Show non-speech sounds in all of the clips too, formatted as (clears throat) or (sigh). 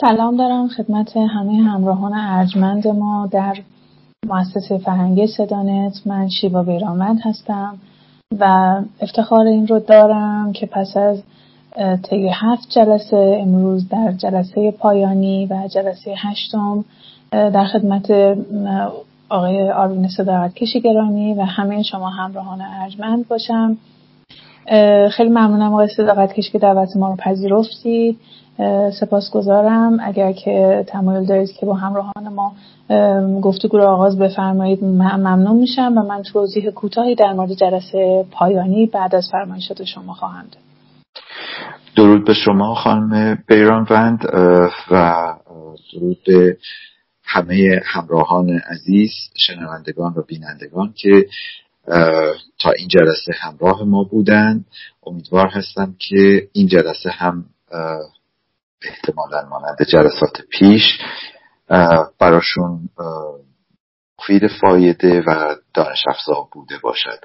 سلام دارم خدمت همه همراهان ارجمند ما در مؤسسه فرهنگی صدانت. من شیوا بیرامند هستم و افتخار این رو دارم که پس از طی هفت جلسه امروز در جلسه پایانی و جلسه هشتم در خدمت آقای آروین صداقت کشی گرامی و همه شما همراهان ارجمند باشم. خیلی ممنونم آقای صداقت کشی که دعوت ما رو پذیرفتید. سپاسگزارم. اگر که تمایل دارید که با همراهان ما گفتگو رو آغاز بفرمایید ممنون میشم و من توضیح کوتاهی در مورد جلسه پایانی بعد از فرمایشات شما خواهم داد. درود به شما خانم بیرانوند و درود به همه همراهان عزیز شنوندگان و بینندگان که تا این جلسه همراه ما بودند امیدوار هستم که این جلسه هم احتمالا مانند جلسات پیش براشون مفید فایده و دانش افزا بوده باشد.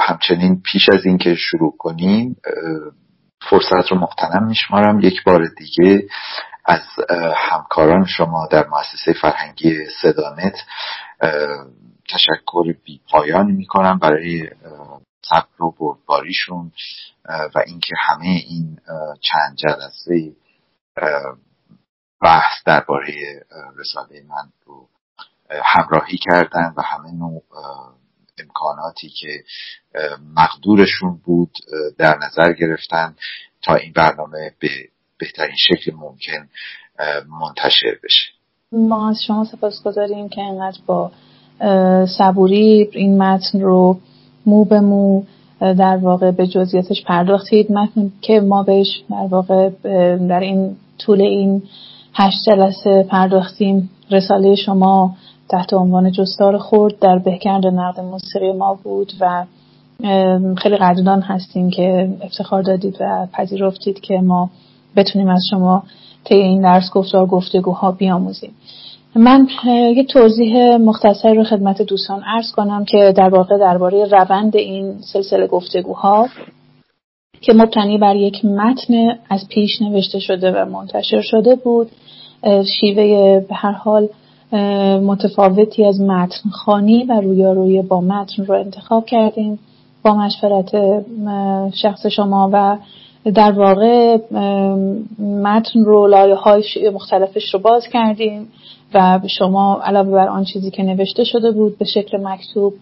همچنین پیش از اینکه شروع کنیم فرصت رو مقتنم میشمارم. یک بار دیگه از همکاران شما در مؤسسه فرهنگی صدانت تشکر بی پایانی می‌کنم برای صبر و بردباریشون و اینکه همه این چند جلسه بحث درباره رساله من رو همراهی کردن و همه نوع امکاناتی که مقدورشون بود در نظر گرفتن تا این برنامه به بهترین شکل ممکن منتشر بشه. ما از شما سپاس گذاریم که انقدر با صبوری این متن رو مو به مو در واقع به جزئیاتش پرداختید. متن که ما بهش در واقع در این طول این هشت جلسه پرداختیم. رساله شما تحت عنوان جستار خورد در بهکرد نقد موسیقی ما بود و خیلی قدردان هستیم که افتخار دادید و پذیرفتید که ما بتونیم از شما طی این درس گفتار گفتگوها بیاموزیم. من یه توضیح مختصری رو خدمت دوستان عرض کنم که در واقع درباره روند این سلسله گفتگوها که مبتنی بر یک متن از پیش نوشته شده و منتشر شده بود. شیوه به هر حال متفاوتی از متن خانی و رویارویی با متن رو انتخاب کردیم. با مشورت شخص شما و در واقع متن رو لایه های مختلفش رو باز کردیم. و شما علاوه بر آن چیزی که نوشته شده بود به شکل مکتوب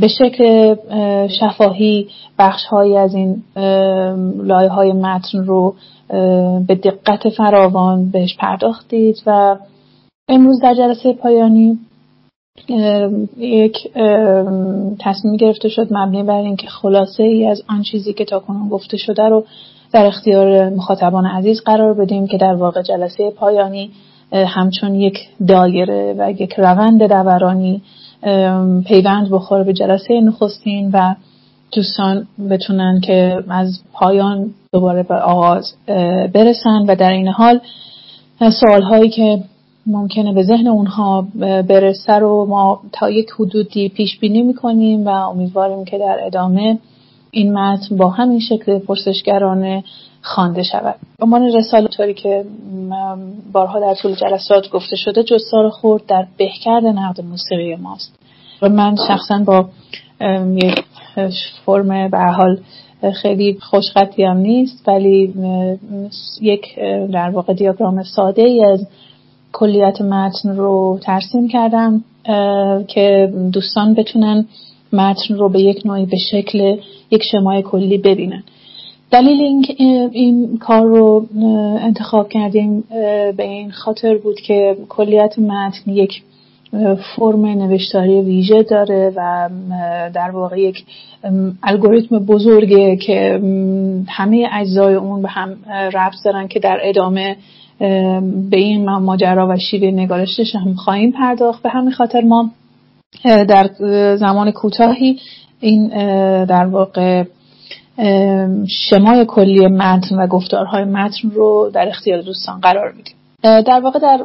به شکل شفاهی بخش های از این لایه های متن رو به دقت فراوان بهش پرداختید و امروز در جلسه پایانی یک تصمیم گرفته شد مبنی بر اینکه خلاصه ای از آن چیزی که تاکنون گفته شده رو در اختیار مخاطبان عزیز قرار بدیم که در واقع جلسه پایانی همچون یک دایره و یک روند دورانی پیوند بخوره به جلسه نخستین و دوستان بتونن که از پایان دوباره به آغاز برسن و در این حال سوال هایی که ممکنه به ذهن اونها برسه رو ما تا یک حدودی پیش بینی می‌کنیم و امیدواریم که در ادامه این متن با همین شکل پرسشگرانه خوانده شود. عنوان رساله طوری که بارها در طول جلسات گفته شده جستار خورد در بهکرد نقد موسیقی ماست. و من شخصا با یک فرم به حال خیلی خوشخطی هم نیست ولی یک در واقع دیاگرام ساده ای از کلیت متن رو ترسیم کردم که دوستان بتونن متن رو به یک نوعی به شکل یک شمای کلی ببینن. دلیل اینکه این کار رو انتخاب کردیم به این خاطر بود که کلیت متن یک فرم نوشتاری ویژه داره و در واقع یک الگوریتم بزرگه که همه اجزای اون به هم ربط دارن که در ادامه به این ماجرا و شیوه نگارشش هم خواهیم پرداخت. به همین خاطر ما در زمان کوتاهی این در واقع شمای کلی متن و گفتارهای متن رو در اختیار دوستان قرار میدیم. در واقع در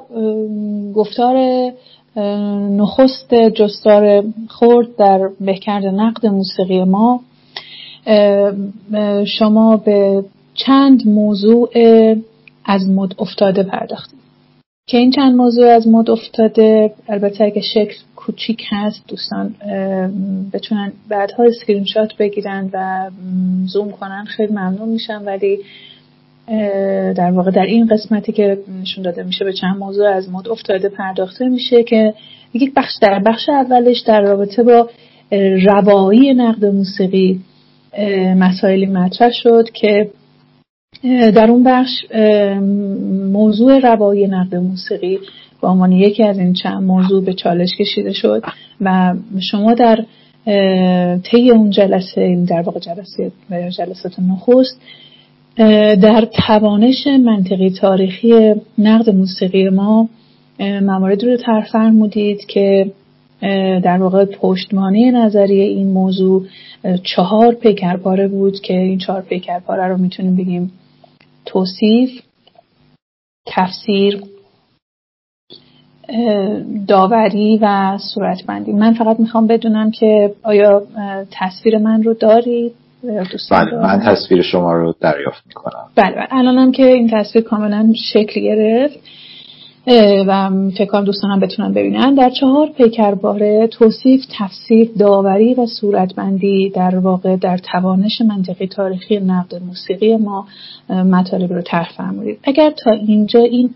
گفتار نخست جستار خرد در به‌کرد نقد موسیقی ما شما به چند موضوع از مد افتاده پرداختیم که این چند موضوع از مد افتاده البته اگه شکل کوچیک هست دوستان بتونن بعدها اسکرین شات بگیرن و زوم کنن خیلی ممنون میشم. ولی در واقع در این قسمتی که نشون داده میشه به چند موضوع از مد افتاده پرداخته میشه که یک بخش در بخش اولش در رابطه با روایی نقد موسیقی مسائلی مطرح شد که در اون بخش موضوع روایی نقد موسیقی به عنوان یکی از این چند موضوع به چالش کشیده شد و شما در طی اون جلسه در واقع جلسه جلسات نخست در توانش منطقی تاریخی نقد موسیقی ما مواردی رو طرح فرمودید که در واقع پشتمانه نظریه این موضوع چهار پیکرپاره بود که این چهار پیکرپاره رو می‌تونیم بگیم توصیف تفسیر داوری و صورتبندی من فقط می‌خوام بدونم که آیا تصویر من رو دارید؟ بله من تصویر شما رو دریافت می‌کنم. بله, بله. الانم که این تصویر کاملا شکل گرفت. و فکر کنم دوستانم بتونن ببینن. در چهار پیکرباره توصیف تفسیر داوری و صورتبندی در واقع در توانش منطقی تاریخی نقد موسیقی ما مطالب رو طرح فرمودید. اگر تا اینجا این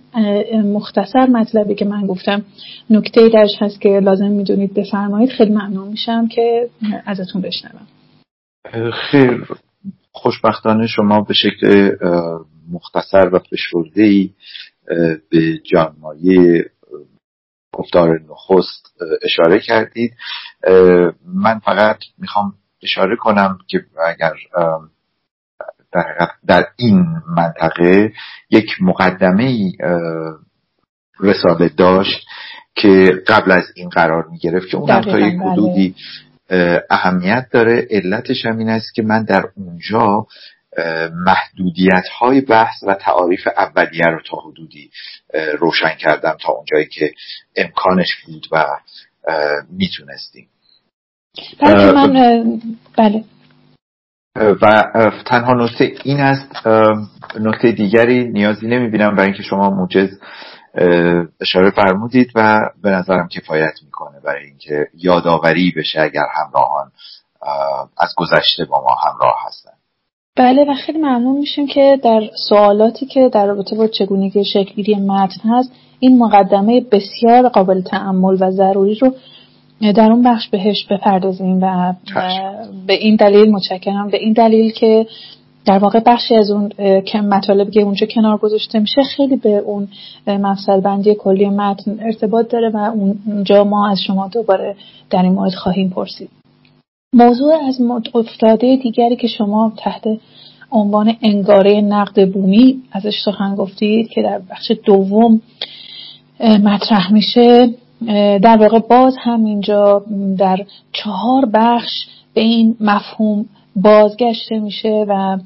مختصر مطلبی که من گفتم نکته درش هست که لازم می‌دونید بفرمایید خیلی ممنون میشم که ازتون بشنوم. خیر. خوشبختانه شما به شکل مختصر و فشرده به جانمایه گفتار نخست اشاره کردید من فقط می‌خوام اشاره کنم که اگر در, این منطقه یک مقدمه رساله داشت که قبل از این قرار می گرفت که اونم تا یک بله. حدودی اهمیت داره علتش هم این است که من در اونجا محدودیت های بحث و تعاریف اولیه رو تا حدودی روشن کردم تا اونجایی که امکانش بود و می‌تونستیم. بله من بله. و تنها نکته این است نکته دیگری نیازی نمی‌بینم برای اینکه شما موجز اشاره فرمودید و به نظرم کفایت می‌کنه برای اینکه یادآوری بشه اگر همراهان از گذشته با ما همراه هستن بله و خیلی ممنون میشیم که در سوالاتی که در رابطه با چگونگی شکلگیری متن هست این مقدمه بسیار قابل تعمل و ضروری رو در اون بخش بهش بپردازیم و به این دلیل متشکرم. به این دلیل که در واقع بخشی از اون که مطالبی که اونجا کنار گذاشته میشه خیلی به اون مفصل بندی کلی متن ارتباط داره و اونجا ما از شما دوباره در این مورد خواهیم پرسید. موضوع از افتاده دیگری که شما تحت عنوان انگاره نقد بومی ازش سخن گفتید که در بخش دوم مطرح میشه در واقع باز هم اینجا در چهار بخش به این مفهوم بازگشته میشه و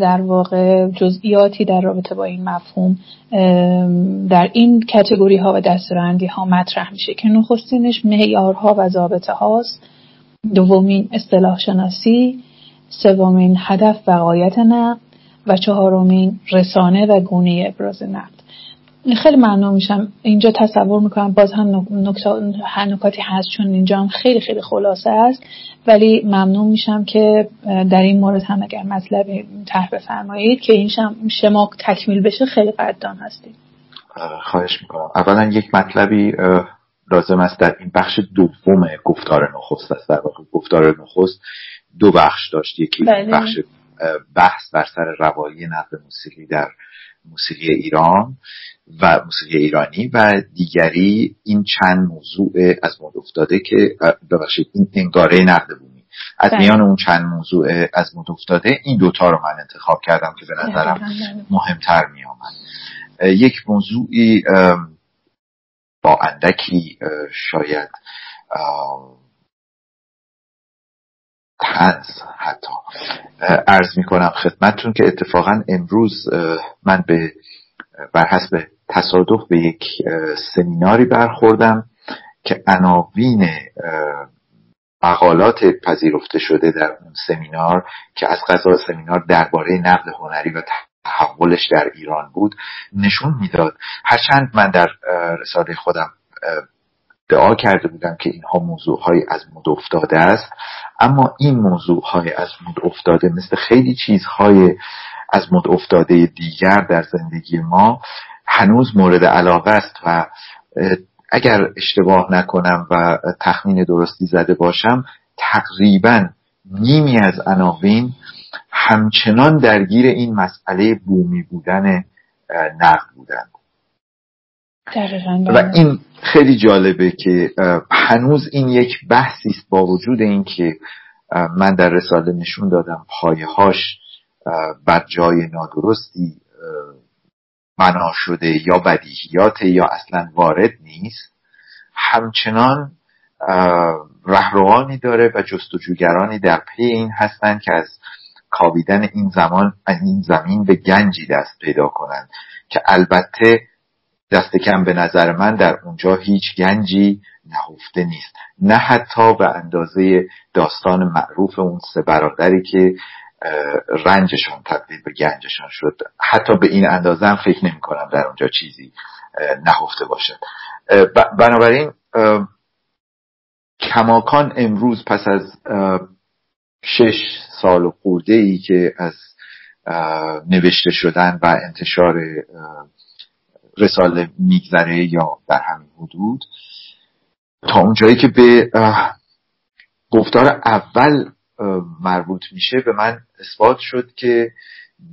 در واقع جزئیاتی در رابطه با این مفهوم در این کتگوری ها و دستورندی ها مطرح میشه که نخستینش معیارها و ضابطه هاست دومین اصطلاح شناسی سومین هدف وقایت نقد و چهارمین رسانه و گونه ابراز نقد. خیلی ممنون میشم. اینجا تصور می‌کنم باز هم نکاتی هست چون اینجا هم خیلی خیلی خلاصه است. ولی ممنون میشم که در این مورد هم اگر مطلب طرح بفرمایید که این شما تکمیل بشه خیلی قدردان هستیم خواهش می‌کنم. اولا یک مطلبی لازم است در این بخش دوم گفتار نخست است. در واقع گفتار نخست دو بخش داشت. یکی بله. بخش بحث بر سر روایی نقد موسیقی در موسیقی ایران و موسیقی ایرانی و دیگری این چند موضوع از مورد افتاده که ببخشید این انگاره نقد بومی. از بله. میان اون چند موضوع از مورد افتاده این دوتا رو من انتخاب کردم که به نظرم مهمتر می آمد یک موضوعی با اندکی شاید تنز حتی. ارز می کنم خدمتتون که اتفاقا امروز من به بر حسب تصادف به یک سمیناری برخوردم که عناوین مقالات پذیرفته شده در اون سمینار که از قضا سمینار درباره نقد هنری و تحولش در ایران بود نشون می‌داد. هرچند من در رساله خودم دعا کرده بودم که اینها موضوع های از مد افتاده است اما این موضوع های از مد افتاده مثل خیلی چیزهای از مد افتاده دیگر در زندگی ما هنوز مورد علاقه است و اگر اشتباه نکنم و تخمین درستی زده باشم تقریبا نیمی از عناوین همچنان درگیر این مسئله بومی بودن نقد بودن. و این خیلی جالبه که هنوز این یک بحثی است با وجود اینکه من در رساله نشون دادم پایه هاش بر جای نادرستی بنا شده یا بدیهیات یا اصلا وارد نیست. همچنان رهروانی داره و جستجوگرانی در پی این هستند که از کابیدن این زمان این زمین به گنجی دست پیدا کنند که البته دست کم به نظر من در اونجا هیچ گنجی نهفته نیست. نه حتی به اندازه داستان معروف اون سه برادری که رنجشون تبدیل به گنجشان شد. حتی به این اندازه هم فکر نمی کنم در اونجا چیزی نهفته باشد. بنابراین کماکان امروز پس از شش سال خورده ای که از نوشته شدن و انتشار رساله میگذره یا در همین حدود تا اونجایی که به گفتار اول مربوط میشه به من اثبات شد که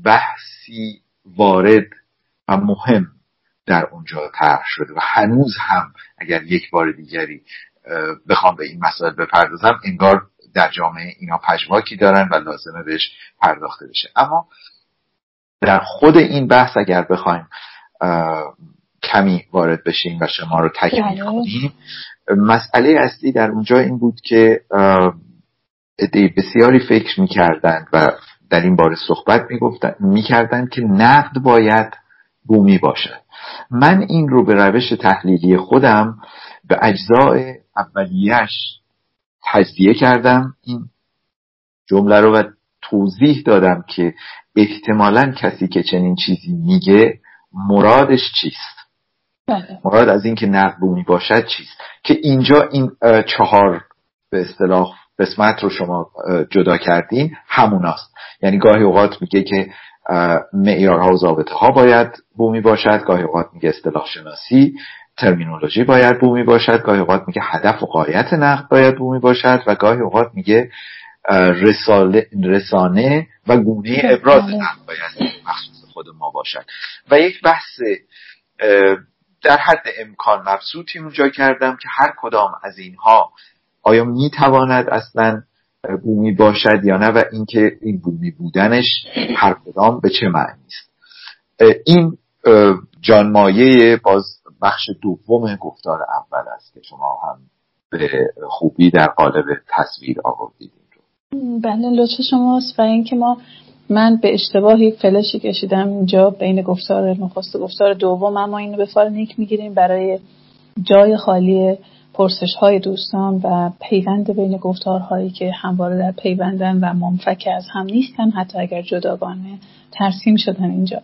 بحثی وارد و مهم در اونجا طرح شده و هنوز هم اگر یک بار دیگری بخوام به این مسائل بپردازم انگار در جامعه اینا پژواکی دارن و لازمه بهش پرداخته بشه اما در خود این بحث اگر بخوایم کمی وارد بشیم و شما رو تکمیل بله. کنیم مسئله اصلی در اونجا این بود که عده بسیاری فکر می‌کردند و در این باره صحبت می‌کردند که نقد باید بومی باشد من این رو به روش تحلیلی خودم به اجزای اولیش تجزیه کردم. این جمله رو و توضیح دادم که احتمالا کسی که چنین چیزی میگه مرادش چیست؟ بله. مراد از اینکه نقد بومی باشد چیست؟ که اینجا این چهار به اصطلاح قسمت رو شما جدا کردین هموناست. یعنی گاهی اوقات میگه که معیارها و ضابطه ها باید بومی باشد گاهی اوقات میگه اصطلاح شناسی ترمینولوژی باید بومی باشد گاهی اوقات میگه هدف و قایت نقد باید بومی باشد و گاهی اوقات میگه رسانه و گونه ابراز. نقد باید مخصوص خود ما باشد و یک بحث در حد امکان مبسوطی اونجا کردم که هر کدام از اینها آیا می‌تواند اصلا بومی باشد یا نه و اینکه این بومی بودنش هر کدام به چه معنی است این جانمایه باز بخش دوم گفتار اول است که شما هم به خوبی در قالب تصویر آوردید بله لطف شماست و اینکه ما من به اشتباهی فلشی کشیدم اینجا بین گفتار نخست و گفتار دوم اما اینو به فال نیک می‌گیریم برای جای خالی پرسش های دوستان و پیوند بین گفتارهایی که همواره در پیوندن و منفک از هم نیستن حتی اگر جداگانه ترسیم شدن اینجا.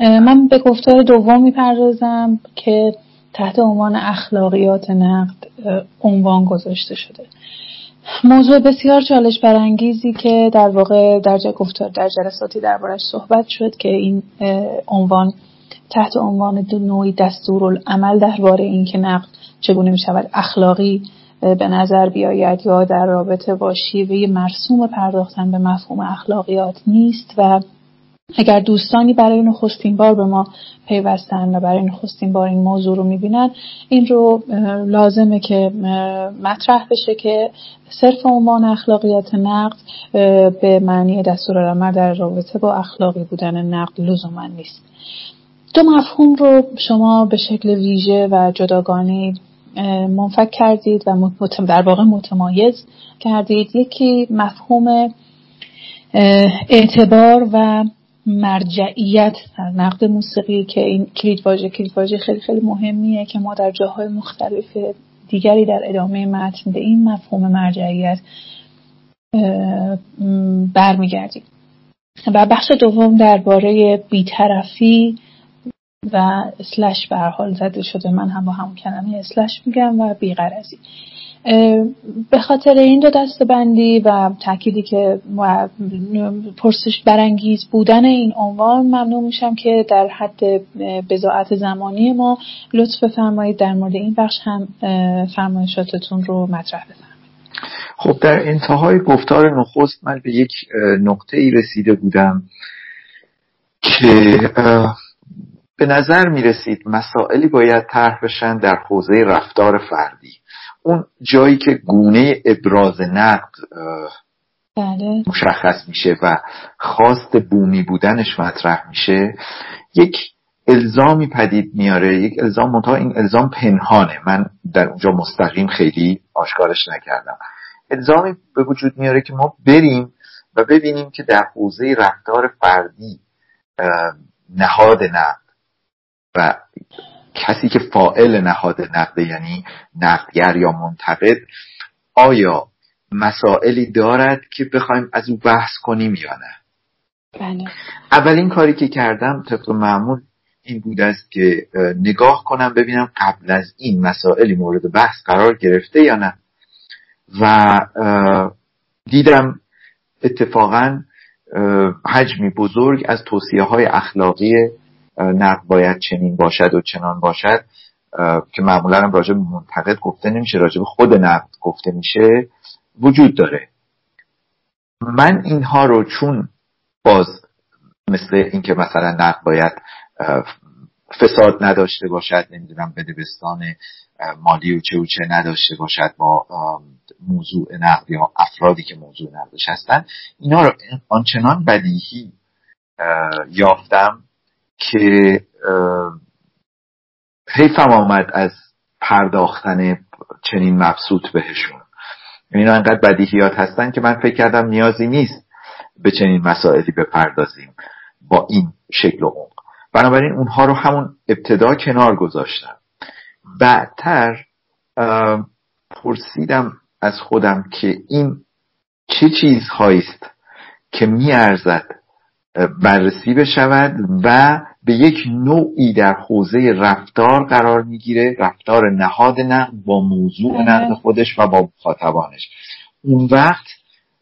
من به گفتار دوم می‌پردازم که تحت عنوان اخلاقیات نقد عنوان گذاشته شده. موضوع بسیار چالش برانگیزی که در واقع در گفتار در جلساتی دربارش صحبت شد که این عنوان تحت عنوان دو نوعی دستورالعمل درباره اینکه نقد چگونه می شود اخلاقی به نظر بیاید یا در رابطه با شیوه مرسوم پرداختن به مفهوم اخلاقیات نیست و اگر دوستانی برای نخستین بار به ما پیوستن و برای نخستین بار این موضوع رو می‌بینن این رو لازمه که مطرح بشه که صرف عنوان اخلاقیات نقد به معنی دستورالعمل در رابطه با اخلاقی بودن نقد لزوما نیست. دو مفهوم رو شما به شکل ویژه و جداگانه منفک کردید و در واقع متمایز کردید. یکی مفهوم اعتبار و مرجعیت در نقد موسیقی که این کلید واژه کلید واژه خیلی خیلی مهمیه که ما در جاهای مختلف دیگری در ادامه متن به این مفهوم مرجعیت برمیگردیم. و بخش دوم درباره بیطرفی و اسلش به حال زده شده. من هم با همون کلمه اسلش میگم و بیغرزی به خاطر این دو دسته بندی و تأکیدی که پرسش برانگیز بودن این عنوان ممنون میشم که در حد بزاعت زمانی ما لطف بفرمایید در مورد این بخش هم فرمایشاتتون رو مطرح بفرمایید. خب در انتهای گفتار نخست من به یک نقطه ای رسیده بودم که به نظر می رسید مسائلی باید طرح بشن در حوزه رفتار فردی. اون جایی که گونه ابراز نقد بله. مشخص میشه و خواست بومی بودنش مطرح میشه یک الزامی پدید میاره یک الزام منتها این الزام پنهانه من در اونجا مستقیم خیلی آشکارش نکردم الزامی به وجود میاره که ما بریم و ببینیم که در حوزه رفتار فردی نهاد نقد و کسی که فائل نهاد نقد یعنی نقدگر یا منتقد آیا مسائلی دارد که بخوایم از او بحث کنیم یا نه بله. اولین کاری که کردم طبق معمول این بود است که نگاه کنم ببینم قبل از این مسائلی مورد بحث قرار گرفته یا نه و دیدم اتفاقا حجمی بزرگ از توصیه های اخلاقی نقد باید چنین باشد و چنان باشد که معمولا هم راجع به منتقد گفته نمیشه راجع به خود نقد گفته میشه وجود داره. من اینها رو چون باز مثل اینکه مثلا نقد باید فساد نداشته باشد نمی‌دونم بدبستان مالی و چه و چه نداشته باشد با موضوع نقد یا افرادی که موضوع نقدش هستن اینا رو آنچنان بدیهی یافتم که حیفم آمد از پرداختن چنین مبسوط بهشون. اینا انقدر بدیهیات هستن که من فکر کردم نیازی نیست به چنین مسائلی بپردازیم با این شکل و عمق بنابراین اونها رو همون ابتدا کنار گذاشتم. بعدتر پرسیدم از خودم که این چه چیزهایی است که میارزد بررسی بشود و به یک نوعی در حوزه رفتار قرار می‌گیره. رفتار نهاد نقد با موضوع. نقد خودش و با مخاطبانش. اون وقت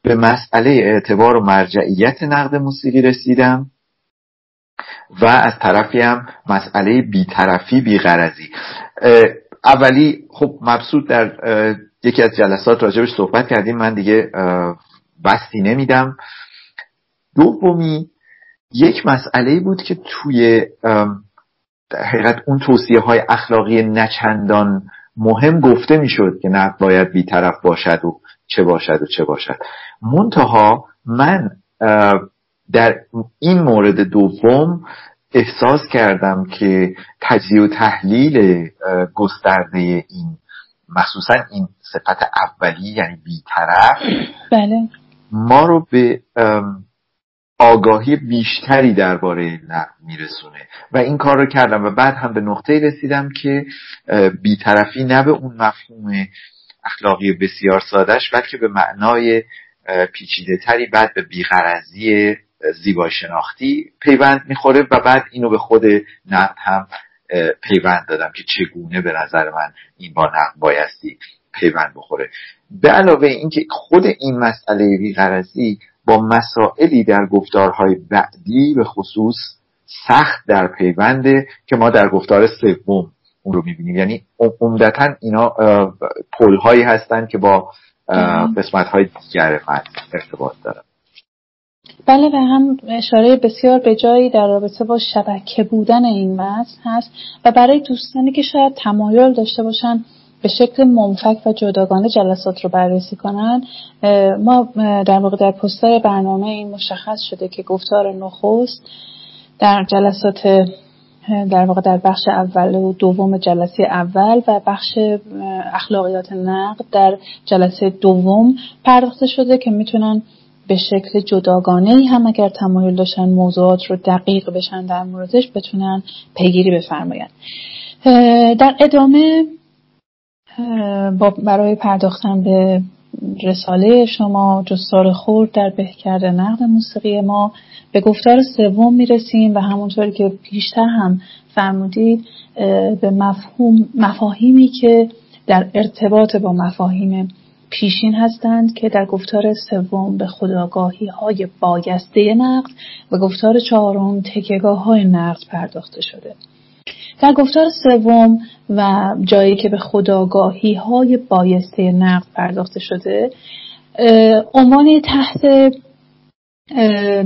به مسئله اعتبار و مرجعیت نقد موسیقی رسیدم و از طرفی هم مسئله بیطرفی بیغرزی اولی خب مبسوط در یکی از جلسات راجبش صحبت کردیم. من دیگه بستی نمیدم. دومی یک مسئله بود که توی در حقیقت اون توصیه های اخلاقی نچندان مهم گفته می‌شد که نه باید بیطرف باشد و چه باشد و چه باشد منتها من در این مورد دوم احساس کردم که تجزیه و تحلیل گسترده این مخصوصا این صفت اولی یعنی بیطرف بله. ما رو به آگاهی بیشتری درباره نقد میرسونه. و این کار رو کردم و بعد هم به نقطه رسیدم که بیطرفی نه به اون مفهوم اخلاقی بسیار سادش بلکه به معنای پیچیده تری بعد به بیغرزی زیبای شناختی پیوند می‌خوره و بعد اینو به خود نقد هم پیوند دادم که چگونه به نظر من این با نقد بایستی پیوند بخوره. به علاوه اینکه خود این مسئله بیغرزی با مسائلی در گفتارهای بعدی به خصوص سخت در پیونده که ما در گفتار سوم اون رو می‌بینیم. یعنی عمدتا اینا پل هایی هستند که با قسمت های دیگر ارتباط دارن. بله به هم اشاره بسیار به جایی در رابطه با شبکه بودن این متن هست و برای دوستانی که شاید تمایل داشته باشن به شکل منفک و جداگانه جلسات رو بررسی کنن. ما در واقع در پستر برنامه این مشخص شده که گفتار نخست در جلسات در واقع در بخش اول و دوم جلسه اول و بخش اخلاقیات نقد در جلسه دوم پرداخته شده که می‌تونن به شکل جداگانه ای هم اگر تمایل داشتن موضوعات رو دقیق بشن در موردش بتونن پیگیری بفرمایند. در ادامه برای پرداختن به رساله شما جستار خورد در بهکرد نقد موسیقی ما. به گفتار سوم می‌رسیم و همونطوری که پیشتر هم فرمودید به مفهوم مفاهیمی که در ارتباط با مفاهیم پیشین هستند که در گفتار سوم به خداگاهی های بایسته نقد و گفتار چهارم تکگاه های نقد پرداخته شده. در گفتار سوم و جایی که به خداگاهی های بایسته نقد پرداخته شده عنوانی تحت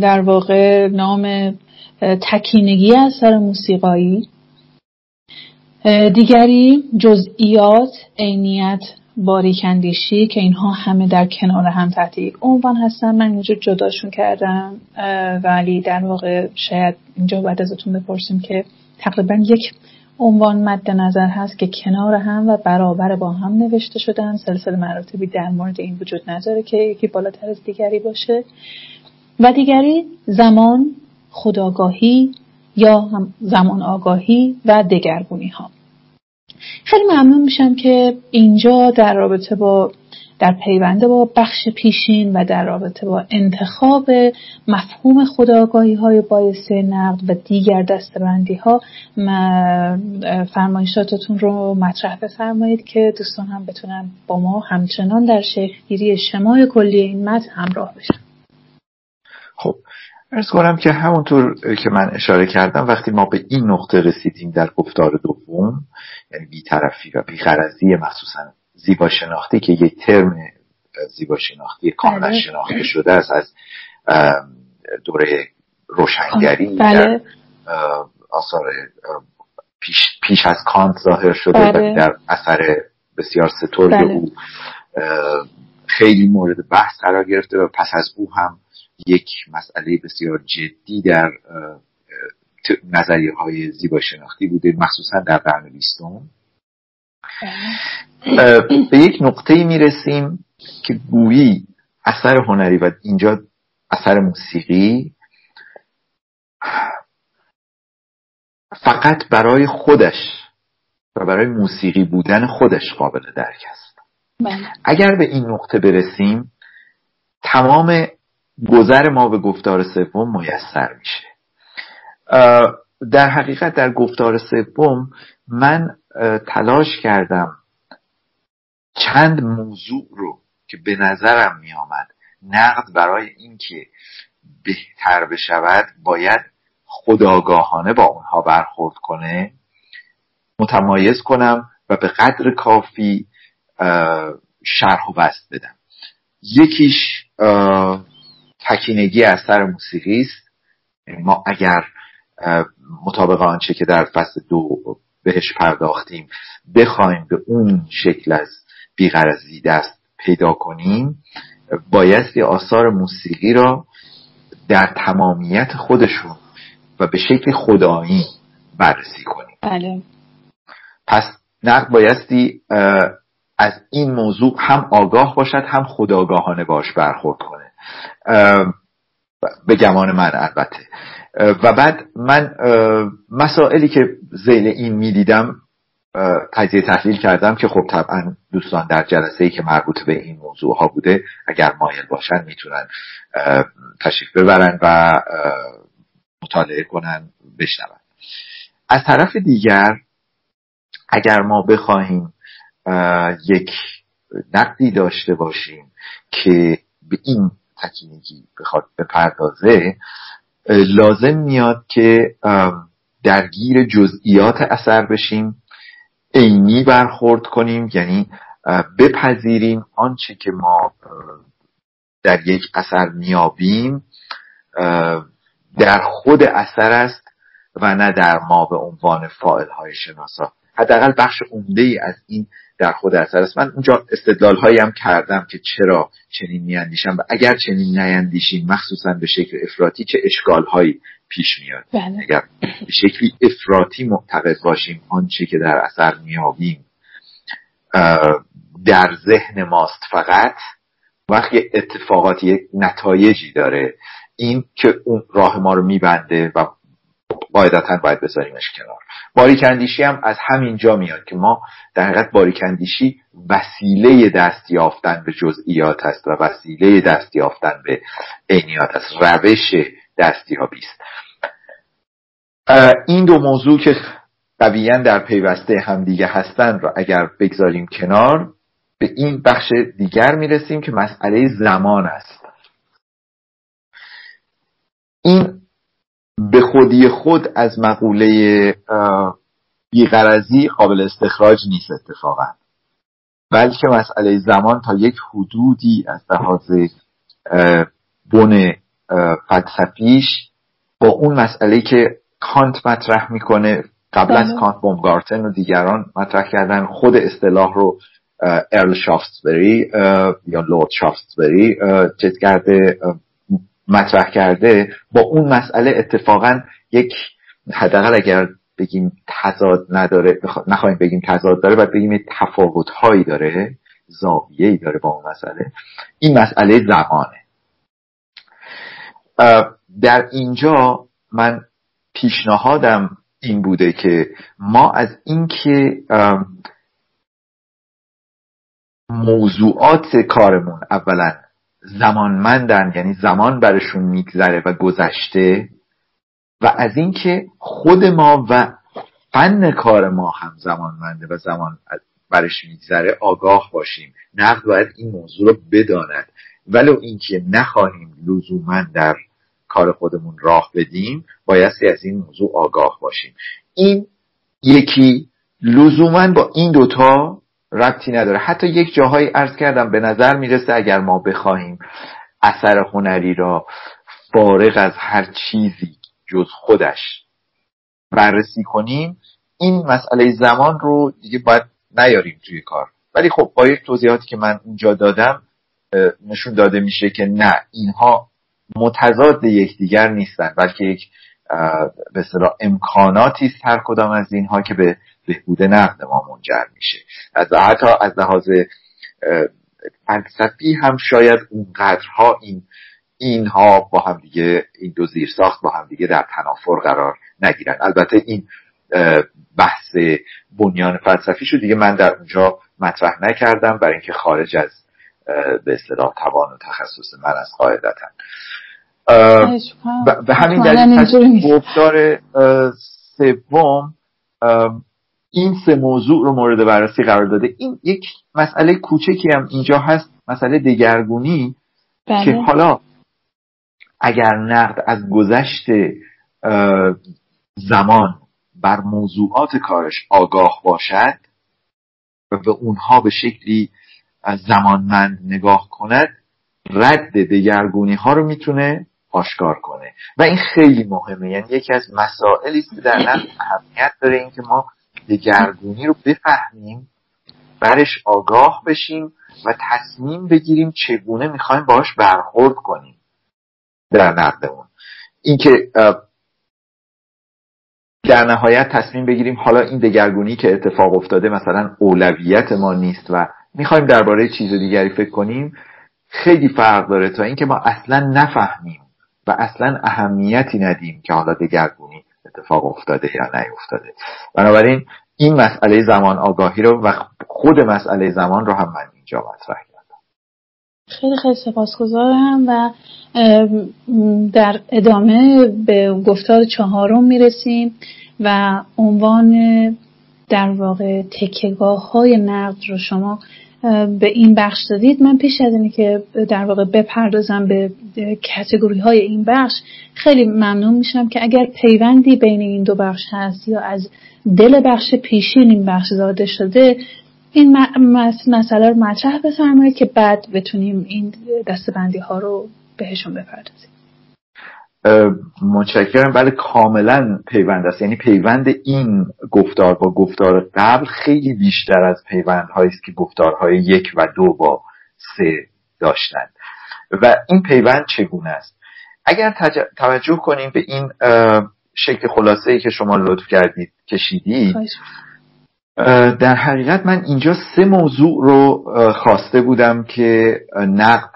در واقع نام تکینگی اثر موسیقایی. دیگری جزئیات عینیت باریکندیشی که اینها همه در کنار هم تحت یک عنوان هستن. من اینجا جداشون کردم ولی در واقع شاید اینجا بعد ازتون بپرسیم که تقریبا یک عنوان مد نظر هست که کنار هم و برابر با هم نوشته شدن. سلسله مراتبی در مورد این وجود نداره که یکی بالاتر از دیگری باشه. و دیگری زمان خداگاهی یا هم زمان آگاهی و دگرگونی ها خیلی ممنون میشم که اینجا در رابطه با در پیونده با بخش پیشین و در رابطه با انتخاب مفهوم خداگاهی های بایسته نقد و دیگر دستبندی ها فرمایشاتتون رو مطرح بفرمایید که دوستان هم بتونن با ما همچنان در شکلگیری شمای کلی این متن همراه بشن. خب ارز کنم که همونطور که من اشاره کردم وقتی ما به این نقطه رسیدیم در گفتار دوم یعنی بیطرفی و بیخرزی مخصوصا زیبا شناختی که یک ترم زیبا شناختی کاملا بله. شناخته شده است از دوره روشنگری بله. در آثار پیش, پیش از کانت ظاهر شده بله. و در اثر بسیار سترگ بله. او خیلی مورد بحث قرار گرفته و پس از او هم یک مسئله بسیار جدی در نظریه های زیبا شناختی بوده مخصوصا در قرن بیستم به یک نقطه می رسیم که گویی اثر هنری و اینجا اثر موسیقی فقط برای خودش و برای موسیقی بودن خودش قابل درک است بله. اگر به این نقطه برسیم تمام گذر ما به گفتار سوم میسر میشه در حقیقت در گفتار سوم من تلاش کردم چند موضوع رو که به نظرم می آمد نقد برای اینکه بهتر بشود باید خداگاهانه با اونها برخورد کنه متمایز کنم و به قدر کافی شرح و بست بدم. یکیش تکینگی اثر موسیقی است. یعنی ما اگر مطابق آنچه که در فصل دو بهش پرداختیم. بخوایم به اون شکل از بیغرزی دست پیدا کنیم بایستی آثار موسیقی را در تمامیت خودشون و به شکل خدایی بررسی کنیم. بله. پس نقد بایستی از این موضوع هم آگاه باشد هم خداگاهانه باش برخورد کنه. به گمان من البته. و بعد من مسائلی که زیل این می‌دیدم تجزیه تحلیل کردم که خب طبعا دوستان در جلسه ای که مربوط به این موضوع ها بوده اگر مایل باشن می‌تونن تشریف ببرن و مطالعه کنن بشنون. از طرف دیگر اگر ما بخواهیم یک نقدی داشته باشیم که به این تکینگی بخواد بپردازه لازم میاد که درگیر جزئیات اثر بشیم عینی برخورد کنیم یعنی بپذیریم آنچه که ما در یک اثر میابیم در خود اثر است و نه در ما به عنوان فائل های شناسا. حداقل بخش عمده ای از این در خود اثر است. من اونجا استدلال هایی هم کردم که چرا چنین میاندیشم و اگر چنین نیندیشیم مخصوصا به شکل افراطی چه اشکال هایی پیش میاد؟ بله. اگر به شکلی افراطی معتقد باشیم آنچه که در اثر میابیم در ذهن ماست فقط وقتی اتفاقاتی یک نتایجی داره. این که اون راه ما رو میبنده و قاعدتا باید بذاریمش کنار. باریکندیشی هم از همین جا میاد که ما در حقیقت باریکندیشی وسیله دست یافتن به جزئیات است و وسیله دست یافتن به عینیات است. روش دستیابی است این دو موضوع که قویا در پیوسته همدیگه هستن را اگر بگذاریم کنار به این بخش دیگر می‌رسیم که مسئله زمان است. این به خودی خود از مقوله بیغرزی قابل استخراج نیست اتفاقا بلکه مسئله زمان تا یک حدودی از لحاظ بن فلسفیش با اون مسئله که کانت مطرح می‌کنه قبل از بله. کانت بومگارتن و دیگران مطرح کردن خود اصطلاح رو ارل شافتسبری یا لورد شافتسبری چیز کرده مطرح کرده با اون مسئله اتفاقا یک حداقل اگر بگیم تضاد نداره نخواهیم بگیم تضاد داره باید بگیم تفاوت هایی داره زاویه ای داره با اون مسئله. این مسئله زمانه. در اینجا من پیشنهادم این بوده که ما از اینکه موضوعات کارمون اولا زمانمندن یعنی زمان برشون میگذره و گذشته. و از اینکه خود ما و فن کار ما هم زمانمنده و زمان برش میگذره آگاه باشیم. نقد باید این موضوع رو بداند. ولو اینکه نخواهیم لزوما در کار خودمون راه بدیم بایستی از این موضوع آگاه باشیم. این یکی لزوما با این دوتا ربطی نداره. حتی یک جاهایی ارز کردم به نظر می‌رسه اگر ما بخواهیم اثر هنری را فارغ از هر چیزی جز خودش بررسی کنیم این مسئله زمان رو دیگه باید نیاریم توی کار. ولی خب با یک توضیحاتی که من اینجا دادم نشون داده میشه که نه اینها متضاد یکدیگر نیستن بلکه یک به اصطلاح امکاناتی است هر کدام از اینها که به بهبود نقد ما منجر میشه. از حتی از لحاظ فلسفی هم شاید اونقدرها این اینها با هم دیگه این دو زیر ساخت با هم دیگه در تنافر قرار نگیرن. البته این بحث بنیان فلسفی شو دیگه من در اونجا مطرح نکردم برای اینکه خارج از به اصطلاح توان و تخصص من از قاعدتا. به همین دلیل گفتار سوم این سه موضوع رو مورد بررسی قرار داده. این یک مسئله کوچکی هم اینجا هست مسئله دگرگونی بله. که حالا اگر نقد از گذشت زمان بر موضوعات کارش آگاه باشد و به اونها به شکلی زمانمند نگاه کند رد دگرگونی ها رو می‌تونه آشکار کنه. و این خیلی مهمه. یعنی یکی از مسائلی که در نقد اهمیت داره اینکه ما دگرگونی رو بفهمیم برش آگاه بشیم و تصمیم بگیریم چگونه می‌خوایم باش برخورد کنیم در نقدمون. اینکه در نهایت تصمیم بگیریم حالا این دگرگونی که اتفاق افتاده مثلا اولویت ما نیست و می‌خوایم درباره چیز دیگری فکر کنیم خیلی فرق داره تا اینکه ما اصلا نفهمیم و اصلا اهمیتی ندیم که حالا دگرگونی اتفاق افتاده یا نیفتاده. بنابراین این مسئله زمان آگاهی رو و خود مسئله زمان رو هم من اینجا مطرح کردم. خیلی خیلی سپاسگزارم و در ادامه به گفتار چهارم می‌رسیم و عنوان در واقع تکگاه های نقد رو شما به این بخش دادید. من پیش از اینه که در واقع بپردازم به کتگوری های این بخش خیلی ممنون میشم که اگر پیوندی بین این دو بخش هست یا از دل بخش پیشین این بخش زاده شده این مسئله رو مطرح بفرمایید که بعد بتونیم این دستبندی ها رو بهشون بپردازیم. متشکرم. بله کاملا پیوند است. یعنی پیوند این گفتار با گفتار قبل خیلی بیشتر از پیوند است که گفتارهای یک و دو با سه داشتند. و این پیوند چگونه است؟ اگر توجه کنیم به این شکل خلاصه ای که شما لطف کردید کشیدید در حقیقت من اینجا سه موضوع رو خواسته بودم که نقد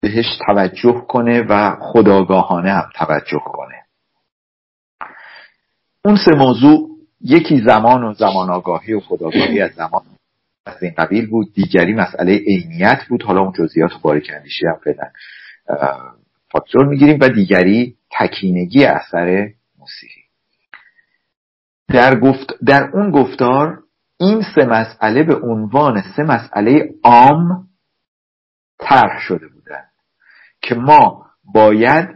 بهش توجه کنه و خداگاهانه هم توجه کنه. اون سه موضوع یکی زمان و زمان آگاهی و خداگاهی از زمان. از این قبیل بود دیگری مسئله عینیت بود. حالا اون جزئیات باریک اندیشی هم فعلا فاکتور می‌گیریم و دیگری تکینگی اثر موسیقی. در, گفت در اون گفتار این سه مسئله به عنوان سه مسئله عام طرح شده بودند که ما باید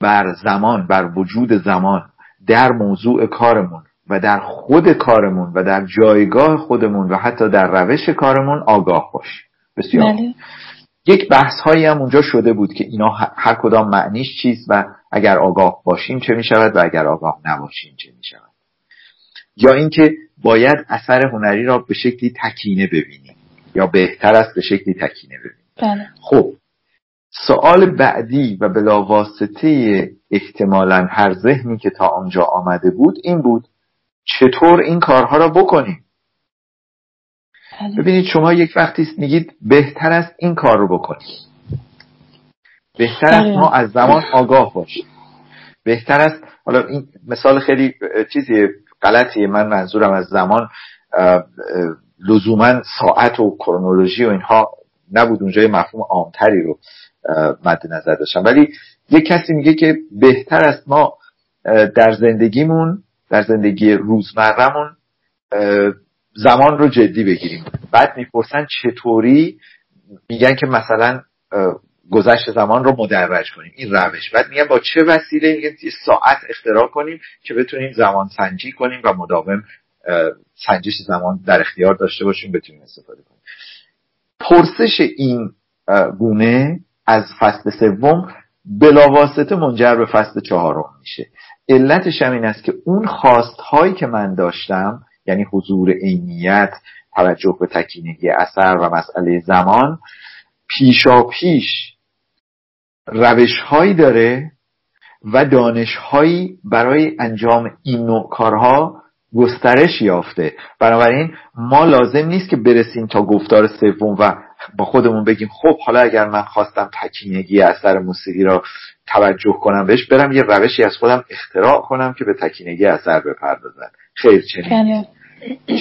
بر زمان بر وجود زمان در موضوع کارمون و در خود کارمون و در جایگاه خودمون و حتی در روش کارمون آگاه باشیم بسیار بله. یک بحث هایی هم اونجا شده بود که اینا هر کدام معنیش چیست و اگر آگاه باشیم چه می شود و اگر آگاه نباشیم چه می شود یا اینکه باید اثر هنری را به شکلی تکینه ببینیم یا بهتر است به شکلی تکینه ببینیم بله. خب سوال بعدی و بلاواسطه احتمالا هر ذهنی که تا آنجا آمده بود این بود چطور این کارها را بکنیم؟ بله. ببینید شما یک وقتی میگید بهتر است این کار رو بکنیم. بهتر است ما از زمان آگاه باشیم. بهتر است حالا این مثال خیلی چیزی غلطیه. من منظورم از زمان لزوما ساعت و کرونولوژی و اینها نبود. اونجا مفهوم عامتری رو مد نظر داشتم. ولی یک کسی میگه که بهتر است ما در زندگیمون در زندگی روزمرهمون زمان رو جدی بگیریم. بعد می‌پرسن چطوری میگن که مثلا گذشت زمان رو مدرج کنیم. این روش. بعد میگن با چه وسیله؟ میگن ساعت اختراع کنیم که بتونیم زمان سنجی کنیم و مداوم سنجش زمان در اختیار داشته باشیم بتونیم استفاده کنیم. پرسش این گونه از فصل سوم بلاواسطه منجر به فصل چهارم میشه. علتش هم این است که اون خواست هایی که من داشتم یعنی حضور عینیت توجه به تکینگی اثر و مسئله زمان پیشا پیش روش هایی داره و دانش هایی برای انجام این نوع کارها گسترش یافته. بنابراین ما لازم نیست که برسیم تا گفتار سوم و با خودمون بگیم خب حالا اگر من خواستم تکینگی اثر موسیقی را توجه کنم بهش برم یه روشی از خودم اختراع کنم که به تکینگی اثر بپردازم خیر چنین.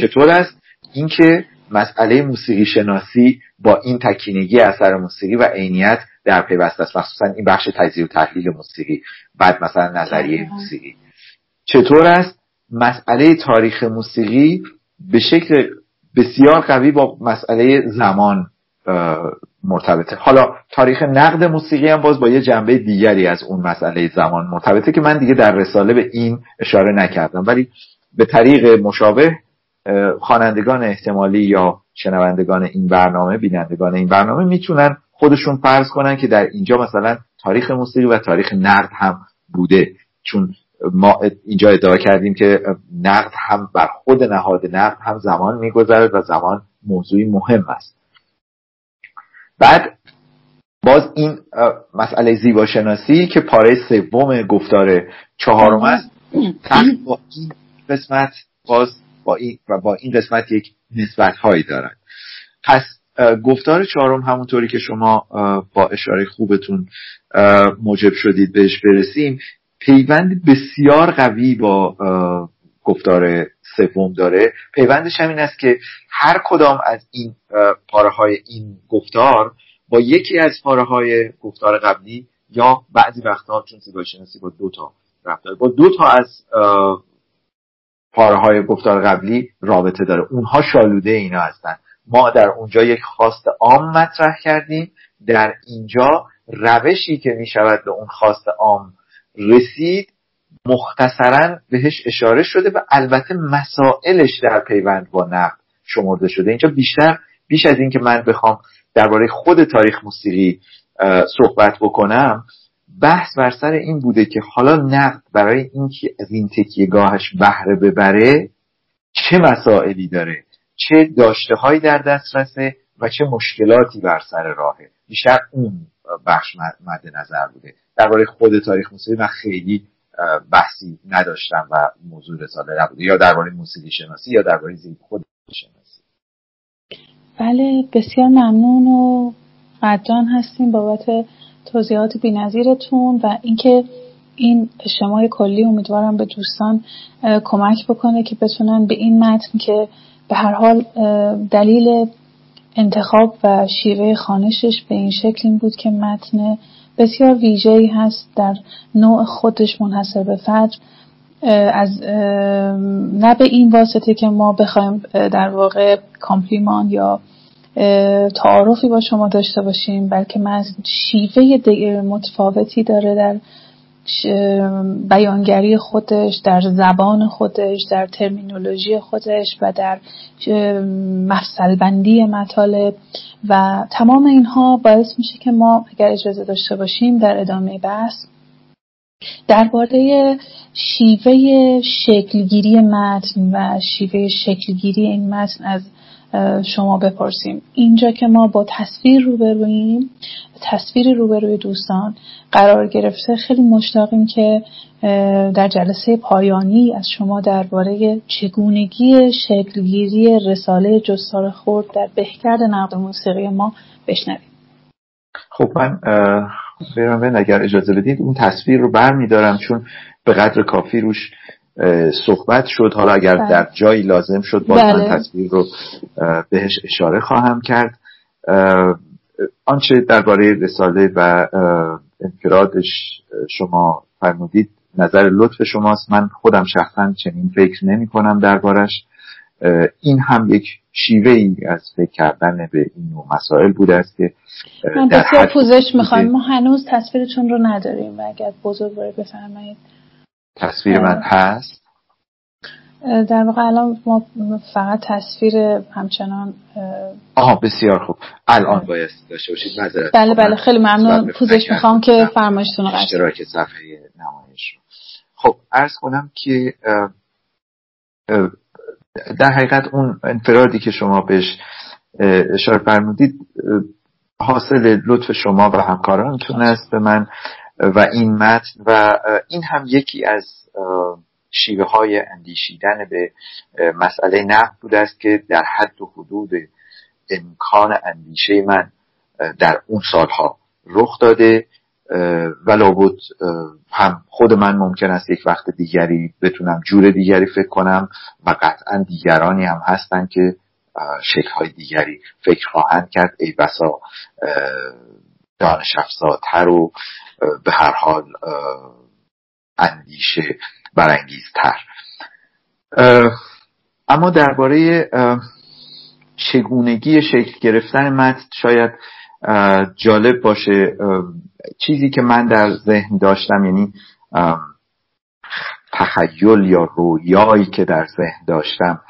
چطور است؟ اینکه مسئله موسیقی شناسی با این تکینگی اثر موسیقی و عینیت در پیوست است. مخصوصا این بخش تجزیه و تحلیل موسیقی بعد مثلا نظریه. موسیقی. چطور است؟ مسئله تاریخ موسیقی به شکل بسیار قوی با مسئله زمان مرتبطه. حالا تاریخ نقد موسیقی هم باز با یه جنبه دیگری از اون مسئله زمان مرتبطه که من دیگه در رساله به این اشاره نکردم. ولی به طریق مشابه خوانندگان احتمالی یا شنوندگان این برنامه بینندگان این برنامه می‌تونن خودشون فرض کنن که در اینجا مثلا تاریخ موسیقی و تاریخ نقد هم بوده. چون ما اینجا ادعا کردیم که نقد هم بر خود نهاد نقد هم زمان میگذرد و زمان موضوعی مهم است. بعد باز این مسئله زیباشناسی که پاره سوم گفتار چهارم است با این قسمت باز با این و با این قسمت یک نسبت هایی دارد. پس گفتار چهارم همونطوری که شما با اشاره خوبتون موجب شدید بهش برسیم پیوند بسیار قوی با گفتار سوم داره. پیوندش هم این است که هر کدام از این پاره های این گفتار با یکی از پاره های گفتار قبلی یا بعضی وقتها چون زیبایی شناسی با دو تا با دو تا از پاره های گفتار قبلی رابطه داره. اونها شالوده اینا هستن. ما در اونجا یک خواست عام مطرح کردیم. در اینجا روشی که می شود به اون خواست عام رسید مختصرا بهش اشاره شده و البته مسائلش در پیوند با نقد شمرده شده. اینجا بیشتر بیش از اینکه من بخوام درباره خود تاریخ موسیقی صحبت بکنم بحث بر سر این بوده که حالا نقد برای اینکه از این گاهش بهره ببره چه مسائلی داره چه داشته هایی در دسترسه و چه مشکلاتی بر سر راهه. بیشتر اون بخش مد نظر بوده. درباره خود تاریخ موسیقی من خیلی بحثی نداشتم و موضوع رساله نبوده. یا درباره موسیقی شناسی یا درباره زیب خود شناسی. بله بسیار ممنون و قدران هستیم بابت توضیحات بینظیرتون و اینکه این شمای کلی امیدوارم به دوستان کمک بکنه که بتونن به این متن که به هر حال دلیل انتخاب و شیوه خانشش به این شکل این بود که متن بسیار ویژه‌ای هست در نوع خودش منحصر به فرد از نه به این واسطه که ما بخوایم در واقع کامپلیمان یا تعارفی با شما داشته باشیم بلکه من شیوه متفاوتی داره در بیانگری خودش در زبان خودش در ترمینولوژی خودش و در مفصل بندی مطالب و تمام اینها باعث میشه که ما اگر اجازه داشته باشیم در ادامه بحث درباره شیوه شکلگیری متن و شیوه شکلگیری این متن از شما بپرسیم. اینجا که ما با تصویر روبرویم تصویر روبروی دوستان قرار گرفته خیلی مشتاقیم که در جلسه پایانی از شما درباره چگونگی شکلگیری رساله جستار خورد در بهکرد نقد موسیقی ما بشنویم. خب من بیرم اگر اجازه بدید اون تصویر رو بر میدارم چون به قدر کافی روش صحبت شد. حالا اگر بله. در جایی لازم شد باز من بله. تصویر رو بهش اشاره خواهم کرد. آنچه درباره رساله و انفرادش شما فرمودید نظر لطف شماست. من خودم شخصا چنین فکر نمی کنم دربارش. این هم یک شیوه ای از فکر کردن به این نوع مسائل بوده است که من بسیار پوزش می‌خوایم ما هنوز تصویرتون رو نداریم و اگر بزرگ بفرمایید. تصویر من هست؟ در واقع الان ما فقط تصویر همچنان آها بسیار خوب. الان باید داشته باشید. بله بله خیلی ممنون. پوزش می‌خوام که فرمایشتون رو اشتراک صفحه نمایش خب عرض کنم که در حقیقت اون انفرادی که شما بهش اشاره فرمودید حاصل لطف شما و همکارانتون است. به من و این متن و این هم یکی از شیوه های اندیشیدن به مسئله نقد بوده است که در حد و حدود امکان اندیشه من در اون سالها رخ داده و لابد هم خود من ممکن است یک وقت دیگری بتونم جور دیگری فکر کنم و قطعا دیگرانی هم هستن که های دیگری فکر خواهند کرد. ای بسا دانش افزاتر و به هر حال اندیشه برانگیزتر. اما درباره چگونگی شکل گرفتن متن شاید جالب باشه. چیزی که من در ذهن داشتم یعنی تخیل یا رویایی که در ذهن داشتم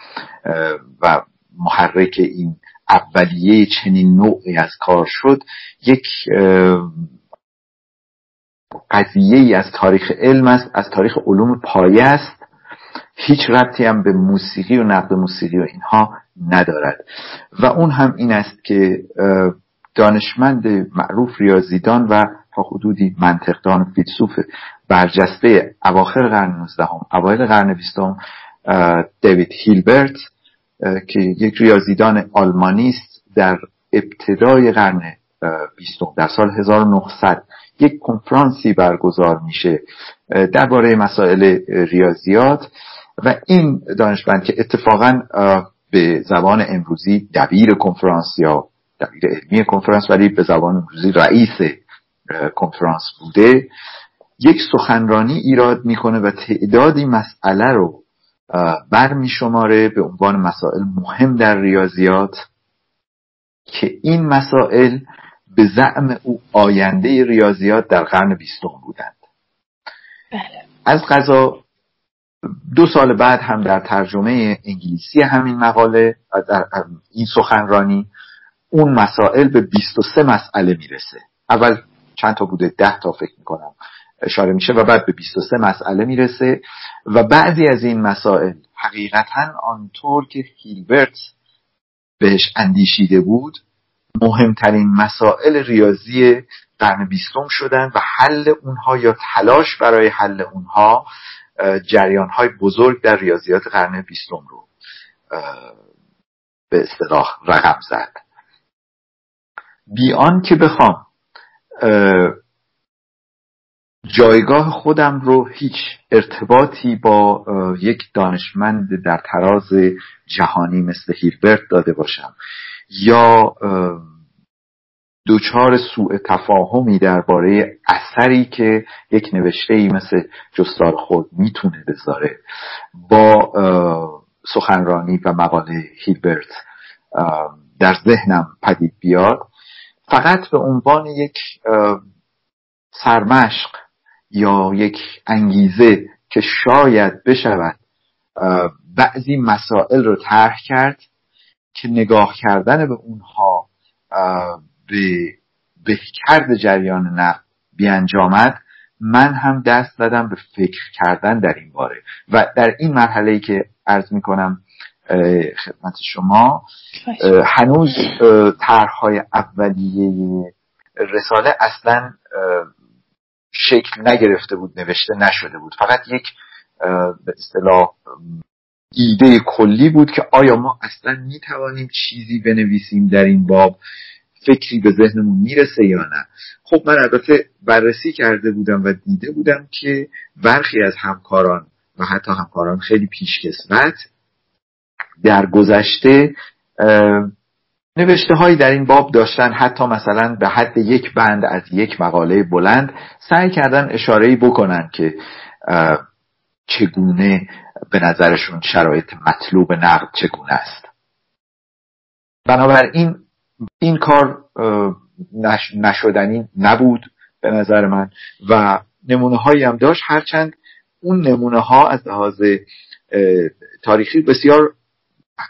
و محرک این اولیه چنین نوعی از کار شد یک قضیه ای از تاریخ علم است از تاریخ علوم پایه است. هیچ ربطی هم به موسیقی و نقد موسیقی و اینها ندارد. و اون هم این است که دانشمند معروف ریاضیدان و تا حدودی منطقدان فیلسوف برجسته اواخر قرن 19 هم اوایل قرن 20 دیوید هیلبرت که یک ریاضیدان آلمانی است در ابتدای قرن 20 در سال 1900 یک کنفرانسی برگزار میشه درباره مسائل ریاضیات و این دانشمند که اتفاقا به زبان امروزی دبیر کنفرانس یا دبیر علمی کنفرانس ولی به زبان امروزی رئیس کنفرانس بوده یک سخنرانی ایراد می‌کنه و تعدادی مسئله رو بر میشماره به عنوان مسائل مهم در ریاضیات که این مسائل به زعم او آینده ریاضیات در قرن بیستم بودند. بله. از قضا دو سال بعد هم در ترجمه انگلیسی همین مقاله در این سخنرانی اون مسائل به 23 مسئله می‌رسه. اول چند تا بوده؟ ده تا فکر می‌کنم. اشاره میشه و بعد به 23 مسئله می‌رسه و بعضی از این مسائل حقیقتا آنطور که هیلبرت بهش اندیشیده بود مهمترین مسائل ریاضی قرن بیستم شدن و حل اونها یا تلاش برای حل اونها جریان های بزرگ در ریاضیات قرن بیستم رو به اصطلاح رقم زد. بیان که بخوام جایگاه خودم رو هیچ ارتباطی با یک دانشمند در تراز جهانی مثل هیلبرت داده باشم یا دوچار سوء تفاهمی درباره اثری که یک نوشته ای مثل جستار خود می‌تونه بذاره با سخنرانی و مقاله هیلبرت در ذهنم پدید بیاد. فقط به عنوان یک سرمشق یا یک انگیزه که شاید بشود بعضی مسائل رو طرح کرد که نگاه کردن به اونها به بهکرد جریان نقد بیانجامد من هم دست دادم به فکر کردن در این باره. و در این مرحله ای که عرض می کنم خدمت شما هنوز طرحهای اولیه رساله اصلا شکل نگرفته بود نوشته نشده بود. فقط یک به اصطلاح ایده کلی بود که آیا ما اصلا می توانیم چیزی بنویسیم در این باب؟ فکری به ذهنمون می‌رسه یا نه؟ خب من البته بررسی کرده بودم و دیده بودم که برخی از همکاران و حتی همکاران خیلی پیشکسوت در گذشته نوشته هایی در این باب داشتن حتی مثلا به حد یک بند از یک مقاله بلند سعی کردن اشاره بکنن که چگونه به نظرشون شرایط مطلوب نقد چگونه است. بنابراین این کار نشدنی نبود به نظر من و نمونه هایی هم داشت. هرچند اون نمونه ها از لحاظ تاریخی بسیار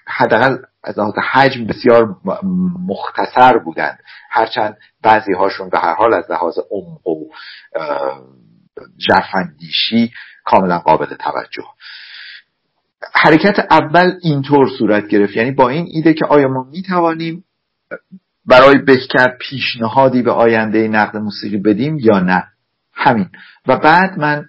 حداقل از لحاظ حجم بسیار مختصر بودند. هرچند بعضی هاشون به هر حال از لحاظ عمق و جرفندیشی کاملا قابل توجه. حرکت اول اینطور صورت گرفت. یعنی با این ایده که آیا ما می توانیم برای بهکر پیشنهادی به آینده نقد موسیقی بدیم یا نه؟ همین. و بعد من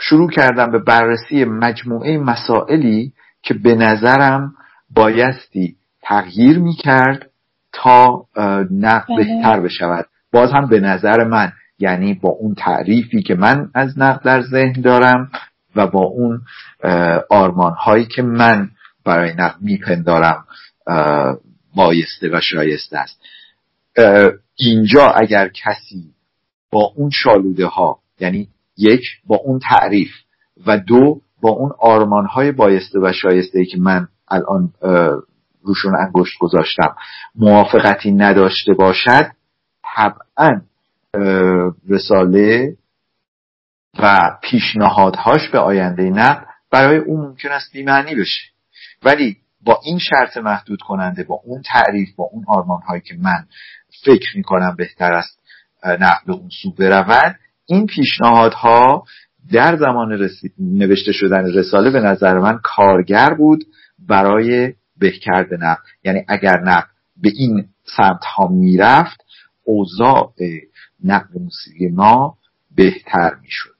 شروع کردم به بررسی مجموعه مسائلی که به نظرم بایستی تغییر می کرد تا نقد بله. بهتر بشود باز هم به نظر من یعنی با اون تعریفی که من از نقد در ذهن دارم و با اون آرمان هایی که من برای نقد میپندارم بایسته و شایسته است اینجا اگر کسی با اون شالوده ها یعنی یک با اون تعریف و دو با اون آرمان های بایسته و شایسته ای که من الان روشون انگشت گذاشتم موافقتی نداشته باشد طبعا رساله و پیشنهادهاش به آینده نقد برای او ممکن است بیمعنی بشه. ولی با این شرط محدود کننده با اون تعریف با اون آرمان هایی که من فکر می کنم بهتر است نقد اون سو برود این پیشنهادها در زمان نوشته شدن رساله به نظر من کارگر بود برای بهکرد نقد. یعنی اگر نقد به این سمت ها می‌رفت اوضاع نقد موسیقی ما بهتر می‌شد.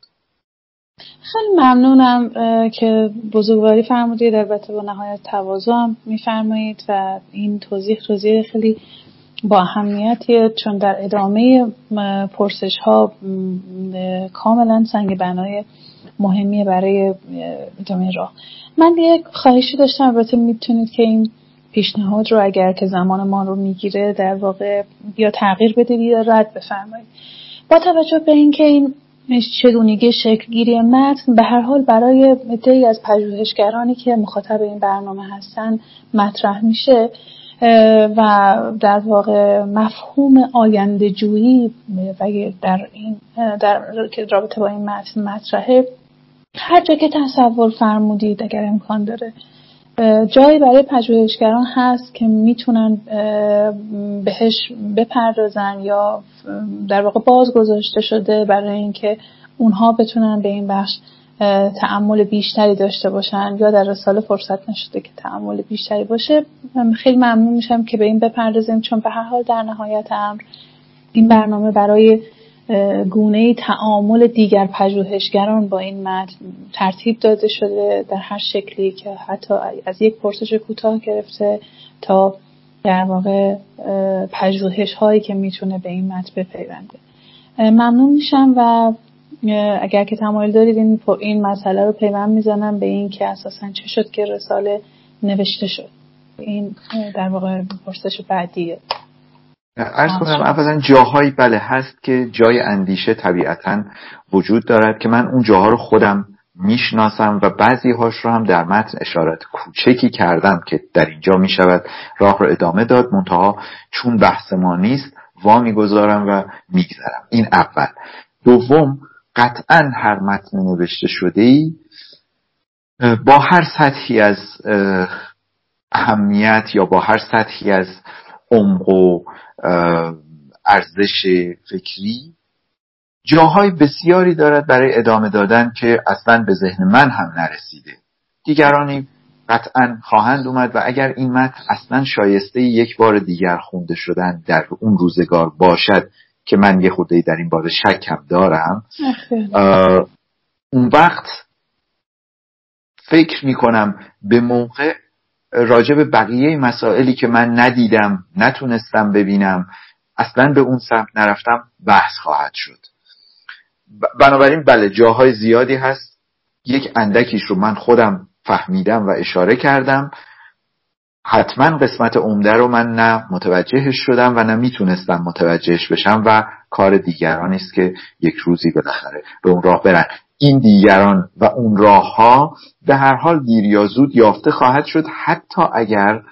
خیلی ممنونم که بزرگواری فرمودید. البته با نهایت تواضع میفرمایید و این توضیح توضیح خیلی با اهمیتیه چون در ادامه پرسش ها کاملا سنگ بنای مهمیه برای ادامه راه. من یک خواهشی داشتم البته می‌تونید که این پیشنهاد رو اگر که زمان ما رو می‌گیره در واقع یا تغییر بدید یا رد بفرمایید. با توجه به اینکه این چگونگی شکلگیری متن به هر حال برای عدهای از پژوهشگرانی که مخاطب این برنامه هستن مطرح میشه و در واقع مفهوم آینده جویی و در این در رابطه با این متن مطرحه. هر جا که تصور فرمودید اگر امکان داره. جایی برای پژوهشگران هست که می‌تونن بهش بپردازن یا در واقع باز گذاشته شده برای اینکه اونها بتونن به این بخش تعمل بیشتری داشته باشن یا در رساله فرصت نشده که تعمل بیشتری باشه. خیلی ممنون میشم که به این بپردازیم چون به هر حال در نهایت امر این برنامه برای گونه تعامل دیگر پژوهشگران با این متن ترتیب داده شده در هر شکلی که حتی از یک پرسش کوتاه گرفته تا در واقع پژوهش هایی که می‌تونه به این متن بپیونده. ممنون میشم و اگر که تمایل دارید این, این مسئله رو پیوند می‌زنم به این که اساسا چه شد که رساله نوشته شد. این در واقع پرسش بعدیه. ارز کنم اولا جاهایی بله هست که جای اندیشه طبیعتا وجود دارد که من اون جاها رو خودم می‌شناسم و بعضی هاش رو هم در متن اشارات کوچکی کردم که در اینجا می‌شود. راه رو ادامه داد منتها چون بحث ما نیست وا می‌گذارم و میگذرم. این اول. دوم قطعا هر متن نوشته شده ای با هر سطحی از اهمیت یا با هر سطحی از عمق و ارزش فکری جاهای بسیاری دارد برای ادامه دادن که اصلا به ذهن من هم نرسیده. دیگرانی قطعا خواهند اومد و اگر این متن اصلا شایسته یک بار دیگر خونده شدن در اون روزگار باشد که من یه خورده در این باره شکم دارم. اون وقت فکر می‌کنم به موقع راجع به بقیه مسائلی که من ندیدم نتونستم ببینم اصلا به اون سمت نرفتم بحث خواهد شد. بنابراین بله جاهای زیادی هست. یک اندکیش رو من خودم فهمیدم و اشاره کردم. حتما قسمت عمده رو من نه متوجهش شدم و نه می‌تونستم متوجهش بشم و کار دیگران است که یک روزی بالاخره به اون راه برن. این دیگران و اون راه ها به هر حال دیر یا زود یافته خواهد شد حتی اگر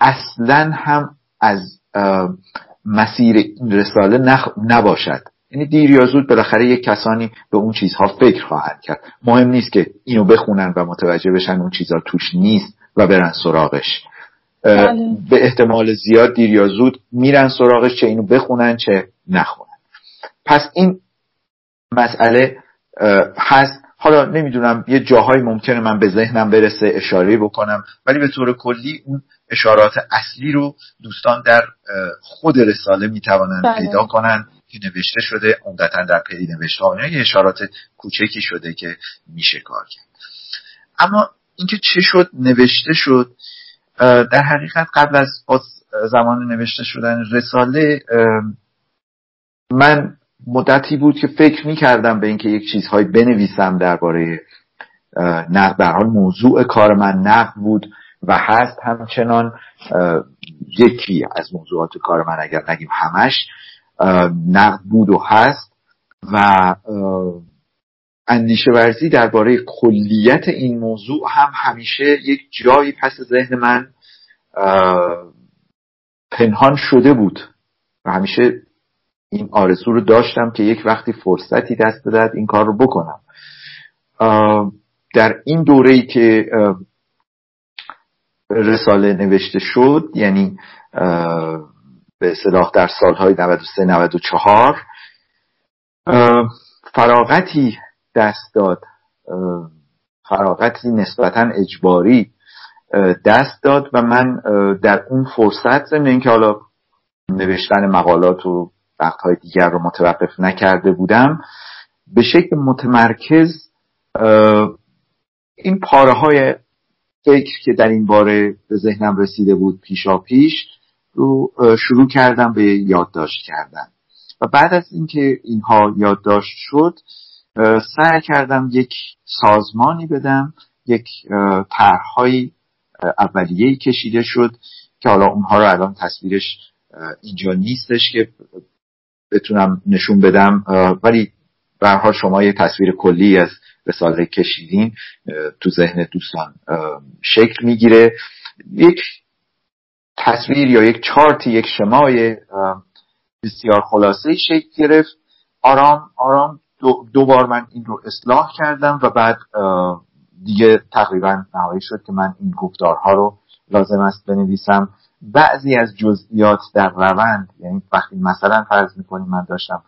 اصلا هم از مسیر این رساله نخ... نباشد. یعنی دیر یا زود بالاخره یک کسانی به اون چیزها فکر خواهند کرد. مهم نیست که اینو بخونن و متوجه بشن اون چیزها توش نیست و برن سراغش. به احتمال زیاد دیر یا زود میرن سراغش چه اینو بخونن چه نخونن. پس این مسئله هست. حالا نمی‌دونم یه جاهایی ممکنه من به ذهنم برسه اشاره بکنم ولی به طور کلی اون اشارات اصلی رو دوستان در خود رساله می‌توانند بله. پیدا کنن که نوشته شده عمدتا در پری نوشته ها یه اشارات کوچکی شده که میشه کار کرد. اما اینکه چه شد نوشته شد در حقیقت قبل از زمان نوشته شدن رساله من مدتی بود که فکر می کردم به اینکه یک چیزهایی بنویسم درباره نقد. در حال موضوع کار من نقد بود و هست همچنان یکی از موضوعات کار من اگر نگیم همش نقد بود و هست و اندیشه ورزی درباره کلیت این موضوع هم همیشه یک جایی پس ذهن من پنهان شده بود. و همیشه این آرزو رو داشتم که یک وقتی فرصتی دست بدهد این کار رو بکنم. در این دوره ای که رساله نوشته شد یعنی به صلاح در سالهای 93 94 فراغتی دست داد. فراغتی نسبتا اجباری دست داد و من در اون فرصت ضمن اینکه حالا نوشتن مقالات و وقتهای دیگر رو متوقف نکرده بودم به شکل متمرکز این پاره های فکر که در این باره به ذهنم رسیده بود پیشا پیش رو شروع کردم به یادداشت کردن. و بعد از اینکه اینها یادداشت شد سعی کردم یک سازمانی بدم یک طرحهای اولیه کشیده شد که حالا اونها رو الان تصویرش اینجا نیستش که بتونم نشون بدم ولی به شما یه تصویر کلی از رساله کشیدین تو ذهن دوستان شکل می‌گیره. یک تصویر یا یک چارت یک شمای بسیار خلاصه شکل گرفت. آرام آرام دو, بار من این رو اصلاح کردم و بعد دیگه تقریبا نهایی شد که من این گفتارها رو لازم است بنویسم. بعضی از جزئیات در روند یعنی وقتی مثلا فرض می‌کنیم من داشتم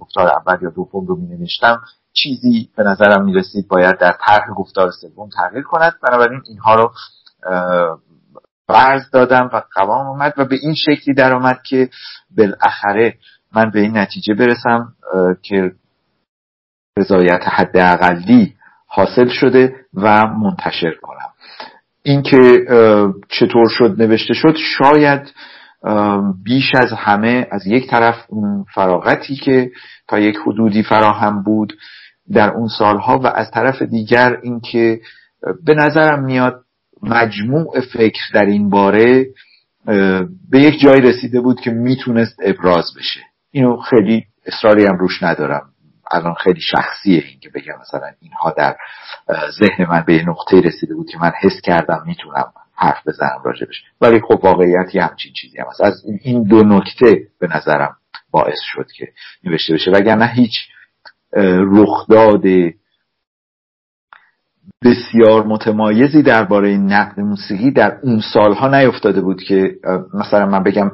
گفتار اول یا دوم رو می نوشتم چیزی به نظرم می رسید باید در طرح گفتار سوم تغییر کند. بنابراین اینها رو فرض دادم و قوام اومد و به این شکلی در آمد که بالاخره من به این نتیجه برسم که رضایت حداقلی حاصل شده و منتشر کنم. اینکه چطور شد نوشته شد شاید بیش از همه از یک طرف اون فراغتی که تا یک حدودی فراهم بود در اون سالها و از طرف دیگر اینکه به نظرم میاد مجموع فکر در این باره به یک جایی رسیده بود که می‌تونست ابراز بشه. اینو خیلی اصراری هم روش ندارم. الان خیلی شخصیه این که بگم مثلا اینها در ذهن من به نقطه رسیده بود که من حس کردم می‌تونم حرف بزنم راجبش ولی خب واقعیتی همچین چیزی هم هست. از این دو نکته به نظرم باعث شد که نوشته بشه. وگرنه هیچ رخداد بسیار متمایزی درباره نقد موسیقی در اون سالها نیفتاده بود که مثلا من بگم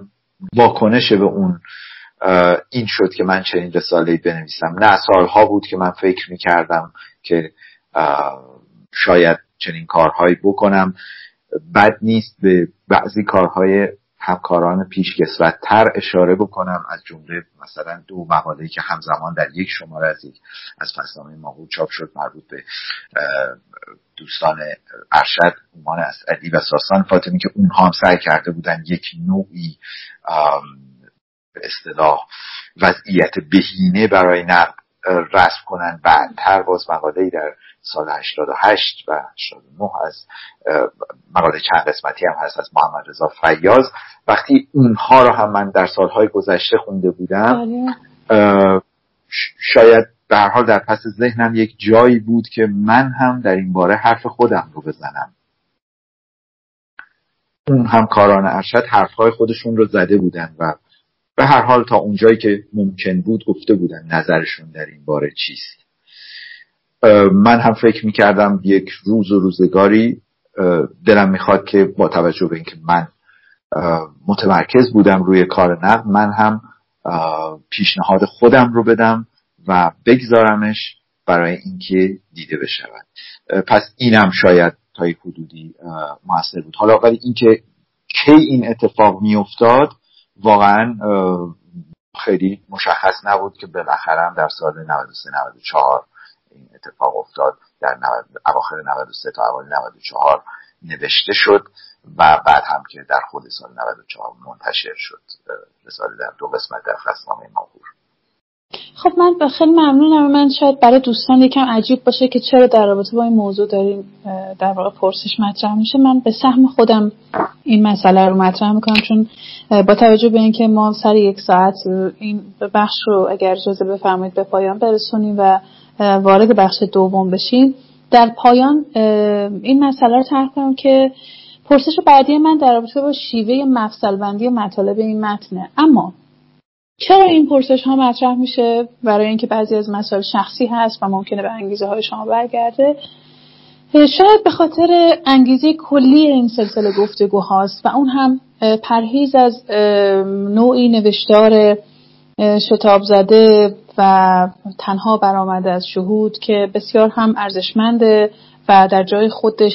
واکنش به اون این شد که من چنین رساله بنویسم. نه سالها بود که من فکر می‌کردم که شاید چنین کارهایی بکنم. بد نیست به بعضی کارهای همکاران پیشکسوتتر اشاره بکنم. از جمله مثلا دو مقاله‌ای که همزمان در یک شماره از یک از فصلنامه ماهور چاپ شد مربوط به دوستان ارشد اومان از علی و ساسان فاطمی که اونها هم سعی کرده بودن یک نوعی به اصطلاح وضعیت بهینه برای نقد رسم کنن. بعدتر باز مقاله در سال 88 و 89 از مقاله چند قسمتی هم هست از محمد رضا فیاض. وقتی اونها رو هم من در سالهای گذشته خونده بودم بله. شاید به حال در پس ذهنم یک جایی بود که من هم در این باره حرف خودم رو بزنم. اون هم کاران ارشد حرفهای خودشون رو زده بودن و به هر حال تا اونجایی که ممکن بود گفته بودن نظرشون در این باره چیست. من هم فکر می‌کردم یک روز و روزگاری دلم می‌خواد که با توجه به اینکه من متمرکز بودم روی کار نقد من هم پیشنهاد خودم رو بدم و بگذارمش برای اینکه دیده بشود. پس اینم شاید تا حدودی موثر بود. حالا ولی اینکه کی این اتفاق میافتاد واقعا خیلی مشخص نبود که بالاخره در سال 93 94 این اتفاق افتاد. در اواخر 93 تا اوایل 94 نوشته شد و بعد هم که در خود سال 94 منتشر شد رساله در دو قسمت در فصلنامه ماهور. خب من خیلی ممنونم. من شاید برای دوستان یکم عجیب باشه که چرا در رابطه با این موضوع داریم در واقع پرسش مطرح میشه. من به سهم خودم این مسئله رو مطرح می‌کنم چون با توجه به اینکه ما سر یک ساعت این بخش رو اگر اجازه بفرمایید به پایان برسونیم و وارد بخش دوم بشیم در پایان این مسئله رو طرح کنم که پرسش بعدی من در رابطه با شیوه مفصل بندی مطالب این متنه. اما چرا این پرسش ها مطرح میشه؟ برای اینکه بعضی از مسائل شخصی هست و ممکنه به انگیزه های شما برگرده. شاید به خاطر انگیزه کلی این سلسله گفتگو هاست و اون هم پرهیز از نوعی نوشتار شتاب زده و تنها برآمده از شهود که بسیار هم ارزشمنده و در جای خودش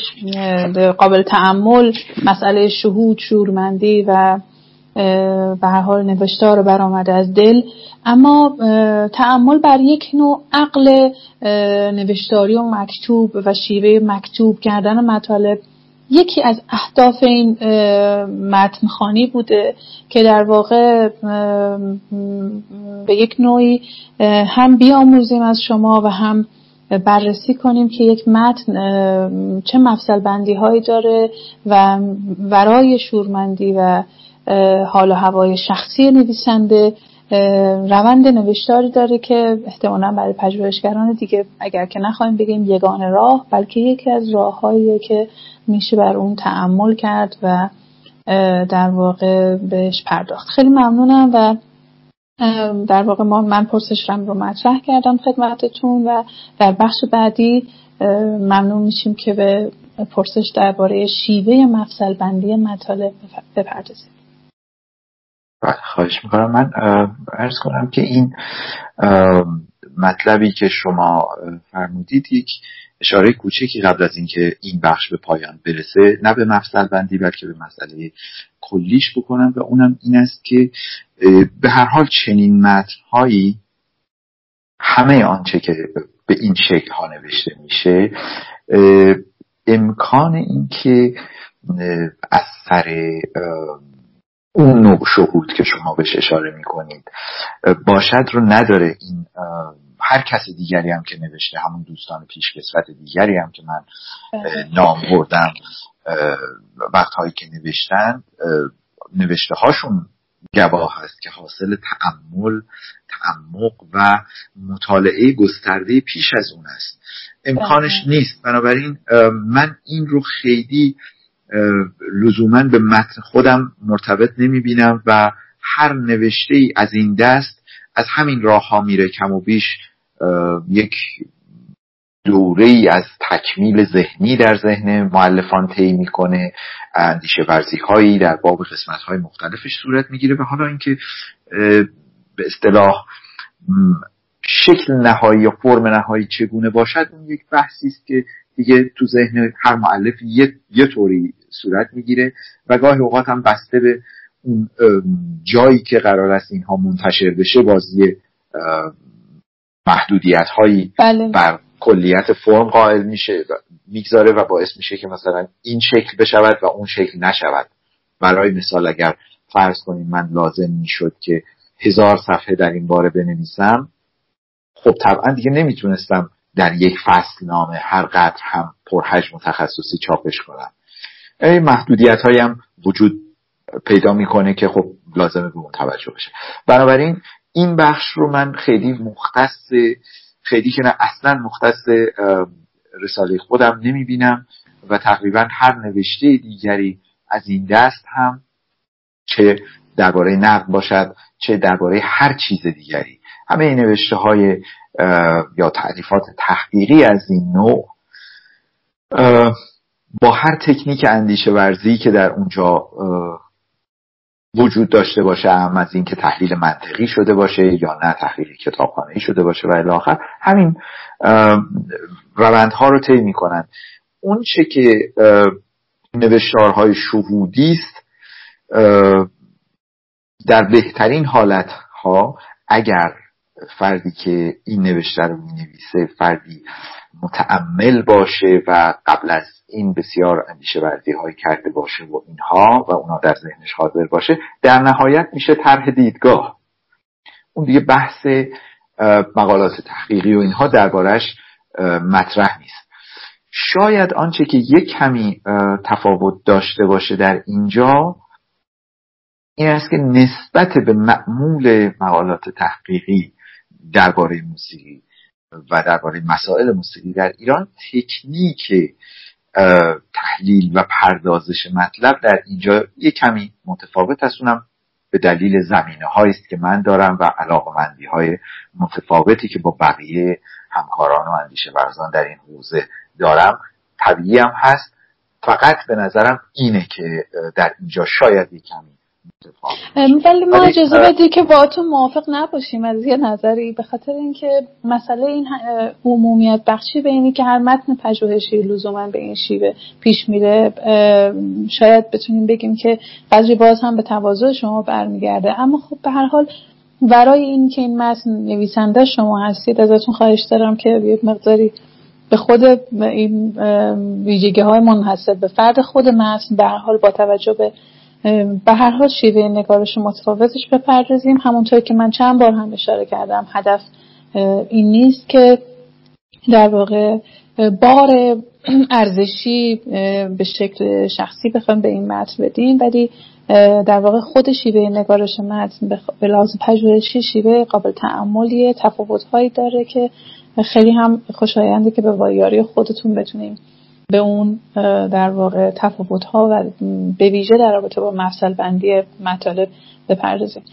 قابل تعمل مسئله شهود شورمندی و به هر حال نوشتار برآمده از دل. اما تعمل بر یک نوع عقل نوشتاری و مکتوب و شیوه مکتوب کردن مطالب. یکی از اهداف این متن خانی بوده که در واقع به یک نوعی هم بیاموزیم از شما و هم بررسی کنیم که یک متن چه مفصل بندی هایی داره و ورای شورمندی و حال و هوای شخصی نویسنده روند نوشتاری داره که احتمالا برای پژوهشگران دیگه اگر که نخواهیم بگیم یگان راه بلکه یکی از راههایی که میشه بر اون تعمل کرد و در واقع بهش پرداخت. خیلی ممنونم و در واقع ما من پرسشم رو مطرح کردم خدمتتون و در بخش بعدی ممنون میشیم که به پرسش درباره شیوه مفصل بندی مطالب بپردازیم بله خواهش می‌کنم. من ارز کنم که این مطلبی که شما فرمودید یک اشاره کوچکی قبل از اینکه این بخش به پایان برسه نه به مفصل بندی بلکه به مسئله کلیش بکنم و اونم این است که به هر حال چنین متنهایی همه آنچه که به این شکل ها نوشته میشه امکان اینکه از سر اون نوع شهود که شما بهش اشاره می‌کنید باشد رو نداره این هر کس دیگری هم که نوشته همون دوستان پیشکسوت دیگری هم که من بله. نام بردم وقتهایی که نوشتن نوشته هاشون گواه هست که حاصل تعمل تعمق و مطالعه گسترده پیش از اون است امکانش بله. نیست بنابراین من این رو خیلی لزوما به متن خودم مرتبط نمی بینم و هر نوشته ای از این دست از همین راه ها میره. کم و بیش یک دوره ای از تکمیل ذهنی در ذهن معلفان طی می‌کنه اندیشه ورزی هایی در باب قسمت های مختلفش صورت می‌گیره و حالا اینکه به اصطلاح شکل نهایی یا فرم نهایی چگونه باشد اون یک بحثی است که دیگه تو ذهن هر معلف یه, یه طوری صورت می‌گیره و گاهی اوقات هم بسته به اون جایی که قرار است اینها منتشر بشه بازی محدودیت هایی بله. بر کلیت فرم قائل میشه می‌گذاره و باعث میشه که مثلا این شکل بشود و اون شکل نشود برای مثال اگر فرض کنیم من لازم می‌شد که هزار صفحه در این باره بنویسم خب طبعا دیگه نمی‌تونستم در یک فصل نامه هر قدر هم پرحجم و تخصصی چاپش کنم. این محدودیت هم وجود پیدا می‌کنه که خب لازمه به اون توجه بشه. بنابراین این بخش رو من خیلی مختص خیلی که نه اصلا مختص رساله خودم نمی‌بینم و تقریبا هر نوشته دیگری از این دست هم چه درباره نقد باشد چه درباره هر چیز دیگری همه نوشته های یا تعریفات تحقیقی از این نوع با هر تکنیک اندیشه ورزی که در اونجا وجود داشته باشه هم از اینکه تحلیل منطقی شده باشه یا نه تحلیل کتابخانه شده باشه و الاخر همین روندها رو طی می‌کنن. اون چه که نوشتارهای شهودی است در بهترین حالت ها اگر فردی که این نوشته رو می نویسه فردی متعمل باشه و قبل از این بسیار اندیشه ورزی های کرده باشه و اینها و اونا در ذهنش حاضر باشه در نهایت میشه طرح دیدگاه. اون دیگه بحث مقالات تحقیقی و اینها دربارش مطرح نیست. شاید آنچه که یک کمی تفاوت داشته باشه در اینجا این است که نسبت به معمول مقالات تحقیقی درباره موسیقی و درباره مسائل موسیقی در ایران تکنیک تحلیل و پردازش مطلب در اینجا یک کمی متفاوت است. اونم به دلیل زمینه هایی است که من دارم و علاقمندی های متفاوتی که با بقیه همکاران و اندیشه ورزان در این حوزه دارم. طبیعی هم هست. فقط به نظرم اینه که در اینجا شاید یک کمی ولی ما اجازه بدی که با تو موافق نباشیم از یه نظری به خاطر اینکه مسئله این عمومیت بخشی به اینی که هر متن پژوهشی لزوما به این شیوه پیش میره شاید بتونیم بگیم که قدری باز هم به تواضع شما برمیگرده. اما خب به هر حال برای این که این متن نویسنده شما هستید ازتون خواهش دارم که یه مقداری به خود این ویژگی های منحصر به فرد خود متن به هر حال با توجه به به هر حال شیوه نگارش متفاوتش بپردازیم. همونطور که من چند بار هم اشاره کردم هدف این نیست که در واقع بار ارزشی به شکل شخصی بخوایم به این متن بدیم ولی در واقع خود شیوه نگارش متن به لازم پژوهشی شیوه قابل تعملیه تفاوتهایی داره که خیلی هم خوشاینده که به وایاری خودتون بتونیم به اون در واقع تفاوت ها و به ویژه در رابطه با مفصل بندی مطالب بپردازیم.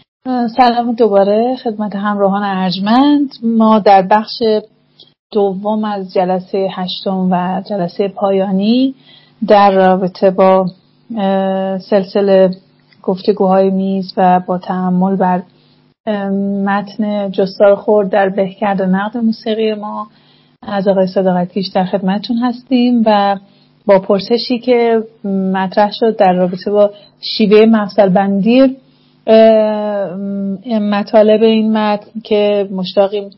سلام دوباره خدمت همراهان ارجمند. ما در بخش دوم از جلسه هشتم و جلسه پایانی در رابطه با سلسله گفتگوهای میز و با تحمل بر متن جستار خورد در بهکرد نقد موسیقی ما از آقای صداقتیش در خدمتتون هستیم و با پرسشی که مطرح شد در رابطه با شیوه مفصل بندی مطالب این متن که مشتاقیم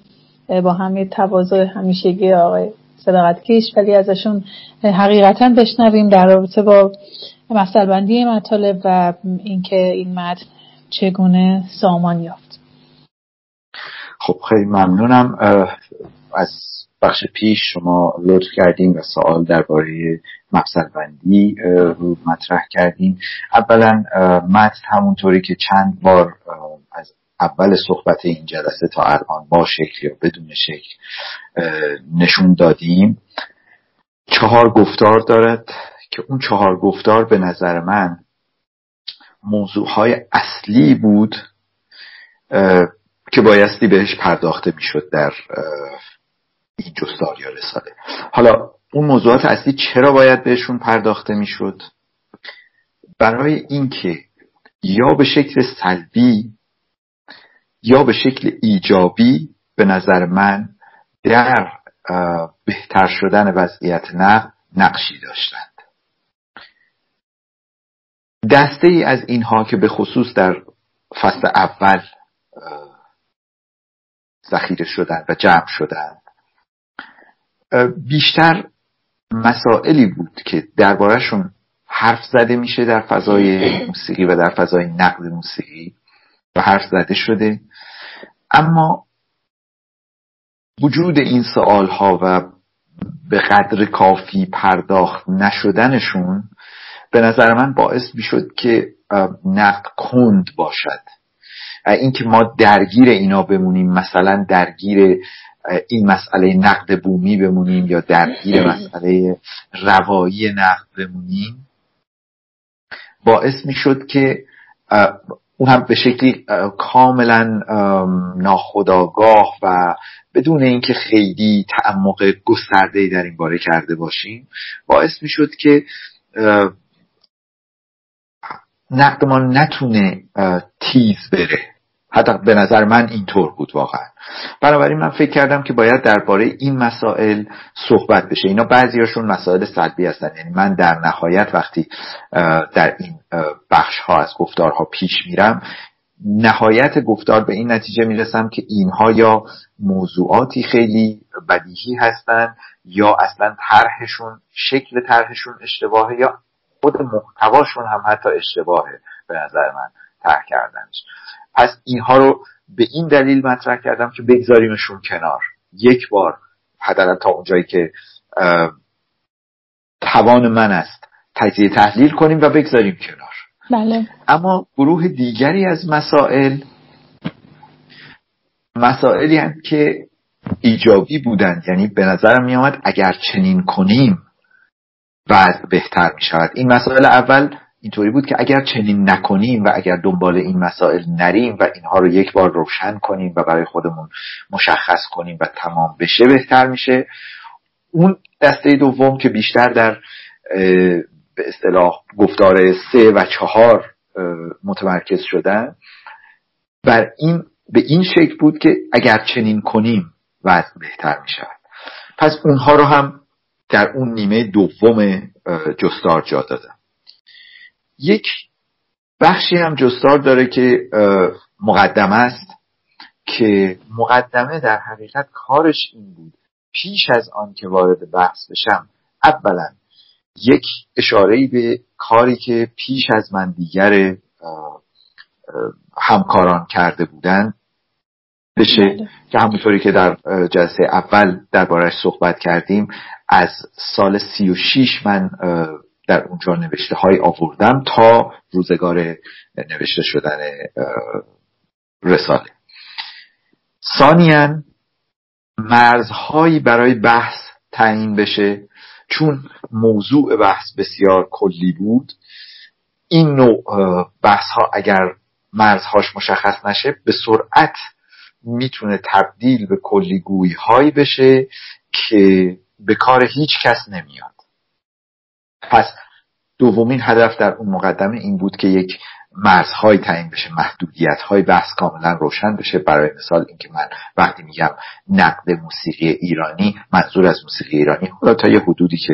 با همه تواضع همیشگی آقای صداقت کیش ولی ازشون حقیقتا بشنویم در رابطه با مقصد بندی مطالب و اینکه این متن چگونه سامان یافت. خب خیلی ممنونم. از بخش پیش شما لطف کردیم و سوال درباره مقصد بندی رو مطرح کردیم اولا متن همونطوری که چند بار از اول صحبت این جلسه تا الان با شکل یا بدون شکل نشون دادیم. چهار گفتار دارد که اون چهار گفتار به نظر من موضوعهای اصلی بود که بایستی بهش پرداخته می‌شد در جستار یا رساله. حالا اون موضوعات اصلی چرا باید بهشون پرداخته می‌شد؟ برای اینکه یا به شکل سلبی یا به شکل ایجابی به نظر من در بهتر شدن وضعیت نقد نقشی داشتند. دسته ای از اینها که به خصوص در فصل اول ذخیره شدن و جمع شدن بیشتر مسائلی بود که دربارهشون حرف زده میشه در فضای موسیقی و در فضای نقد موسیقی و حرف زده شده. اما وجود این سوال ها و به قدر کافی پرداخت نشدنشون به نظر من باعث می‌شد که نقد کند باشد. اینکه ما درگیر اینا بمونیم مثلا درگیر این مسئله نقد بومی بمونیم یا درگیر مسئله روایی نقد بمونیم باعث می‌شد که اون هم به شکلی کاملا ناخداگاه و بدون اینکه خیلی تعمق گسترده در این باره کرده باشیم باعث می‌شد که نقدمان نتونه تیز بره. حتی به نظر من اینطور بود واقعا. بنابراین من فکر کردم که باید درباره این مسائل صحبت بشه. اینا بعضیاشون مسائل سلبی هستن. یعنی من در نهایت وقتی در این بخش ها از گفتارها پیش میرم نهایت گفتار به این نتیجه می‌رسم که اینها یا موضوعاتی خیلی بدیهی هستن یا اصلا طرحشون شکل طرحشون اشتباهه یا خود محتواشون هم حتی اشتباهه به نظر من طرح کردنش. پس اینها رو به این دلیل مطرح کردم که بگذاریمشون کنار. یک بار حداقل تا اونجایی که توان من است تجزیه تحلیل کنیم و بگذاریم کنار. بله. اما گروه دیگری از مسائل مسائلی هم که ایجابی بودند. یعنی به نظرم می آمد اگر چنین کنیم وضع بهتر می شود این مسائل اول اینطوری بود که اگر چنین نکنیم و اگر دنبال این مسائل نریم و اینها رو یک بار روشن کنیم و برای خودمون مشخص کنیم و تمام بشه بهتر میشه. اون دسته دوم که بیشتر در به اصطلاح گفتار سه و چهار متمرکز شدن. بر این به این شکل بود که اگر چنین کنیم وضع بهتر می پس اونها رو هم در اون نیمه دوم جستار جا دادم. یک بخشی هم جستار داره که مقدمه است که مقدمه در حقیقت کارش این بود پیش از آن که وارد بحث بشم اولا یک اشاره به کاری که پیش از من دیگر همکاران کرده بودن بشه بله. که همونطوری که در جلسه اول دربارش صحبت کردیم از سال سی و شیش من در اونجا نوشته های آوردم تا روزگار نوشته شدن رساله. ثانیا مرزهایی برای بحث تعیین بشه. چون موضوع بحث بسیار کلی بود این نوع بحث ها اگر مرزهاش مشخص نشه به سرعت می‌تونه تبدیل به کلیگویی هایی بشه که به کار هیچ کس نمیاد. پس دومین هدف در اون مقدمه این بود که یک مرزهای تعیین بشه محدودیت های بحث کاملا روشن بشه. برای مثال اینکه من وقتی میگم نقد موسیقی ایرانی منظور از موسیقی ایرانی حالا تا یه حدودی که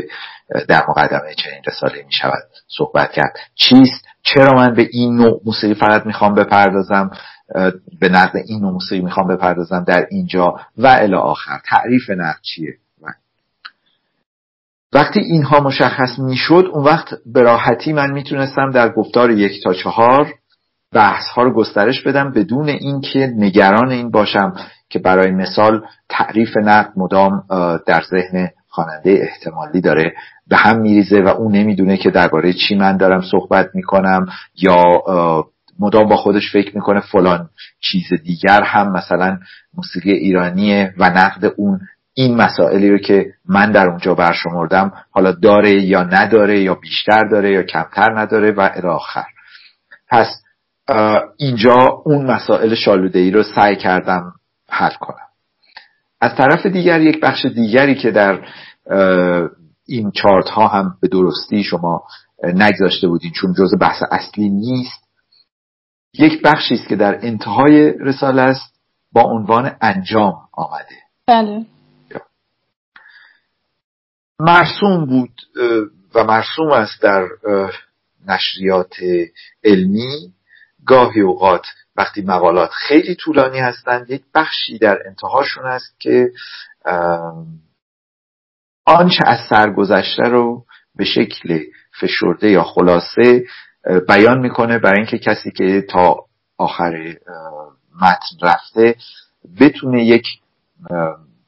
در مقدمه چنین رساله می شود صحبت کرد. چیست؟ چرا من به این نوع موسیقی فقط می‌خوام بپردازم؟ به نقد این نوع موسیقی می‌خوام بپردازم در اینجا و الی آخر. تعریف نقد چیه؟ وقتی اینها مشخص می‌شد اون وقت به راحتی من می‌تونستم در گفتار یک تا چهار بحث ها رو گسترش بدم بدون اینکه نگران این باشم که برای مثال تعریف نقد مدام در ذهن خواننده احتمالی داره به هم میریزه و اون نمی‌دونه که درباره چی من دارم صحبت می‌کنم یا مدام با خودش فکر می‌کنه فلان چیز دیگر هم مثلا موسیقی ایرانیه و نقد اون این مسائلی رو که من در اونجا برشمردم حالا داره یا نداره یا بیشتر داره یا کمتر نداره و الاخر پس اینجا اون مسائل شالوده ای رو سعی کردم حل کنم. از طرف دیگر یک بخش دیگری که در این چارت ها هم به درستی شما نگذاشته بودین چون جز بحث اصلی نیست یک بخشی است که در انتهای رساله است با عنوان انجام آمده. بله. مرسوم بود و مرسوم است در نشریات علمی. گاهی اوقات وقتی مقالات خیلی طولانی هستند یک بخشی در انتهاشون است که آنچه از سرگذشته رو به شکل فشرده یا خلاصه بیان می‌کنه برای اینکه کسی که تا آخر متن رفته بتونه یک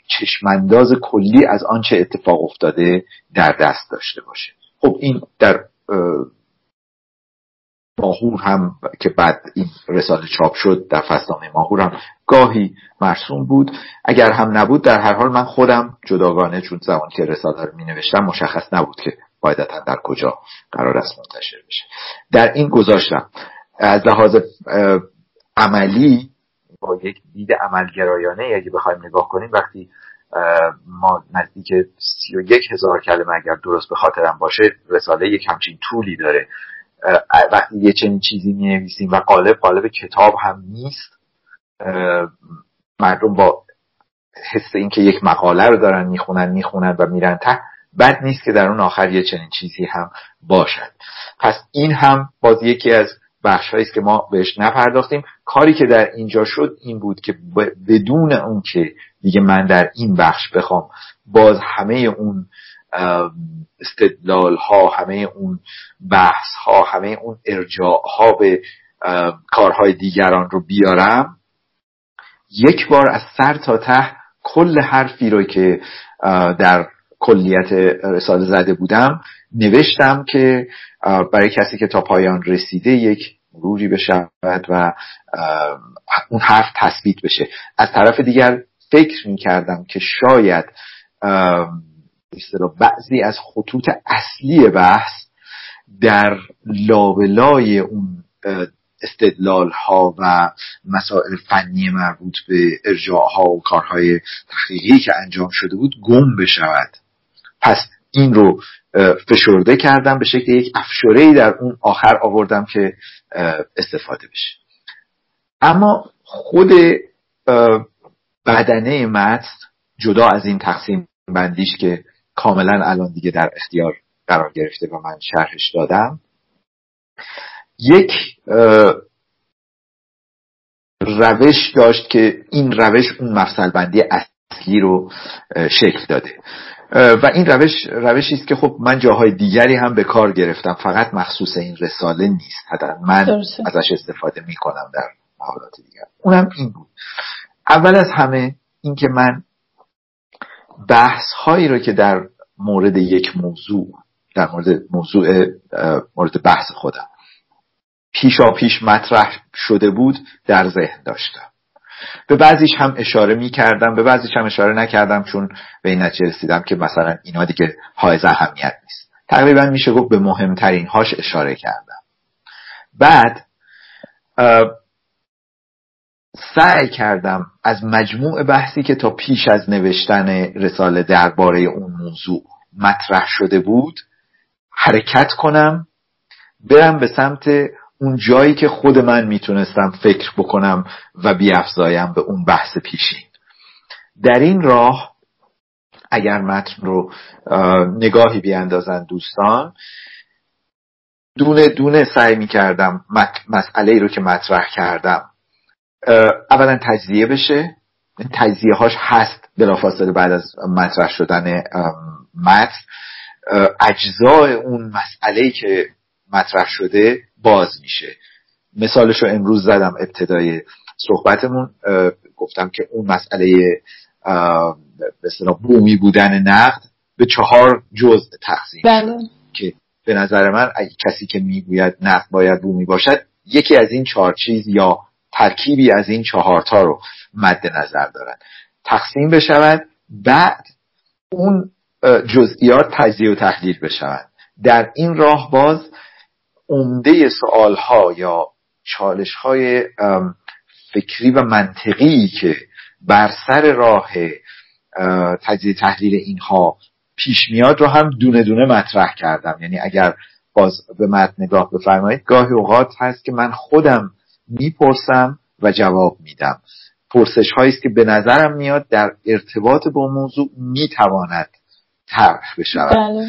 چشمانداز کلی از آنچه اتفاق افتاده در دست داشته باشه. خب این در ماهور هم که بعد این رساله چاپ شد در فصلنامه ماهور هم گاهی مرسوم بود. اگر هم نبود در هر حال من خودم جداگانه چون زمان که رساله رو می نوشتم مشخص نبود که قاعدتا در کجا قرار است منتشر بشه. در این گذاشتم. از لحاظ عملی با یک دید عملگرایانه اگه بخوایم نگاه کنیم وقتی ما نزدیک سی و یک هزار کلمه اگر درست به خاطرم باشه رساله یک همچین طولی داره. وقتی یه چنین چیزی می نویسیم و قالب قالب کتاب هم نیست مردم با حس اینکه یک مقاله رو دارن می‌خونن می‌خونن و میرن ته بد نیست که در اون آخر یه چنین چیزی هم باشد. پس این هم باز یکی از بخش است که ما بهش نپرداختیم. کاری که در اینجا شد این بود که بدون اون که دیگه من در این بخش بخوام باز همه اون استدلال ها همه اون بحث ها همه اون ارجاع ها به کارهای دیگران رو بیارم یک بار از سر تا ته کل حرفی رو که در کلیت رساله زده بودم نوشتم که برای کسی که تا پایان رسیده یک مروری بشود و اون حرف تثبیت بشه. از طرف دیگر فکر می کردم که شاید بعضی از خطوط اصلی بحث در لابلای اون استدلال ها و مسائل فنی مربوط به ارجاع ها و کارهای تحقیقی که انجام شده بود گم بشود. پس این رو فشرده کردم به شکل یک افشوره ای در اون آخر آوردم که استفاده بشه. اما خود بدنه متن جدا از این تقسیم بندیش که کاملا الان دیگه در اختیار قرار گرفته و من شرحش دادم یک روش داشت که این روش اون مفصل بندی اصلی رو شکل داده. و این روش روشی است که خب من جاهای دیگری هم به کار گرفتم. فقط مخصوص این رساله نیست. حتی من ازش استفاده می‌کنم در مقالات دیگر. اونم این بود. اول از همه اینکه من بحث هایی رو که در مورد یک موضوع در مورد موضوع مورد بحث خودم پیشا پیش مطرح شده بود در ذهن داشتم. به بعضیش هم اشاره می کردم به بعضیش هم اشاره نکردم چون به این نتیجه رسیدم که مثلا اینا دیگه حائز اهمیت نیست. تقریبا میشه گفت به مهمترین هاش اشاره کردم. بعد سعی کردم از مجموع بحثی که تا پیش از نوشتن رساله درباره اون موضوع مطرح شده بود حرکت کنم برم به سمت اون جایی که خود من می‌تونستم فکر بکنم و بیافزایم به اون بحث پیشین. در این راه اگر متن رو نگاهی بیاندازن دوستان دونه دونه سعی می‌کردم مسئله رو که مطرح کردم اولا تجزیه بشه. تجزیه هاش هست بلافاصله بعد از مطرح شدن متن. اجزای اون مسئله که مطرح شده باز میشه. مثالش رو امروز زدم ابتدای صحبتمون گفتم که اون مسئله به بومی بودن نقد به چهار جزء تقسیم بله. که به نظر من اگه کسی که می‌گوید نقد باید بومی باشد یکی از این چهار چیز یا ترکیبی از این چهارتا رو مد نظر دارد. تقسیم بشود بعد اون جزئیات تجزیه و تحلیل بشود. در این راه باز عمده سوال ها یا چالش های فکری و منطقی که بر سر راه تجزیه تحلیل اینها پیش میاد رو هم دونه دونه مطرح کردم. یعنی اگر باز به متن نگاه بفرمایید گاهی اوقات هست که من خودم می‌پرسم و جواب میدم. پرسش هایی است که به نظرم میاد در ارتباط با موضوع می‌تواند طرح بشود. بله.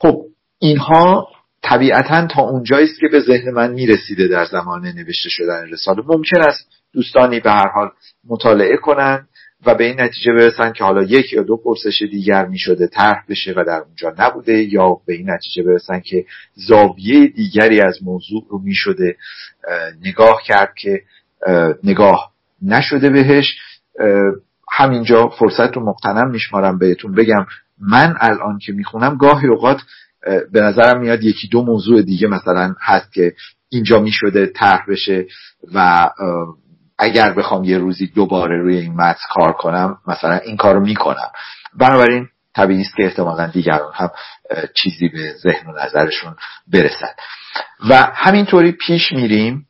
خب اینها طبیعتا تا اونجایی است که به ذهن من می‌رسیده در زمان نوشته شدن رساله. ممکن است دوستانی به هر حال مطالعه کنند و به این نتیجه برسن که حالا یک یا دو پرسش دیگر می شده طرح بشه و در اونجا نبوده یا به این نتیجه برسن که زاویه دیگری از موضوع رو می شده نگاه کرد که نگاه نشده بهش. همینجا فرصت رو مقتنم میشمارم بهتون بگم. من الان که می‌خونم گاهی اوقات به نظرم میاد یکی دو موضوع دیگه مثلا هست که اینجا می‌شده طرح بشه و اگر بخوام یه روزی دوباره روی این متن کار کنم مثلا این کار رو می‌کنم. بنابراین طبیعی است که احتمالا دیگران هم چیزی به ذهن و نظرشون برسد و همینطوری پیش میریم.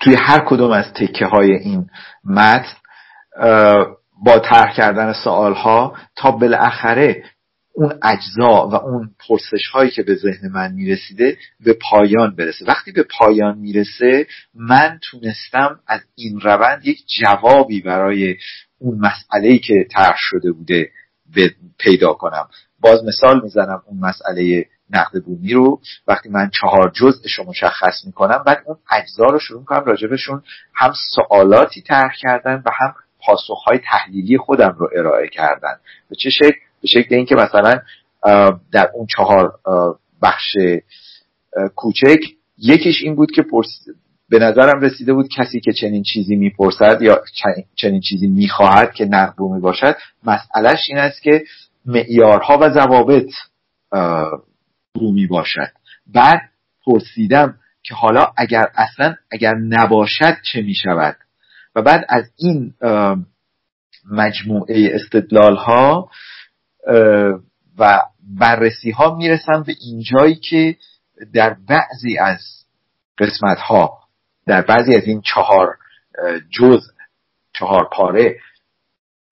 توی هر کدوم از تکه های این متن با طرح کردن سوال ها تا بالاخره اون اجزا و اون پرسش هایی که به ذهن من می‌رسیده به پایان برسه. وقتی به پایان می‌رسه من تونستم از این روند یک جوابی برای اون مسئله که طرح شده بوده پیدا کنم. باز مثال می‌زنم اون مسئله نقد بومی رو. وقتی من چهار جزءش رو مشخص می‌کنم بعد اون اجزا رو شروع کنم راجبشون هم سوالاتی طرح کردن و هم پاسخهای تحلیلی خودم رو ارائه کردن. به چه شکل؟ به شکل اینکه مثلا در اون چهار بخش کوچک یکیش این بود که پرس... به نظرم رسیده بود کسی که چنین چیزی می‌پرسد یا چنین چیزی می‌خواهد که نقد بومی باشد مسئلهش این است که معیارها و ضوابط بومی باشد بعد پرسیدم که حالا اگر اصلا اگر نباشد چه می‌شود؟ و بعد از این مجموعه استدلال ها و بررسی ها می‌رسم به اینجایی که در بعضی از قسمت ها در بعضی از این چهار جز چهار پاره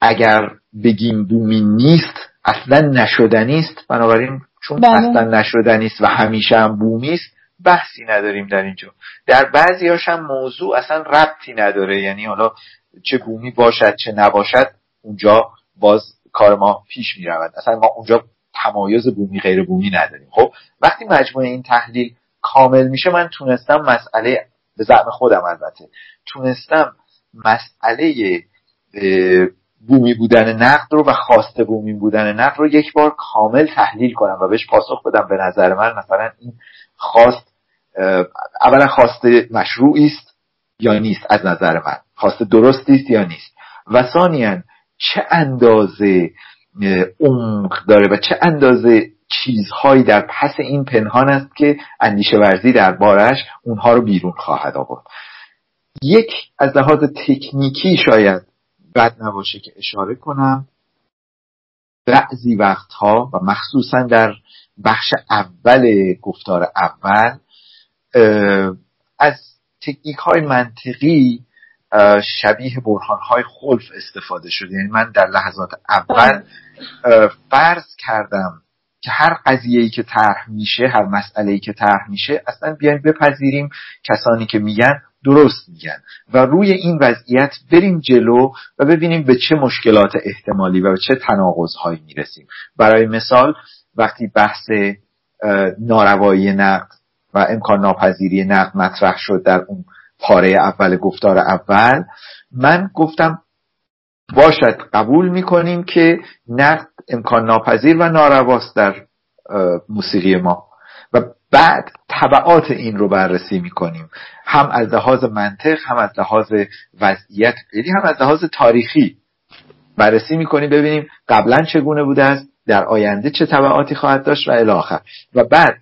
اگر بگیم بومی نیست اصلا نشدنی است بنابراین چون بله. اصلا نشدنی است و همیشه هم بومی است بحثی نداریم در اینجا در بعضی هم موضوع اصلا ربطی نداره یعنی حالا چه بومی باشد چه نباشد اونجا باز کار ما پیش می رود اصلا ما اونجا تمایز بومی غیر بومی نداریم. خب وقتی مجموعه این تحلیل کامل میشه من تونستم مسئله به زعم خودم البته تونستم مسئله بومی بودن نقد رو و خواسته بومی بودن نقد رو یک بار کامل تحلیل کنم و بهش پاسخ بدم. به نظر من مثلا این خواست اولا خواسته مشروعی است یا نیست؟ از نظر من. خواسته درستی است یا نیست؟ و ثانیا چه اندازه عمق داره و چه اندازه چیزهایی در پس این پنهان است که اندیشه ورزی در بارش اونها رو بیرون خواهد آورد. یک از لحاظ تکنیکی شاید بد نباشه که اشاره کنم. بعضی وقتها و مخصوصا در بخش اول گفتار اول از تکنیک های منطقی شبیه برهان های خلف استفاده شده. یعنی من در لحظات اول فرض کردم که هر قضیه که طرح میشه هر مسئله ای که طرح میشه اصلا بیایم بپذیریم کسانی که میگن درست میگن. و روی این وضعیت بریم جلو و ببینیم به چه مشکلات احتمالی و به چه تناقضهایی می‌رسیم. برای مثال وقتی بحث ناروایی نقد و امکان ناپذیری نقد مطرح شد در اون پاره اول گفتار اول. من گفتم باشد قبول می‌کنیم که نقد امکان ناپذیر و نارواست در موسیقی ما. و بعد طبعات این رو بررسی می‌کنیم. هم از لحاظ منطق هم از لحاظ وضعیت. یعنی هم از لحاظ تاریخی بررسی می‌کنیم ببینیم قبلا چگونه بوده است در آینده چه طبعاتی خواهد داشت و الی و بعد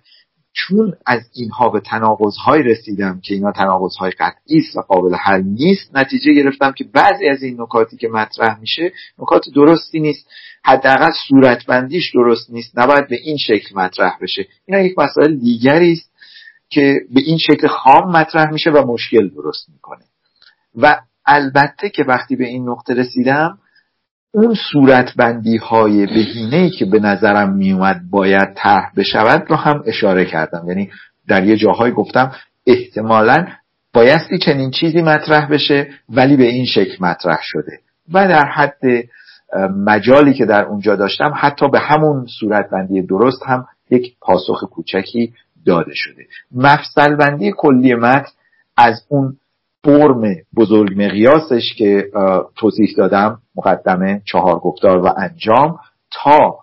چون از اینها به تناقض رسیدم که اینا تناقض های قطعی است و قابل حل نیست نتیجه گرفتم که بعضی از این نکاتی که مطرح میشه نکات درستی نیست. حداقل صورتبندیش درست نیست. نباید به این شکل مطرح بشه. اینا یک مسائل دیگری است که به این شکل خام مطرح میشه و مشکل درست می‌کنه. و البته که وقتی به این نقطه رسیدم اون صورتبندی های بهینه که به نظرم میومد باید طرح بشود رو هم اشاره کردم. یعنی در یه جاهای گفتم احتمالا بایستی چنین چیزی مطرح بشه ولی به این شکل مطرح شده. و در حد مجالی که در اونجا داشتم حتی به همون صورتبندی درست هم یک پاسخ کوچکی داده شده. مفصل بندی کلی متن از اون فرم بزرگ مقیاسش که توضیح دادم مقدمه چهار گفتار و انجام تا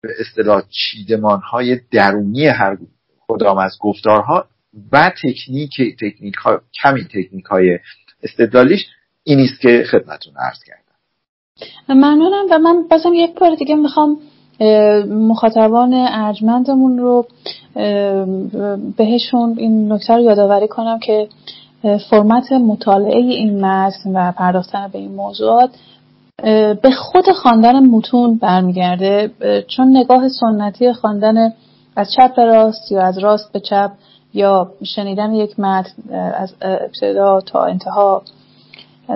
به اصطلاح چیدمان های درونی هر کدام از گفتارها و تکنیک تکنیک ها کمی تکنیک های استدلالیش این است که خدمتون عرض کردم. ممنونم و من بازم یک بار دیگه می‌خوام مخاطبان ارجمندمون رو بهشون این نکته رو یادآوری کنم که فرمت مطالعه این متن و پرداختن به این موضوعات به خود خواندن متون برمیگرده. چون نگاه سنتی خواندن از چپ به راست یا از راست به چپ یا شنیدن یک متن از ابتدا تا انتها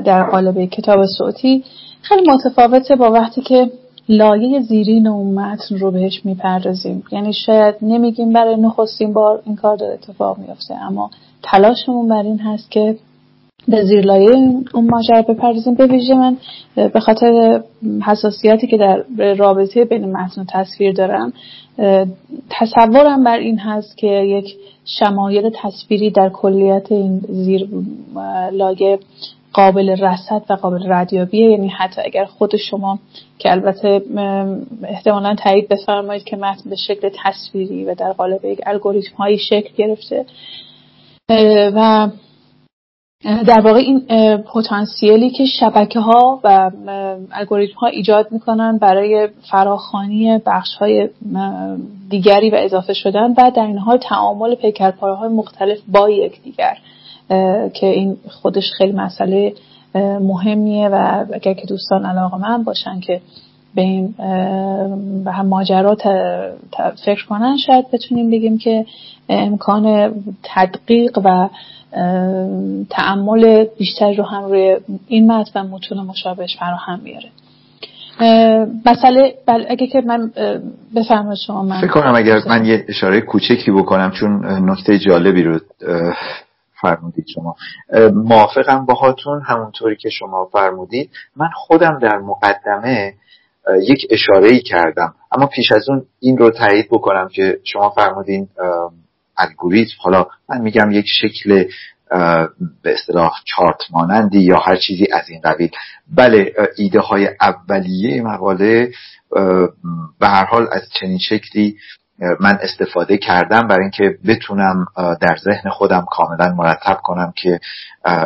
در قالب کتاب صوتی خیلی متفاوته با وقتی که لایه زیرین اون متن رو بهش می‌پردازیم. یعنی شاید نمیگیم برای نخستین بار این کار داره اتفاق میافته اما تلاشمون بر این هست که به زیر لایه اون ماجرا بپردازیم. به ویژه من به خاطر حساسیتی که در رابطه بین متن و تصویر دارم تصورم بر این هست که یک شمایل تصویری در کلیت این زیر لایه قابل رصد و قابل ردیابیه. یعنی حتی اگر خود شما که البته احتمالا تایید بفرمایید که متن به شکل تصویری و در قالب یک الگوریتم هایی شکل گرفته و در واقع این پتانسیلی که شبکه ها و الگوریتم ها ایجاد می‌کنن برای فراخانی بخش های دیگری و اضافه شدن و در این حال تعامل پیکرپاره های مختلف با یکدیگر که این خودش خیلی مسئله مهمیه و اگر که دوستان علاقه من باشن که به این به هم ماجرا فکر کنن شاید بتونیم بگیم که امکان تدقیق و تعمل بیشتر رو هم روی این متن و متون مشابهش فراهم بیاره. مسئله بل اگه که من بفرمایید شما من فکر کنم اگر من یه اشاره کوچکی بکنم چون نکته جالبی رو فرمودید شما. موافقم باهاتون همونطوری که شما فرمودید. من خودم در مقدمه یک اشاره ای کردم. اما پیش از اون این رو تایید بکنم که شما فرمودین الگوریتم حالا من میگم یک شکل به اصطلاح چارت مانندی یا هر چیزی از این قبیل بله ایده های اولیه مقاله به هر حال از چنین شکلی من استفاده کردم برای اینکه بتونم در ذهن خودم کاملا مرتب کنم که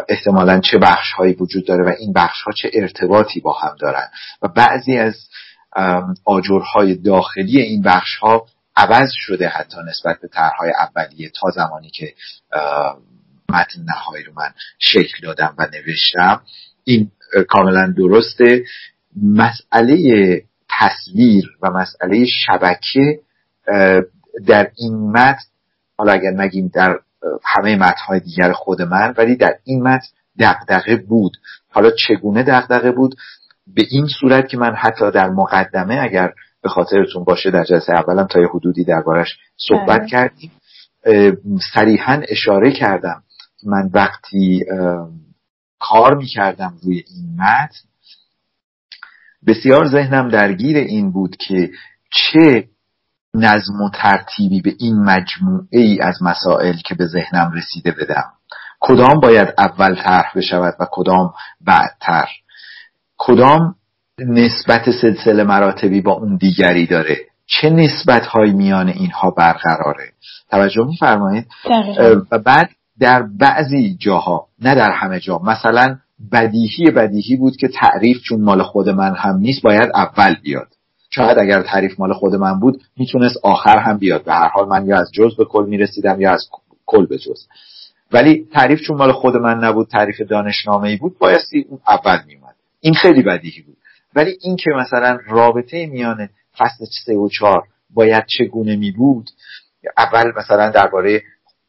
احتمالا چه بخش هایی وجود داره و این بخش ها چه ارتباطی با هم دارن. و بعضی از آجرهای داخلی این بخش ها عوض شده حتی نسبت به طرحهای اولیه تا زمانی که متن نهایی رو من شکل دادم و نوشتم. این کاملا درسته. مسئله تصویر و مسئله شبکه در این متن حالا اگر نگیم در همه متنهای دیگر خود من ولی در این متن دقدقه بود. حالا چگونه دقدقه بود؟ به این صورت که من حتی در مقدمه اگر به خاطرتون باشه در جلسه اولم تا یه حدودی دربارش صحبت بله. کردیم. صریحا اشاره کردم. من وقتی کار می‌کردم روی این متن بسیار ذهنم درگیر این بود که چه نظم و ترتیبی به این مجموعه ای از مسائل که به ذهنم رسیده بدم. کدام باید اول طرح بشود و کدام بعدتر؟ کدام نسبت سلسله مراتبی با اون دیگری داره. چه نسبت های میان اینها برقراره؟ توجه میفرمایید؟ و بعد در بعضی جاها نه در همه جا مثلا بدیهی بدیهی بود که تعریف چون مال خود من هم نیست باید اول بیاد. شاید اگر تعریف مال خود من بود می‌تونست آخر هم بیاد. به هر حال من یا از جز به کل می‌رسیدم یا از کل به جز. ولی تعریف چون مال خود من نبود تعریف دانشنامه ای بود بایستی اون اول میومد این خیلی بدیهی بود. ولی این که مثلا رابطه میان فصل سه و چهار باید چگونه می بود اول مثلا درباره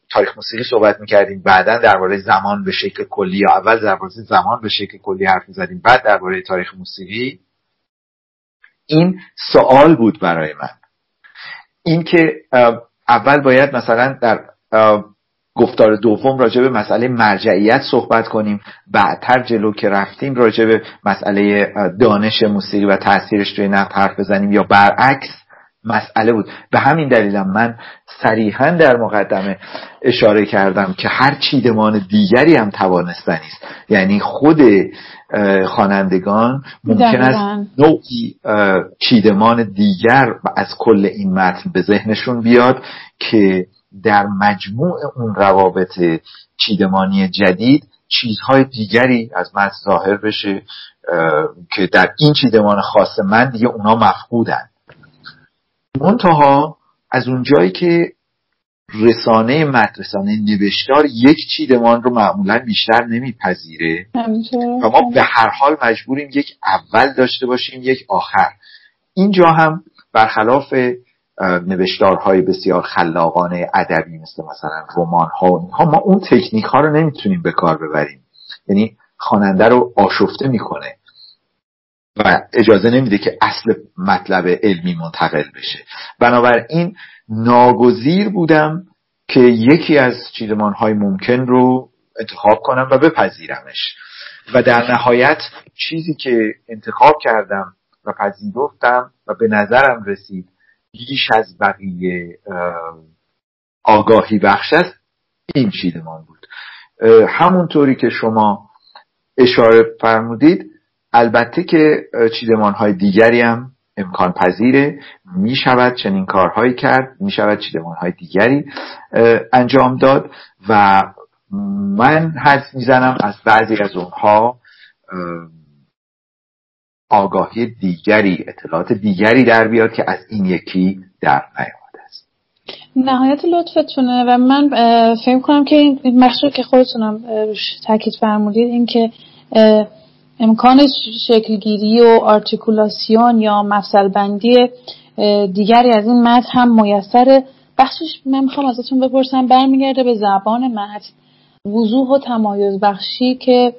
تاریخ موسیقی صحبت می‌کردیم بعدا درباره زمان به شکل کلی یا اول درباره زمان به شکل کلی حرف می‌زدیم بعد درباره تاریخ موسیقی. این سوال بود برای من. اینکه اول باید مثلا در گفتار دوم راجع به مسئله مرجعیت صحبت کنیم. بعدتر جلو که رفتیم راجع به مسئله دانش موسیقی و تاثیرش توی نقد حرف بزنیم یا برعکس مسئله بود. به همین دلیلم من صریحا در مقدمه اشاره کردم که هر چیدمان دیگری هم توانستنی است یعنی خود خوانندگان ممکن است نوعی چیدمان دیگر از کل این متن به ذهنشون بیاد که در مجموع اون روابط چیدمانی جدید چیزهای دیگری از متن ظاهر بشه که در این چیدمان خاص من دیگه اونا مفقودن. منتها از اونجایی که رسانه مدرسانه نوشتار یک چیدمان رو معمولا بیشتر نمیپذیره. و ما به هر حال مجبوریم یک اول داشته باشیم یک آخر. اینجا هم برخلاف نوشتارهای بسیار خلاقانه ادبی مثل مثلا رمان ها ها ما اون تکنیک ها رو نمی‌تونیم به کار ببریم. یعنی خواننده رو آشفته می‌کنه و اجازه نمیده که اصل مطلب علمی منتقل بشه. بنابراین ناگزیر بودم که یکی از چیدمان های ممکن رو انتخاب کنم و بپذیرمش. و در نهایت چیزی که انتخاب کردم و پذیرفتم و به نظرم رسید بیش از بقیه آگاهی بخش است این چیدمان بود. همونطوری که شما اشاره فرمودید البته که چیدمان های دیگری هم امکان پذیره می شود چنین کارهایی کرد می شود چیدمان های دیگری انجام داد و من حد می‌زنم از بعضی از اونها. آگاهی دیگری اطلاعات دیگری در بیاد که از این یکی در نیامده است. نهایت لطفتونه و من فکر کنم که این مخصوص که خودتونم تاکید فرمودید این که امکان شکلگیری و آرتیکولاسیون یا مفصل بندی دیگری از این متن هم میسر بخشش من می‌خوام ازتون بپرسم برمیگرده به زبان متن. وضوح و تمایز بخشی که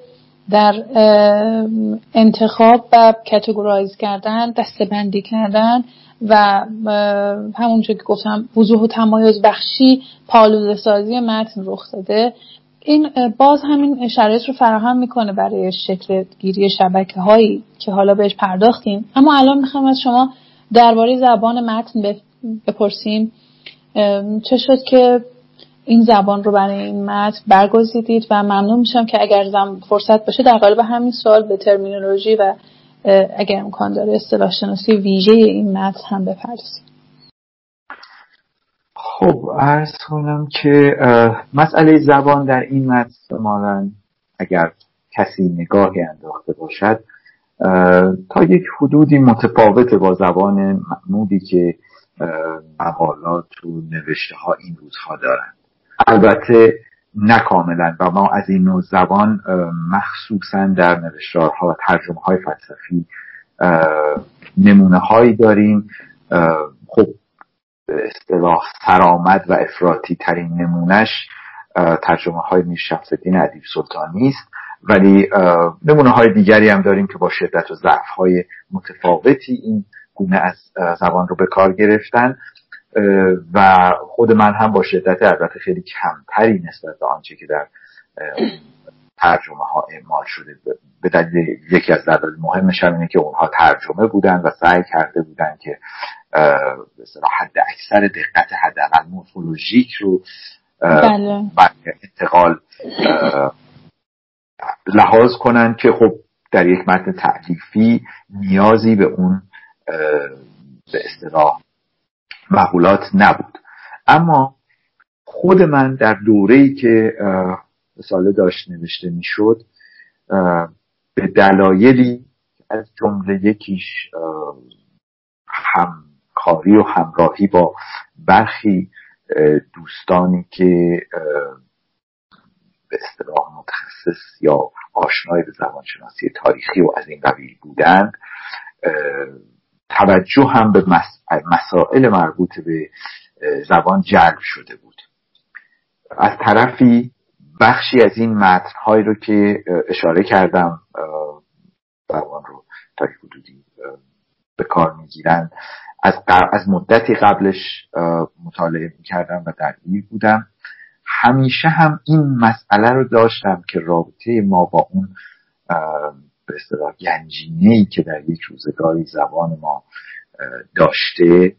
در انتخاب و کتگورایز کردن دسته بندی کردن و همونجور که گفتم وضوح و تمایز بخشی پالوزه سازی متن رخ داده. این باز همین شرایط رو فراهم می‌کنه برای شکل گیری شبکه هایی که حالا بهش پرداختیم. اما الان می‌خوام از شما درباره زبان متن بپرسیم. چه شد که این زبان رو برای این متن برگزیدید و ممنون میشم که اگر زم فرصت باشه در قالب همین سوال به ترمینولوژی و اگر امکان داره اصطلاح شناسی ویژه این متن هم بپردازیم. خب ارز کنم که مسئله زبان در این متن اگر کسی نگاهی انداخته باشد تا یک حدودی متفاوت با زبان معمولی که مقالات و نوشته ها این روزها دارند البته نه و ما از این نوع زبان مخصوصا در نوشتارها و ترجمه های فلسفی نمونه هایی داریم. خب به اصطلاح سرآمد و افراطی ترین نمونهش ترجمه های میر شمس ادیب سلطانی است. ولی نمونه های دیگری هم داریم که با شدت و ضعف های متفاوتی این گونه از زبان رو به کار گرفتن. و خود من هم با شدت البته خیلی کمتری نسبت به آنچه که در ترجمه ها اعمال شده به دلیل یکی از دلایل مهمش هم اینه که اونها ترجمه بودن و سعی کرده بودن که به حد اکثر دقت حداقل مورفولوژیک رو بله. انتقال لحاظ کنن که خب در یک متن تعلیفی نیازی به اون به اصطلاح مقولات نبود. اما خود من در دوره ای که رساله داشت نوشته می‌شد به دلایلی از جمله یکیش همکاری و همراهی با برخی دوستانی که به اصطلاح متخصص یا آشنای به زبانشناسی تاریخی و از این قبیل بودند توجه هم به مسائل مربوط به زبان جلب شده بود. از طرفی بخشی از این متنهایی رو که اشاره کردم زبان رو تا حدودی به کار می‌گیرن از, از مدتی قبلش مطالعه می‌کردم و درگیر بودم. همیشه هم این مسئله رو داشتم که رابطه ما با اون به اصطلاح گنجینه ای که در یک روزگاری زبان ما داشته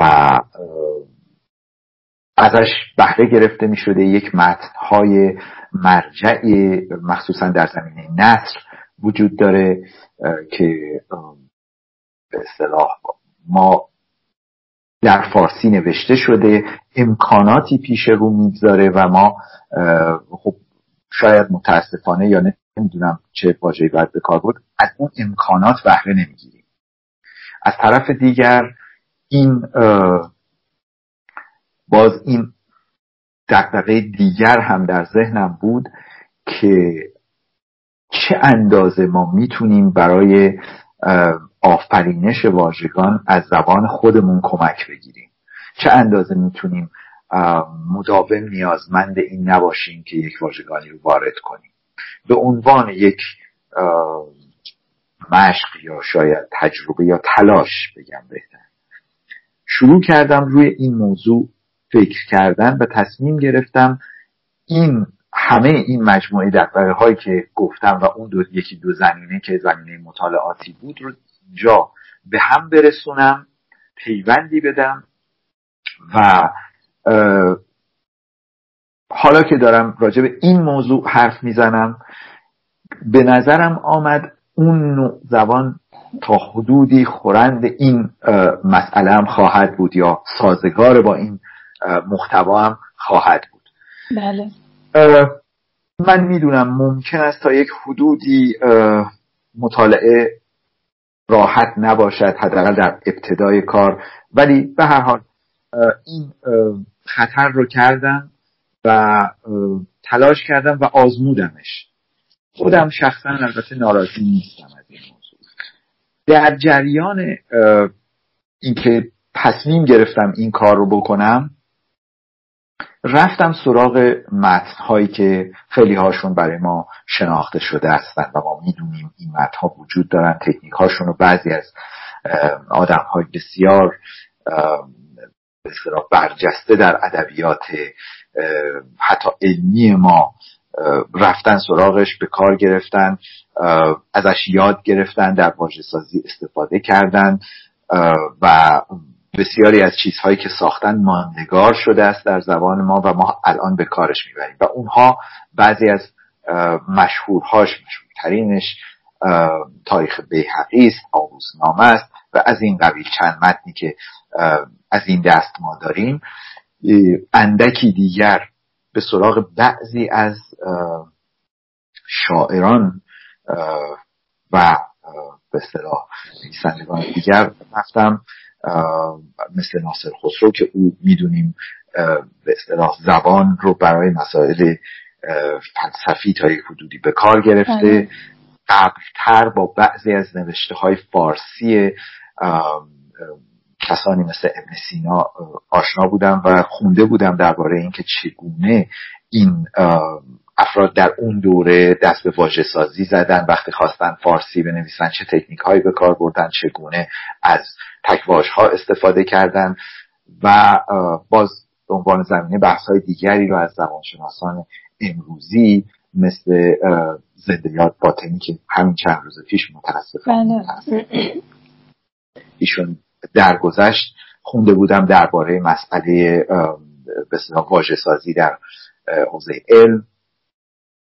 و ازش بهره گرفته می شده یک های مرجعی مخصوصا در زمینه نصر وجود داره که به اصطلاح ما در فارسی نوشته شده امکاناتی پیش رو می‌گذاره و ما خب شاید متاسفانه یا نمی‌دونم چه واژه‌ای باید به کار بود از اون امکانات بهره نمی‌گیریم. از طرف دیگر این باز این دقدقه دیگر هم در ذهنم بود که چه اندازه ما می‌تونیم برای آفرینش واژگان از زبان خودمون کمک بگیریم. چه اندازه می‌تونیم مداوم نیازمند این نباشیم که یک واژگانی رو وارد کنیم. به عنوان یک مشق یا شاید تجربه یا تلاش بگم بهتر. شروع کردم روی این موضوع فکر کردن و تصمیم گرفتم این همه این مجموعه دقدقه هایی که گفتم و اون دو یکی دو زمینه که زمینه مطالعاتی بود رو جا به هم برسونم پیوندی بدم و حالا که دارم راجع به این موضوع حرف می‌زنم به نظرم آمد اون نوع زبان تا حدودی خورند این مسئله هم خواهد بود یا سازگار با این محتوا هم خواهد بود. بله. من می‌دونم ممکن است تا یک حدودی مطالعه راحت نباشد حداقل در ابتدای کار ولی به هر حال این خطر رو کردم و تلاش کردم و آزمودمش. خودم شخصا البته ناراضی نیستم از این موضوع. در جریان اینکه تصمیم گرفتم این کار رو بکنم رفتم سراغ متن هایی که خیلی هاشون برای ما شناخته شده هستند و ما می‌دونیم این متن ها وجود دارن تکنیک هاشون رو بعضی از آدم های بسیار به برجسته در ادبیات حتی علمی ما رفتن سراغش به کار گرفتن ازش یاد گرفتن در واژه سازی استفاده کردن و بسیاری از چیزهایی که ساختن ماندگار شده است در زبان ما و ما الان به کارش می‌بریم. و اونها بعضی از مشهورهاش مشهورترینش تاریخ بیحقی است آووسنامه است و از این قبیل چند متنی که از این دست ما داریم. اندکی دیگر به سراغ بعضی از شاعران و به اصطلاح نویسندگان دیگر رفتم. مثل ناصر خسرو که او می‌دونیم به اصطلاح زبان رو برای مسائل فلسفی تا یک حدودی به کار گرفته. بله. قبلتر با بعضی از نوشته های فارسی کسانی مثل ابن سینا آشنا بودم و خونده بودم درباره اینکه چگونه این افراد در اون دوره دست به واژه سازی زدن وقتی خواستن فارسی بنویسن چه تکنیک هایی به کار بردن چگونه از تکواش ها استفاده کردن و باز به عنوان زمینه بحث های دیگری رو از زبانشناسان امروزی مثل زنده یاد باطنی که همین چند روز پیش متاسفانه بله. ایشون درگذشت. خونده بودم درباره مسئله به واژه سازی در حوزه علم.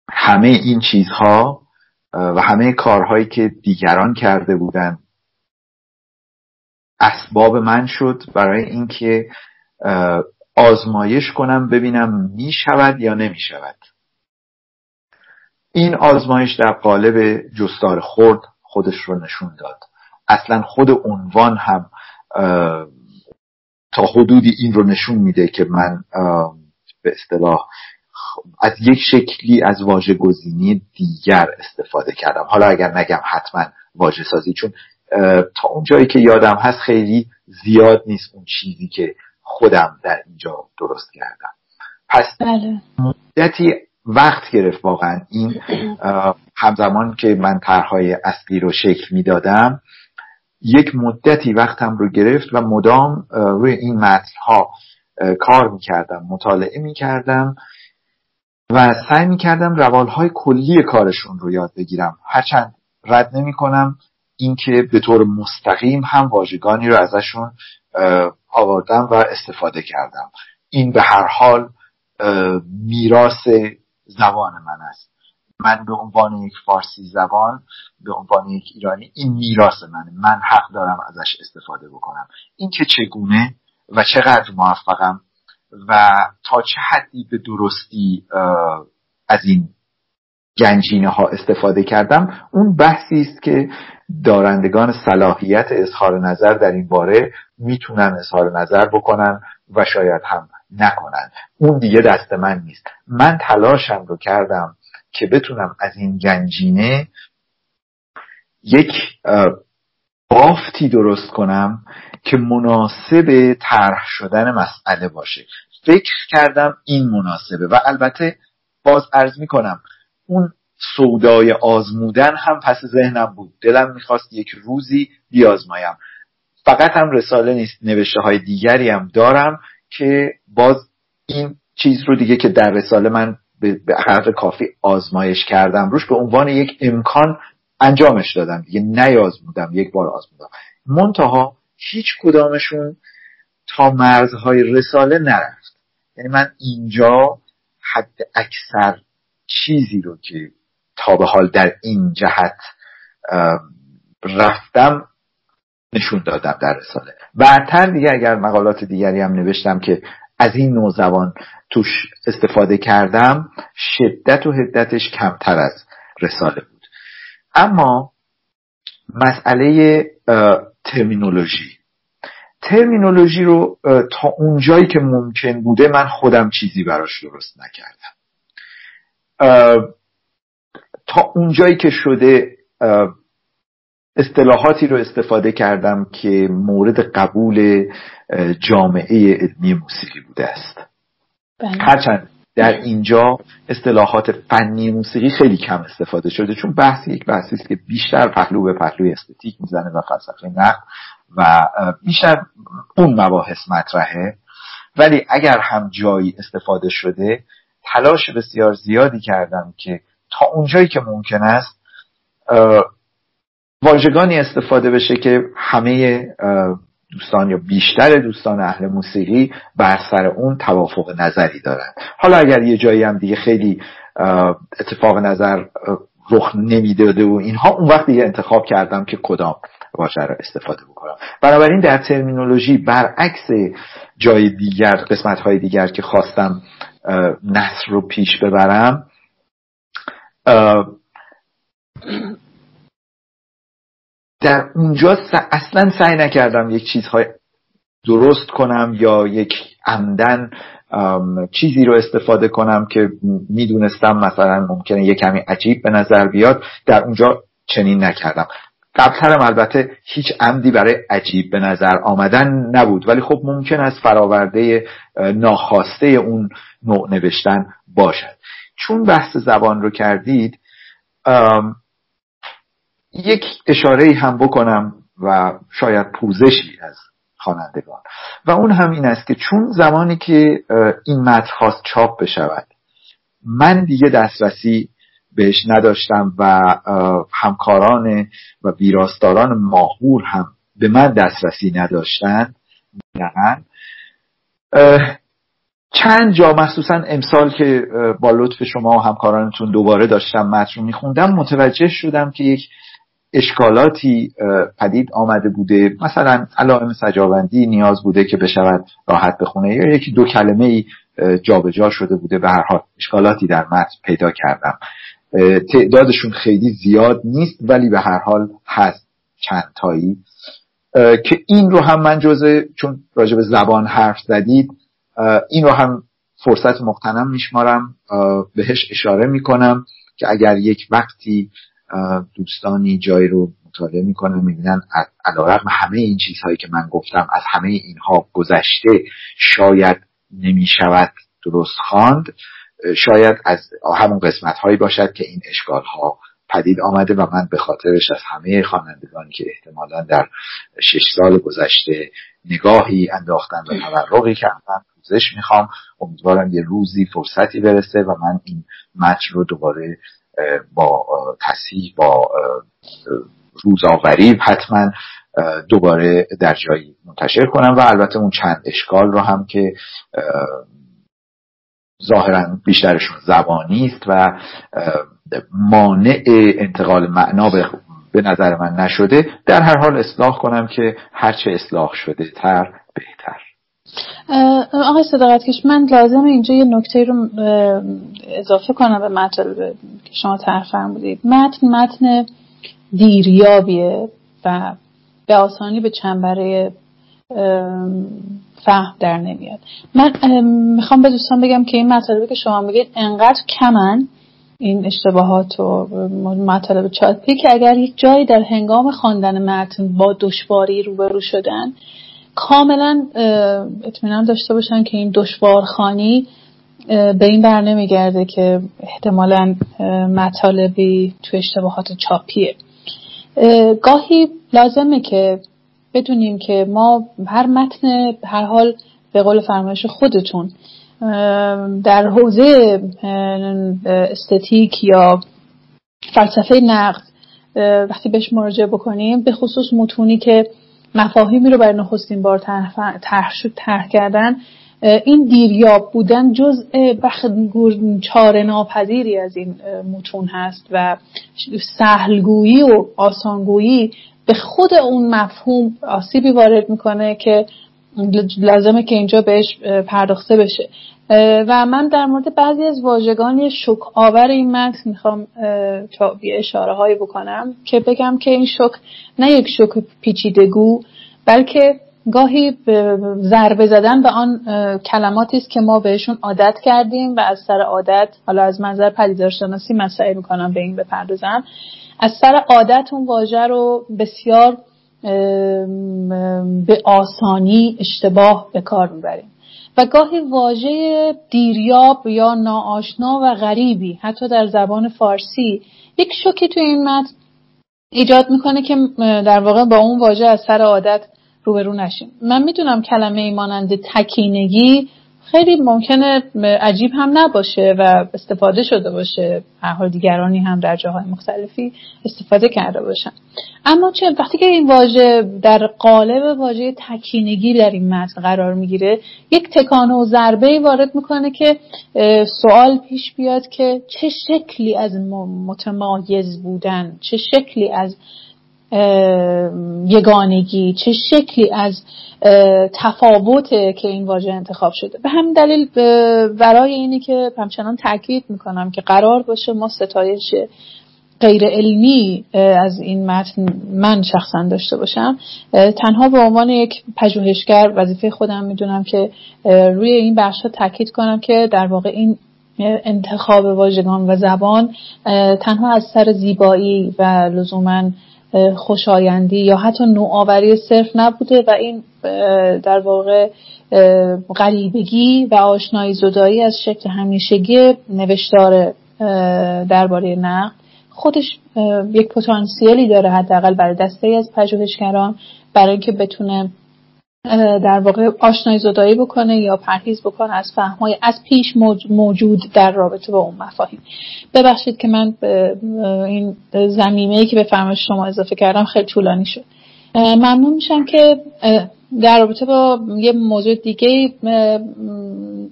همه این چیزها و همه کارهایی که دیگران کرده بودن اسباب من شد برای اینکه آزمایش کنم ببینم می شود یا نمی شود. این آزمایش در قالب جستار خورد خودش رو نشون داد. اصلا خود عنوان هم تا حدودی این رو نشون میده که من به اصطلاح از یک شکلی از واژه گزینی دیگر استفاده کردم. حالا اگر نگم حتما واژه سازی چون تا اون جایی که یادم هست خیلی زیاد نیست اون چیزی که خودم در اینجا درست کردم. پس بله. مدتی وقت گرفت واقعا این (clears throat) همزمان که من طرحهای اصلی رو شکل می‌دادم. یک مدتی وقتم رو گرفت و مدام روی این متنها کار می‌کردم مطالعه می‌کردم و سعی می‌کردم روالهای کلی کارشون رو یاد بگیرم. هرچند رد نمی کنم اینکه به طور مستقیم هم واژگانی رو ازشون آوردم و استفاده کردم. این به هر حال میراث زبان من است. من به عنوان یک فارسی زبان به عنوان یک ایرانی این میراث منه. من حق دارم ازش استفاده بکنم. این که چگونه و چقدر موفقم و تا چه حدی به درستی از این گنجینه ها استفاده کردم اون بحثی است که دارندگان صلاحیت اظهار نظر در این باره می‌تونن اظهار نظر بکنن و شاید هم نکنن. اون دیگه دست من نیست. من تلاشم رو کردم که بتونم از این گنجینه یک بافتی درست کنم که مناسب طرح شدن مسئله باشه. فکر کردم این مناسبه و البته باز ارز می‌کنم اون سودای آزمودن هم پس ذهنم بود. دلم می‌خواست یک روزی بیازمایم. فقط هم رساله نیست نوشته های دیگری هم دارم که باز این چیز رو دیگه که در رساله من به حرف کافی آزمایش کردم. روش به عنوان یک امکان انجامش دادم. دیگه نیازمودم یک بار آزمودم. منتها هیچ کدامشون تا مرزهای رساله نرفت. یعنی من اینجا حد اکثر چیزی رو که تا به حال در این جهت رفتم نشون دادم در رساله. بعدتر دیگه اگر مقالات دیگری هم نوشتم که از این نوع زبان توش استفاده کردم شدت و حدتش کمتر از رساله بود. اما مسئله ترمینولوژی. ترمینولوژی رو تا اونجایی که ممکن بوده من خودم چیزی براش درست نکردم. تا اونجایی که شده اصطلاحاتی رو استفاده کردم که مورد قبول جامعه علمی موسیقی بوده است بله. هرچند در اینجا اصطلاحات فنی موسیقی خیلی کم استفاده شده چون بحث یک بحثی است که بیشتر پهلو به پهلوی استتیک می‌زنه و فلسفه نقد و بیشتر اون مباحث مطرحه ولی اگر هم جایی استفاده شده تلاش بسیار زیادی کردم که تا اونجایی که ممکن است واژگانی استفاده بشه که همه دوستان یا بیشتر دوستان اهل موسیقی بر سر اون توافق نظری دارن. حالا اگر یه جایی هم دیگه خیلی اتفاق نظر رخ نمی‌داده و اینها اون وقت دیگه انتخاب کردم که کدام واژه رو استفاده بکنم. بنابراین در ترمینولوژی برعکس جای دیگر قسمت های دیگر که خواستم نصر رو پیش ببرم در اونجا اصلا سعی نکردم یک چیزهای درست کنم یا یک عمدن چیزی رو استفاده کنم که می‌دونستم مثلا ممکنه یه کمی عجیب به نظر بیاد. در اونجا چنین نکردم. قبلترم البته هیچ عمدی برای عجیب به نظر آمدن نبود. ولی خب ممکن است فراورده ناخواسته اون نوع نوشتن باشد. چون بحث زبان رو کردید یک اشاره هم بکنم و شاید پوزشی از خوانندگان. و اون هم این است که چون زمانی که این متن خواست چاپ بشود من دیگه دسترسی بهش نداشتم و همکاران و ویراستاران ماهور هم به من دسترسی نداشتن چند جا مخصوصا امسال که با لطف شما و همکارانتون دوباره داشتم متن رو میخوندم متوجه شدم که یک اشکالاتی پدید آمده بوده. مثلا علائم سجاوندی نیاز بوده که بشود راحت بخونه یا یکی دو کلمه ای جابجا شده بوده. به هر حال اشکالاتی در متن پیدا کردم. تعدادشون خیلی زیاد نیست ولی به هر حال هست چند تایی که این رو هم من جزه چون راجع به زبان حرف زدید این رو هم فرصت مقتنم میشمارم. بهش اشاره می‌کنم که اگر یک وقتی دوستانی جایی رو مطالعه می‌کنن می‌بینن علیرغم همه این چیزهایی که من گفتم از همه اینها گذشته شاید نمی‌شود درست خواند. شاید از همون قسمت هایی باشد که این اشکال ها پدید آمده و من به خاطرش از همه خوانندگانی که احتمالا در شش سال گذشته نگاهی انداختن و تورقی کردن پوزش می‌خوام امیدوارم یه روزی فرصتی برسه و من این متن رو دوباره با تصحیح با روزآوری حتما دوباره در جایی منتشر کنم و البته اون چند اشکال رو هم که ظاهرا بیشترشون زبانی است و مانع انتقال معنا به نظر من نشده. در هر حال اصلاح کنم که هرچه اصلاح شده تر بهتر. آقای صداقتکش من لازم اینجا یه نکته رو اضافه کنم به مطلب که شما طرح بودید. متن متن دیریابیه و به آسانی به چنبره فهم در نمیاد. من می‌خوام به دوستان بگم که این مطالبی که شما میگید انقدر کمن این اشتباهات و مطالب. چاپی که اگر یک جایی در هنگام خواندن متن با دشواری روبرو شدن کاملا اطمینان داشته باشن که این دشوارخانی به این بر نمیگرده که احتمالا مطالبی تو اشتباهات چاپیه. گاهی لازمه که بدونیم که ما هر متن هر حال به قول فرمایش خودتون در حوزه استتیک یا فلسفه نقد وقتی بهش مراجعه بکنیم به خصوص متونی که مفاهیمی رو برای نخستین بار طرح شد طرح کردن این دیریاب بودن جزء بخ چاره ناپذیری از این متون هست و سهلگویی و آسانگویی به خود اون مفهوم آسیبی وارد می‌کنه که لازمه که اینجا بهش پرداخته بشه. و من در مورد بعضی از واژگان شک آور این متن می‌خوام اشاره هایی بکنم که بگم که این شک نه یک شک پیچیدگو بلکه گاهی ضربه زدن به آن کلماتی است که ما بهشون عادت کردیم و از سر عادت حالا از منظر پدیدارشناسی سعی می‌کنم به این بپردازم. از سر عادت اون واژه رو بسیار به آسانی اشتباه به کار می‌بریم. و گاهی واژه دیریاب یا ناآشنا و غریبی حتی در زبان فارسی یک شوکی تو این متن ایجاد می‌کنه که در واقع با اون واژه از سر عادت روبرو نشیم. من می‌دونم کلمه مانند تکینگی خیلی ممکنه عجیب هم نباشه و استفاده شده باشه. هر حال دیگرانی هم در جاهای مختلفی استفاده کرده باشن. اما چه وقتی که این واژه در قالب واژه تکینگی در این متن قرار می‌گیره یک تکانه و ضربه وارد می‌کنه که سوال پیش بیاد که چه شکلی از متمایز بودن چه شکلی از یگانگی چه شکلی از تفاوته که این واژه انتخاب شده. به همین دلیل برای اینی که همچنان تاکید می‌کنم که قرار باشه ما ستایش غیر علمی از این متن من شخصا داشته باشم. تنها به عنوان یک پژوهشگر وظیفه خودم می‌دونم که روی این بخش ها تاکید کنم که در واقع این انتخاب واژگان و زبان تنها از سر زیبایی و لزوما خوشایندی یا حتی نوآوری صرف نبوده و این در واقع غریبگی و آشنایی زدایی از شکل همیشگی نوشتار درباره نقد خودش یک پتانسیلی داره حداقل برای دسته از پژوهشگران برای اینکه بتونه در واقع آشنایی زدایی بکنه یا پرهیز بکنه از فهمهای از پیش موجود در رابطه با اون مفاهیم. ببخشید که من این زمینه که به فرمایش شما اضافه کردم خیلی طولانی شد. ممنون میشم که در رابطه با یه موضوع دیگه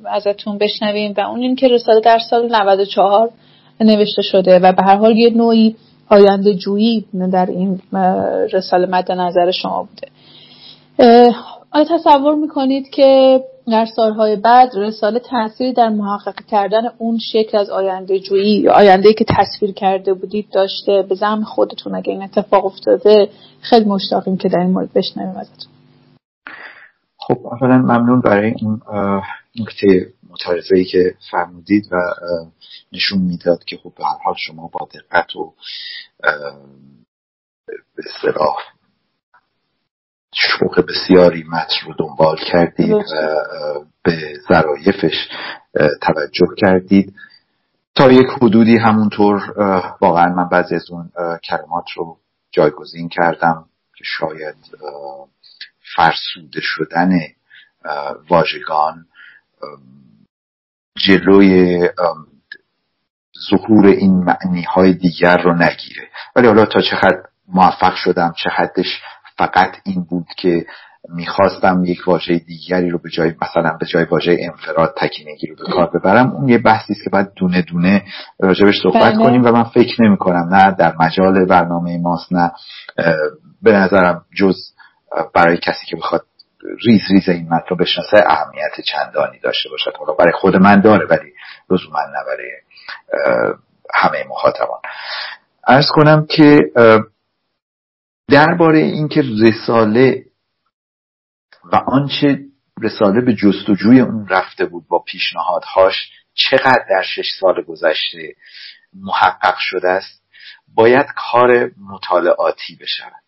ازتون بشنویم و اون این که رساله در سال 94 نوشته شده و به هر حال یه نوعی آینده جویی در این رساله مد نظر شما بوده. آیا تصور می‌کنید که در سالهای بعد رساله تاثیری در محقق کردن اون شکل از آینده جویی یا آینده که تصویر کرده بودید داشته؟ به زم خودتون اگه این اتفاق افتاده خیلی مشتاقیم که در این مورد بشنویم ازتون. خب اولا ممنون برای اون نکته متعرضه ای که فرمودید و نشون می‌داد که خب به هر حال شما با دقت و به شوق بسیاری متن رو دنبال کردید و به ظرایفش توجه کردید. تا یک حدودی همونطور واقعا من بعضی از اون کلمات رو جایگزین کردم که شاید فرسوده شدن واژگان جلوی ظهور این معنی های دیگر رو نگیره. ولی حالا تا چقدر موفق شدم چه حدش فقط این بود که می‌خواستم یک واژه دیگری رو به جای مثلا به جای واژه انفراد تکینگی رو به کار ببرم. اون یه بحثی است که باید دونه دونه راجبش صحبت بله. کنیم و من فکر نمی کنم نه در مجال برنامه ماست نه به نظرم جز برای کسی که بخواد ریز ریز این متن رو بشناسه اهمیت چندانی داشته باشد. حالا برای خود من داره ولی لزوما نه برای همه مخاطبان. ارز کنم که درباره اینکه رساله و آنچه رساله به جستجوی اون رفته بود با پیشنهادهاش چقدر در شش سال گذشته محقق شده است باید کار مطالعاتی بشود.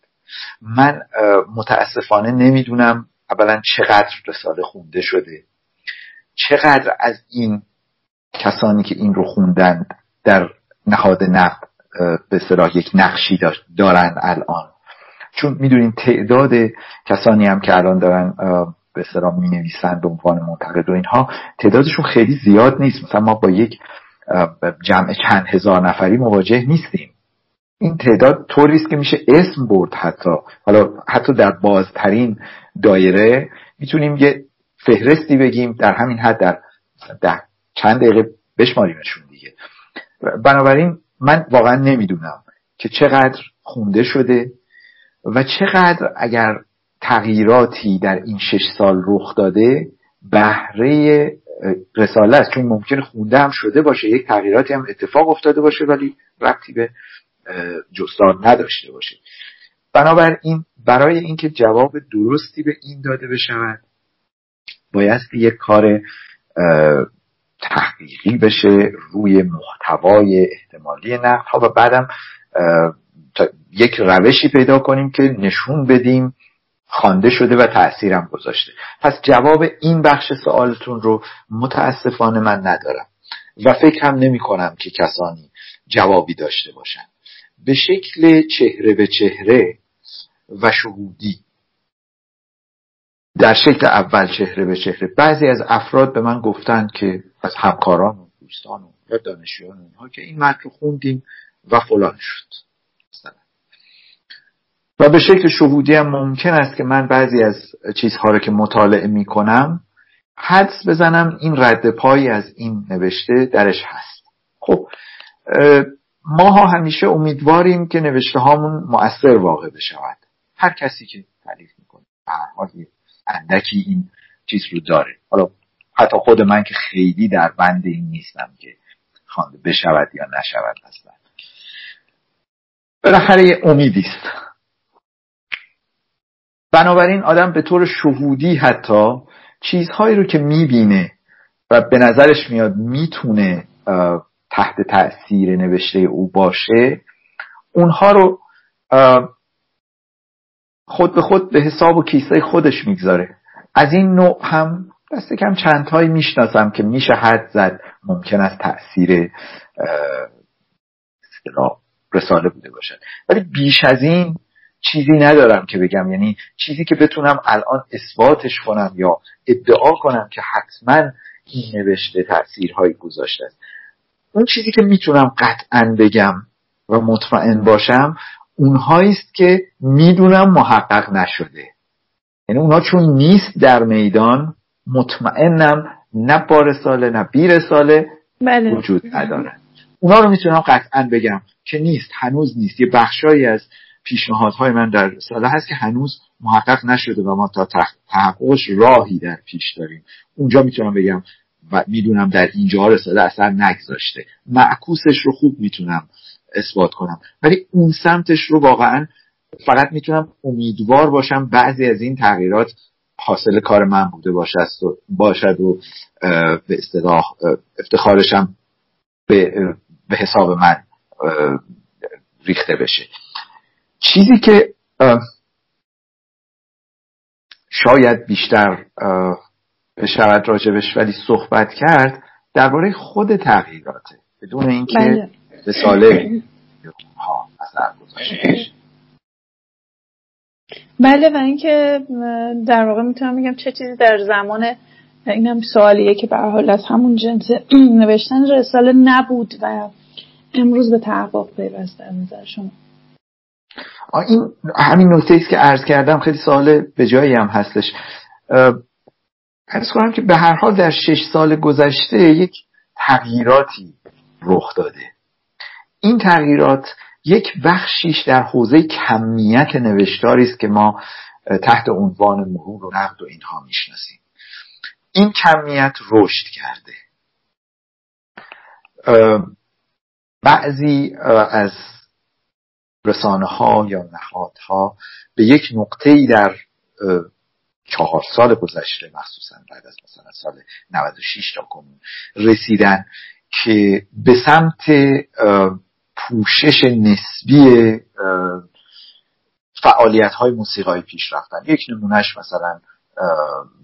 من متاسفانه نمی‌دونم اولا چقدر رساله خونده شده چقدر از این کسانی که این رو خوندند در نهاد نقد به صلاح یک نقشی دارن الان. چون می‌دونین تعداد کسانی هم که الان دارن به اصطلاح می نویسند به عنوان منتقد و اینها تعدادشون خیلی زیاد نیست. مثلا ما با یک جمع چند هزار نفری مواجه نیستیم. این تعداد طوری است که میشه اسم برد حتی. حالا حتی در بازترین دایره می‌تونیم یه فهرستی بگیم در همین حد در, در چند دقیقه بشماریمشون دیگه. بنابراین من واقعا نمی‌دونم که چقدر خونده شده و چقدر اگر تغییراتی در این شش سال رخ داده بهره رساله است. چون ممکن خونده هم شده باشه یک تغییراتی هم اتفاق افتاده باشه ولی ربطی به جستار نداشته باشه. بنابراین برای اینکه جواب درستی به این داده بشود بایستی یک کار تحقیقی بشه روی محتوای احتمالی نقد ها و بعدم یک روشی پیدا کنیم که نشون بدیم خوانده شده و تاثیرم گذاشته. پس جواب این بخش سوالتون رو متاسفانه من ندارم و فکر هم نمی کنم که کسانی جوابی داشته باشن. به شکل چهره به چهره و شهودی. در شکل اول چهره به چهره. بعضی از افراد به من گفتند که از همکاران و دوستان و دانشجویان اینها که این متن رو خوندیم و فلان شد. و به شکل شهودی هم ممکن است که من بعضی از چیزها رو که مطالعه می کنم حدس بزنم این رد پایی از این نوشته درش هست. خب ما همیشه امیدواریم که نوشته هامون مؤثر واقع بشود. هر کسی که تعریف می‌کنه به اندکی این چیز رو داره. حالا حتی خود من که خیلی در بند این نیستم که خوانده بشود یا نشود اصلا. بالاخره یه امیدی است. بنابراین آدم به طور شهودی حتی چیزهایی رو که می‌بینه و به نظرش میاد می‌تونه تحت تاثیر نوشته او باشه اونها رو خود به خود به حساب و کیسه خودش می‌گذاره. از این نوع هم دست کم چندهایی می‌شناسم که میشه حد زد ممکن است تاثیر رساله بوده باشد ولی بیش از این چیزی ندارم که بگم. یعنی چیزی که بتونم الان اثباتش کنم یا ادعا کنم که حتما این نوشته تاثیرهایی گذاشته است. اون چیزی که می‌تونم قطعا بگم و مطمئن باشم اونهایی است که می‌دونم محقق نشده. یعنی اونا چون نیست در میدان مطمئنم نه با رساله نه بی رساله بله. وجود نداره اونا رو می‌تونم قطعا بگم که نیست هنوز نیست. یه بخشایی از پیشنهادهای من در رساله هست که هنوز محقق نشده و ما تا تحققش راهی در پیش داریم. اونجا می‌تونم بگم و می‌دونم در اینجا رساله اثر نگذاشته. معکوسش رو خوب می‌تونم اثبات کنم. ولی اون سمتش رو واقعا فقط می‌تونم امیدوار باشم بعضی از این تغییرات حاصل کار من بوده باشد و باشد و به اصطلاح افتخارشم به, به حساب من ریخته بشه. چیزی که شاید بیشتر بشود راجبش ولی صحبت کرد درباره خود تغییراته. بدون اینکه. به ساله ها اثر گذاشته بله و اینکه در واقع می‌تونم بگم چه چیزی در زمان اینم سوالیه که به حال از همون جنس (clears throat) نوشتن رساله نبود و امروز به تحقق پیوسته از نظر شما. این همین نکته است که عرض کردم خیلی سوال به جایی هم هستش. ارز کنم که به هر حال در شش سال گذشته یک تغییراتی رخ داده. این تغییرات یک بخشیش در حوزه کمیت نوشتاری است که ما تحت عنوان مرور و نقد و اینها می‌شناسیم. این کمیت رشد کرده. بعضی از رسانه ها یا نهادها به یک نقطه ای در چهار سال گذشته مخصوصا بعد از مثلا سال 96 تا کنون رسیدن که به سمت پوشش نسبی فعالیت های موسیقایی پیش رفتن یک نمونهش مثلا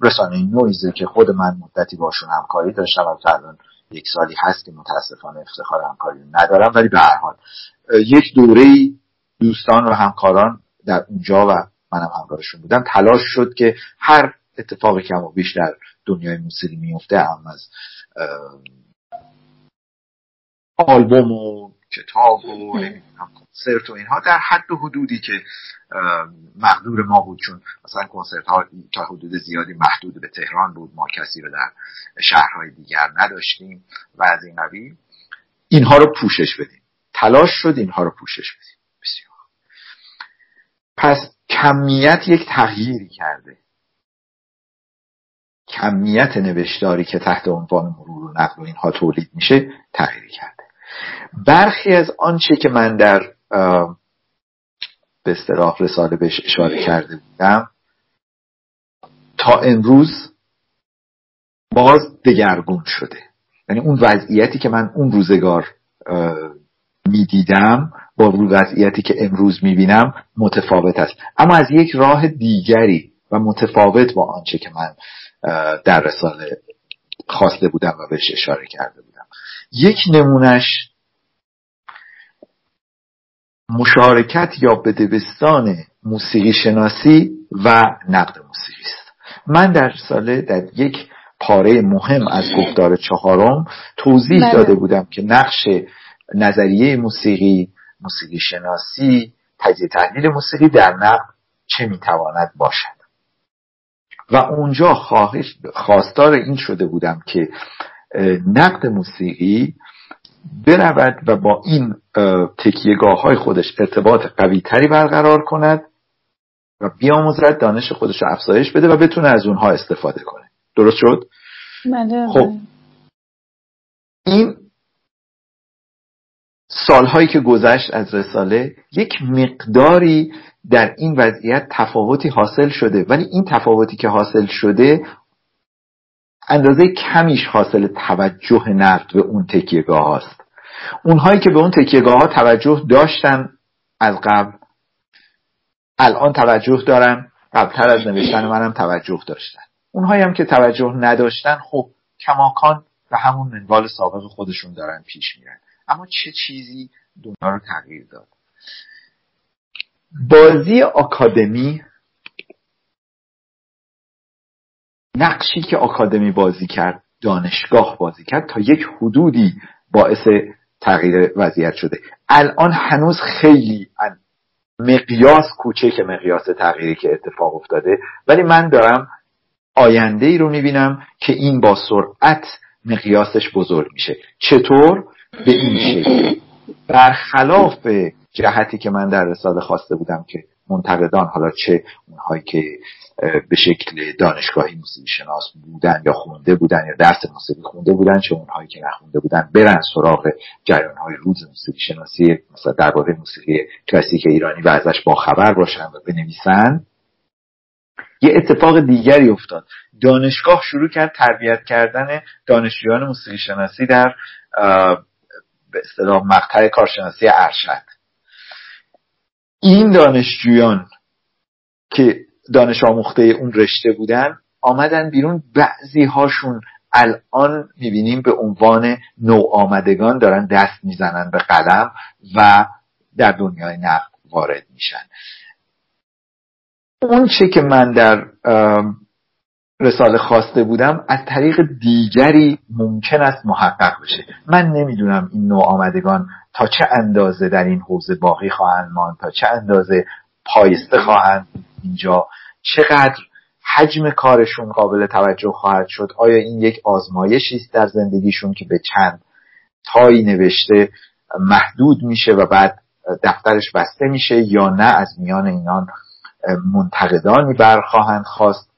رسانه نویزه که خود من مدتی باشون همکاری داشتم و الان یک سالی هست که متاسفانه افتخار همکاری ندارم ولی به هر حال یک دوره دوستان و همکاران در اونجا و منم همکارشون بودم. تلاش شد که هر اتفاقی کم و بیش در دنیای موسیقی میفته هم از آلبوم و کتاب و کنسرت و اینها در حد و حدودی که مقدور ما بود. چون مثلا کنسرت ها تا حدود زیادی محدود به تهران بود. ما کسی رو در شهرهای دیگر نداشتیم. و از این قبیل اینها رو پوشش بدیم. تلاش شد اینها رو پوشش بدیم. پس کمیت یک تغییری کرده. کمیت نوشتاری که تحت عنوان مرور و نقل و اینها تولید میشه تغییری کرده. برخی از آنچه که من در به اصطلاح رساله بهش اشاره کرده بودم تا امروز باز دگرگون شده. یعنی اون وضعیتی که من اون روزگار می‌دیدم با وضعیتی که امروز می‌بینم متفاوت است. اما از یک راه دیگری و متفاوت با آنچه که من در رساله خواسته بودم و بهش اشاره کرده بودم. یک نمونش مشارکت یا بدبستان موسیقی شناسی و نقد موسیقی است. من در ساله در یک پاره مهم از گفتار چهارم توضیح بله. داده بودم که نقش نظریه موسیقی موسیقی شناسی تجزیه تحلیل موسیقی در نقد چه می‌تواند باشد و اونجا خواهش خواستار این شده بودم که نقد موسیقی برود و با این تکیهگاه های خودش ارتباط قوی تری برقرار کند و بیاموزد دانش خودش رو افزایش بده و بتونه از اونها استفاده کنه درست شد؟ بله خب بله. این سالهایی که گذشت از رساله یک مقداری در این وضعیت تفاوتی حاصل شده. ولی این تفاوتی که حاصل شده اندازه کمیش حاصل توجه نقد به اون تکیهگاه هاست. اونهایی که به اون تکیهگاه ها توجه داشتن از قبل الان توجه دارن. قبلتر از نوشتن منم توجه داشتن. اونهایی هم که توجه نداشتن خب کماکان به همون منوال سابق خودشون دارن پیش میرن. اما چه چیزی دنیا رو تغییر داد؟ بازی آکادمی نقشی که آکادمی بازی کرد دانشگاه بازی کرد تا یک حدودی باعث تغییر وضعیت شده. الان هنوز خیلی مقیاس کوچک مقیاس تغییری که اتفاق افتاده ولی من دارم آینده ای رو می‌بینم که این با سرعت مقیاسش بزرگ میشه. چطور؟ به این شکل. برخلاف جهتی که من در رساله خواسته بودم که منتقدان حالا چه اونهایی که به شکل دانشگاهی موسیقی شناس بودن یا خونده بودن یا درس موسیقی خونده بودن چه اونهایی که نخونده بودن برن سراغ جریان های روز موسیقی شناسی مثلا درباره موسیقی کلاسیک ایرانی و ازش با خبر باشن و بنویسن. یه اتفاق دیگری افتاد. دانشگاه شروع کرد تربیت کردن دانشجویان موسیقی شناسی در به اصطلاح مقطع کارشناسی ارشد. این دانشجویان که دانش آموخته اون رشته بودن آمدن بیرون. بعضی هاشون الان می‌بینیم به عنوان نو آمدگان دارن دست می‌زنن به قلم و در دنیای نقد وارد میشن. اون چه که من در رساله خواسته بودم از طریق دیگری ممکن است محقق بشه. من نمی‌دونم این نوع آمدگان تا چه اندازه در این حوزه باقی خواهند ماند تا چه اندازه پایسته خواهند اینجا. چقدر حجم کارشون قابل توجه خواهد شد؟ آیا این یک آزمایشی است در زندگیشون که به چند تایی نوشته محدود میشه و بعد دفترش بسته میشه یا نه؟ از میان اینان منتقدانی برخواهند خواست.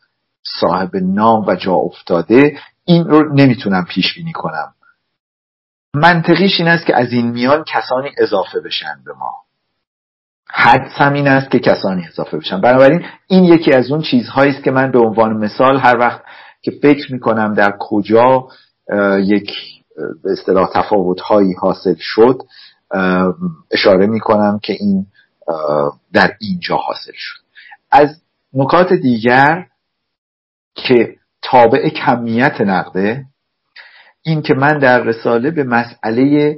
صاحب نام و جا افتاده این رو نمی‌تونم پیش بینی کنم. منطقیش این است که از این میان کسانی اضافه بشن به ما. حدسم این است که کسانی اضافه بشن. بنابراین این یکی از اون چیزهایی است که من به عنوان مثال هر وقت که فکر می‌کنم در کجا یک به اصطلاح تفاوت هایی حاصل شد اشاره می‌کنم که این در اینجا حاصل شد. از نکات دیگر که تابع کمیت نقده این که من در رساله به مسئله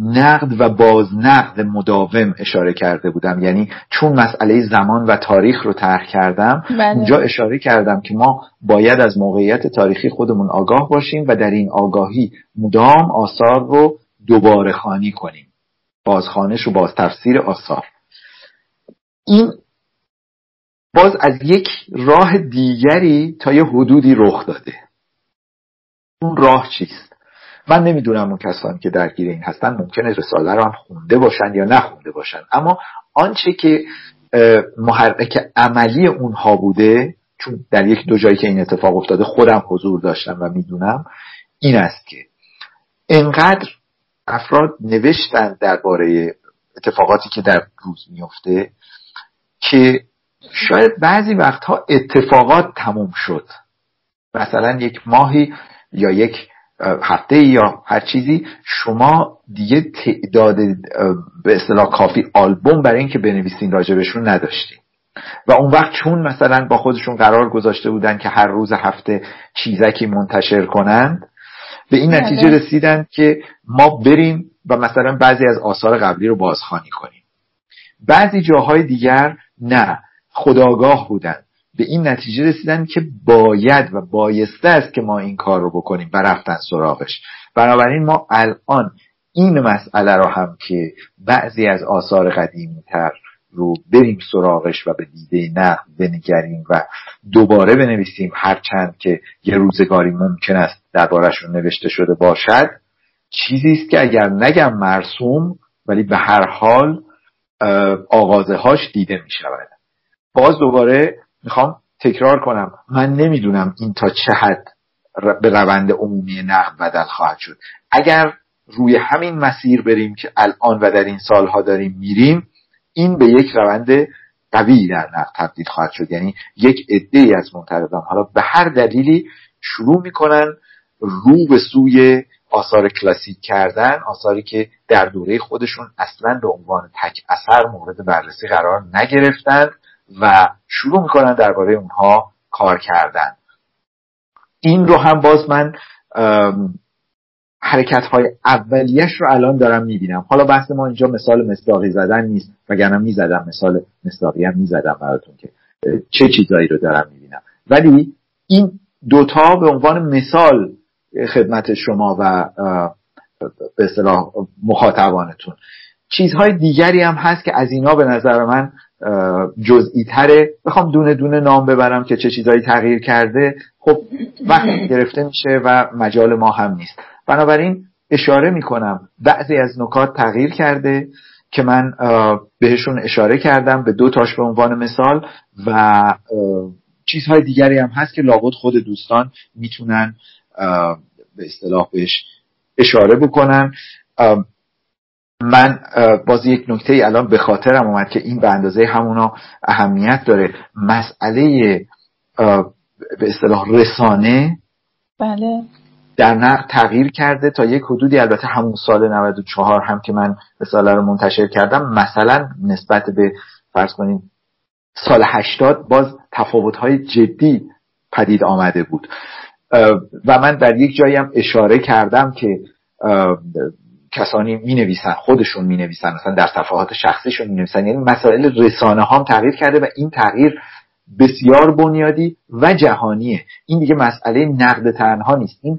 نقد و بازنقد مداوم اشاره کرده بودم. یعنی چون مسئله زمان و تاریخ رو طرح کردم بله. اونجا اشاره کردم که ما باید از موقعیت تاریخی خودمون آگاه باشیم و در این آگاهی مدام آثار رو دوباره خانی کنیم. بازخانش و باز تفسیر آثار. این باز از یک راه دیگری تا یه حدودی رخ داده. اون راه چیست؟ من نمی‌دونم اون کسانی که درگیر این هستن ممکنه رساله رو خونده باشن یا نخونده باشن. اما آنچه که محرک عملی اونها بوده چون در یک دو جایی که این اتفاق افتاده خودم حضور داشتم و می‌دونم این است که انقدر افراد نوشتن درباره اتفاقاتی که در روز میفته که شاید بعضی وقتها اتفاقات تموم شد. مثلا یک ماهی یا یک هفته یا هر چیزی شما دیگه تعداد به اصطلاح کافی آلبوم برای اینکه بنویسین راجبشون نداشتین. و اون وقت چون مثلا با خودشون قرار گذاشته بودن که هر روز هفته چیزکی منتشر کنند به این بله. نتیجه رسیدن که ما بریم و مثلا بعضی از آثار قبلی رو بازخوانی کنیم. بعضی جاهای دیگر نه. خداگاه بودن. به این نتیجه رسیدن که باید و بایسته است که ما این کار رو بکنیم و رفتن سراغش. بنابراین ما الان این مسئله رو هم که بعضی از آثار قدیمی تر رو بریم سراغش و به دیده نقد بنگریم و دوباره بنویسیم هرچند که یه روزگاری ممکن است دربارهشون نوشته شده باشد چیزی است که اگر نگم مرسوم ولی به هر حال آغازه هاش دیده می شود باز دوباره می‌خوام تکرار کنم. من نمی‌دونم این تا چه حد به روند عمومی نقد بدل خواهد شد. اگر روی همین مسیر بریم که الان و در این سالها داریم میریم این به یک روند قوی در نقد تبدیل خواهد شد. یعنی یک عده از منتقدان حالا به هر دلیلی شروع می‌کنن رو به سوی آثار کلاسیک کردن آثاری که در دوره خودشون اصلا به عنوان تک اثر مورد بررسی قرار نگرفتن. و شروع می‌کنن درباره اونها کار کردن. این رو هم باز من حرکت های اولیش رو الان دارم می‌بینم. حالا بحث ما اینجا مثال مصداقی زدن نیست وگرنه می‌زدم مثال مصداقی هم می‌زدم براتون که چه چیزایی رو دارم می‌بینم. ولی این دوتا به عنوان مثال خدمت شما و به اصطلاح مخاطبانتون. چیزهای دیگری هم هست که از اینا به نظر من جزئی تره بخوام دونه دونه نام ببرم که چه چیزهایی تغییر کرده. خب وقت گرفته میشه و مجال ما هم نیست. بنابراین اشاره می‌کنم. بعضی از نکات تغییر کرده که من بهشون اشاره کردم به دو تاش به عنوان مثال و چیزهای دیگری هم هست که لابد خود دوستان می‌تونن به اصطلاح بهش اشاره بکنن. من باز یک نکته ای الان به خاطرم اومد که این به اندازه همونا اهمیت داره. مسئله به اصطلاح رسانه بله. در نقد تغییر کرده تا یک حدودی البته همون سال 94 هم که من رساله رو منتشر کردم مثلا نسبت به فرض کنیم سال 80 باز های جدی پدید آمده بود. و من در یک جایی هم اشاره کردم که کسانی می نویسن خودشون می نویسن مثلا در صفحات شخصیشون می نویسن یعنی مسائل رسانه هم تغییر کرده و این تغییر بسیار بنیادی و جهانیه. این دیگه مسئله نقد تنها نیست. این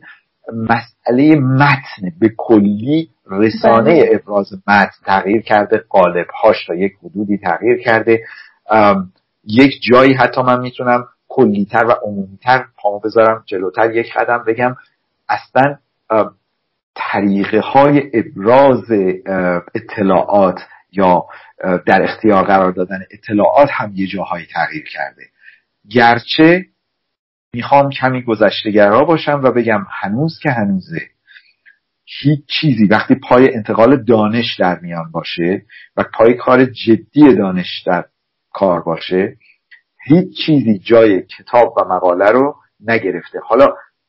مسئله متن به کلی رسانه بله. ابراز متن تغییر کرده قالب هاش تا یک حدودی تغییر کرده. یک جایی حتی من می‌تونم کلیتر و عمومیتر پامو بذارم جلوتر یک قدم بگم. اصلا طریقه های ابراز اطلاعات یا در اختیار قرار دادن اطلاعات هم یه جاهایی تغییر کرده. گرچه می‌خوام کمی گذشتگرا باشم و بگم هنوز که هنوزه هیچ چیزی وقتی پای انتقال دانش در میان باشه و پای کار جدی دانش در کار باشه هیچ چیزی جای کتاب و مقاله رو نگرفته. حالا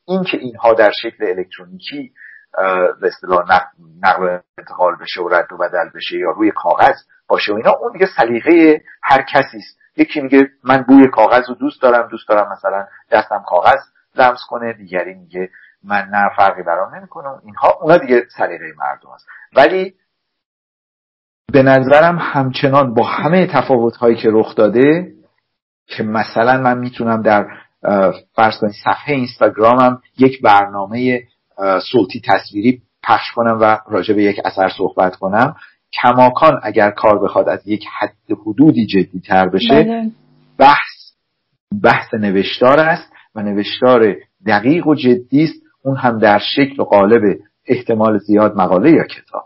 اینکه اینها در شکل الکترونیکی به اصطلاح نقل انتقال بشه و رد و بدل بشه یا روی کاغذ باشه و اینا اون دیگه سلیقه هر کسی است. یکی میگه من بوی کاغذ رو دوست دارم دوست دارم مثلا دستم کاغذ لمس کنه دیگری میگه من نه فرقی برام نمی‌کنه. اینها اونا دیگه سلیقه مردم است. ولی به نظرم همچنان با همه تفاوت هایی که رخ داده که مثلا من می‌تونم در فرض کنید صفحه اینستاگرامم یک برنامه صوتی تصویری پخش کنم و راجع به یک اثر صحبت کنم. کماکان اگر کار بخواد از یک حد حدودی جدی تر بشه بله. بحث بحث نوشتار است و نوشتار دقیق و جدی است. اون هم در شکل و قالب احتمال زیاد مقاله یا کتاب.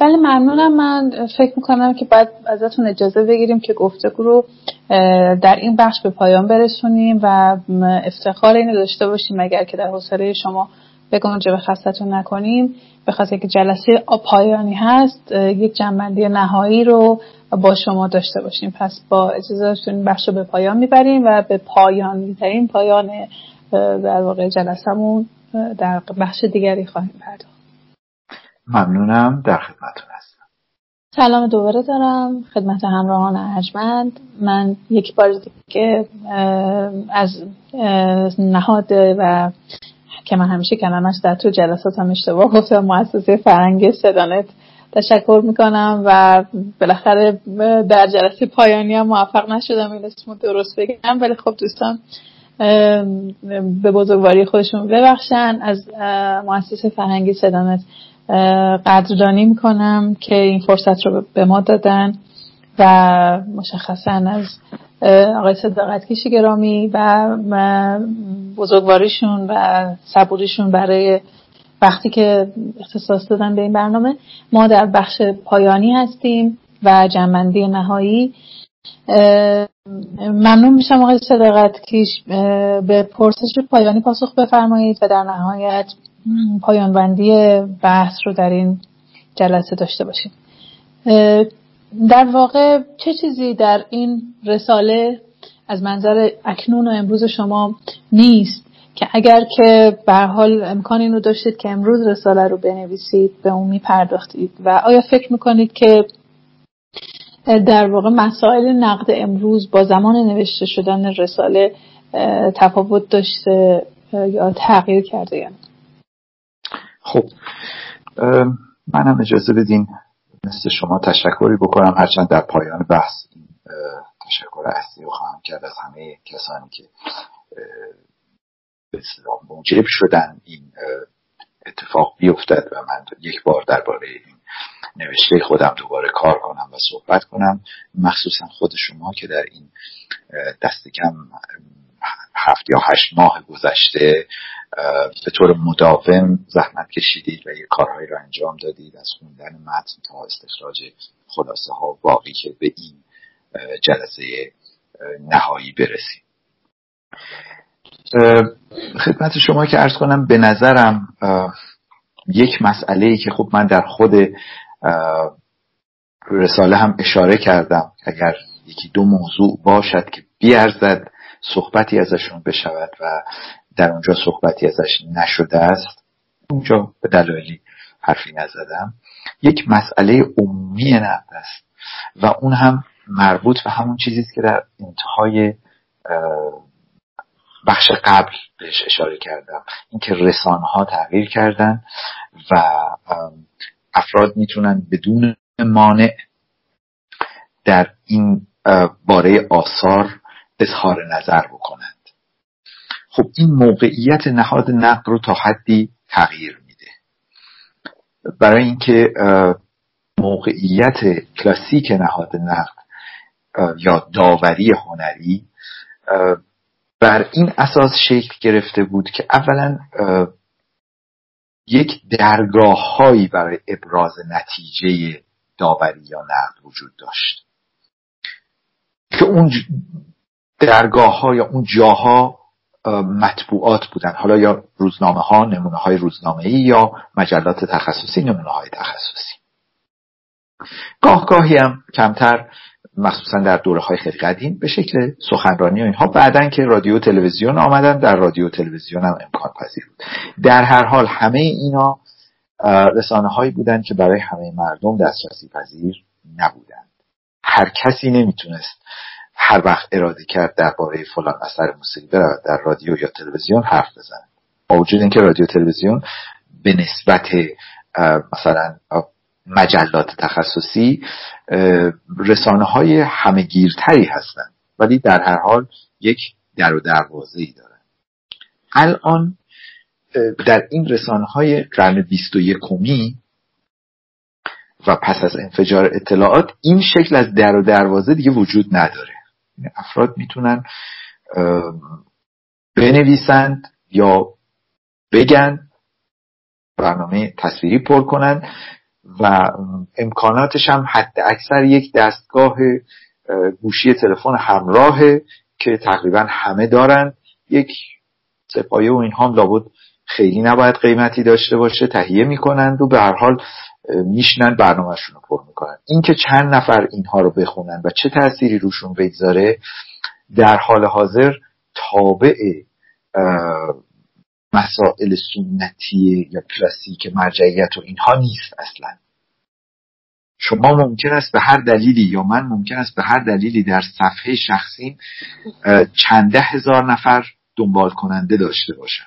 بله ممنونم. من فکر می‌کنم که باید ازتون اجازه بگیریم که گفتگو رو در این بخش به پایان برسونیم و افتخار اینو داشته باشیم اگر که در حوصله شما به گنجه به خستتون نکنیم. به خاطر که جلسه پایانی هست یک جنبندی نهایی رو با شما داشته باشیم. پس با اجازهتون این بخش رو به پایان می‌بریم و به پایان ترین پایان در واقع جلسهمون در بخش دیگری خواهیم پرداخت. ممنونم. در خدمتتون هستم. سلام دوباره دارم. خدمت همراهان ارجمند. من یک بار دیگه از نهاد و که من همیشه کلمش در تو جلساتم اشتباه گفتم مؤسسه فرنگ سدانت تشکر می‌کنم و بالاخره در جلسه پایانی هم موفق نشدم این اسمو درست بگم. ولی خب دوستان به بزرگواری خودشون ببخشن. از مؤسسه فرهنگی صدامت قدردانی می‌کنم که این فرصت رو به ما دادن. و مشخصا از آقای صداقت کشی گرامی و بزرگواریشون و صبوریشون برای وقتی که اختصاص دادن به این برنامه. ما در بخش پایانی هستیم و جنبندی نهایی. ممنون میشم آقای صداقت کیش به پرسش پایانی پاسخ بفرمایید و در نهایت پایانبندی بحث رو در این جلسه داشته باشیم در واقع چه چیزی در این رساله از منظر اکنون و امروز شما نیست که اگر که به حال امکان اینو داشتید که امروز رساله رو بنویسید به اون میپرداختید و آیا فکر می‌کنید که در واقع مسائل نقد امروز با زمان نوشته شدن رساله تفاوت داشته یا تغییر کرده یا خب منم اجازه بدین مثل شما تشکری بکنم هرچند در پایان بحث تشکر اصلی رو خواهم کرد از همه کسانی که به موجب شدن این اتفاق بیفتد و من یک بار درباره این نوشته خودم دوباره کار کنم و صحبت کنم. مخصوصا خود شما که در این دست کم هفت یا هشت ماه گذشته به طور مداوم زحمت کشیدید و یه کارهایی رو انجام دادید از خوندن متن تا استخراج خلاصه ها واقعی که به این جلسه نهایی برسیم. خدمت شما که ارز کنم به نظرم یک مسئله ای که خب من در خود رساله هم اشاره کردم اگر یکی دو موضوع باشد که بیارزد صحبتی ازشون بشود و در اونجا صحبتی ازش نشده است. اونجا به دلایلی حرفی نزدم. یک مسئله عمومی نقد است و اون هم مربوط به همون چیزی که در انتهای بخش قبل بهش اشاره کردم. اینکه رسانه ها تغییر کردن و افراد می‌تونن بدون مانع در این باره آثار اظهار نظر بکنند خب این موقعیت نهاد نقد رو تا حدی تغییر میده. برای اینکه موقعیت کلاسیک نهاد نقد یا داوری هنری بر این اساس شکل گرفته بود که اولا یک درگاه هایی برای ابراز نتیجه داوری یا نقد وجود داشت. که اون درگاه ها یا اون جاها مطبوعات بودن. حالا یا روزنامه ها نمونه های روزنامه ای یا مجلات تخصصی نمونه های تخصصی. گاه گاهی هم کمتر مخصوصا در دوره های خیلی قدیم به شکل سخنرانی و اینها. بعدا که رادیو تلویزیون آمدن در رادیو تلویزیون هم امکان پذیر بود. در هر حال همه اینا رسانه هایی بودند که برای همه مردم دسترسی پذیر نبودند هر کسی نمی‌تونست هر وقت اراده کرد درباره فلان اثر موسیقی برود در رادیو یا تلویزیون حرف بزنه. با وجود اینکه رادیو تلویزیون به نسبت مثلا مجلات تخصصی رسانه های هستند ولی در هر حال یک در و دروازه ای دارن الان در این رسانه های قرن بیست و یکمی و پس از انفجار اطلاعات این شکل از در و دروازه دیگه وجود نداره. افراد می‌تونن بنویسند یا بگن برنامه تصویری پر کنند و امکاناتش هم حد اکثر یک دستگاه گوشی تلفن همراهه که تقریبا همه دارن یک سپایه و اینها هم لابد خیلی نباید قیمتی داشته باشه تهیه می‌کنند و به هر حال میشنن برنامهشون رو پر می‌کنن اینکه چند نفر اینها رو بخونن و چه تأثیری روشون بگذاره در حال حاضر تابع مسائل سنتی یا کلاسیک مرجعیت و اینها نیست اصلا. شما ممکن است به هر دلیلی یا من ممکن است به هر دلیلی در صفحه شخصیم چنده هزار نفر دنبال کننده داشته باشم.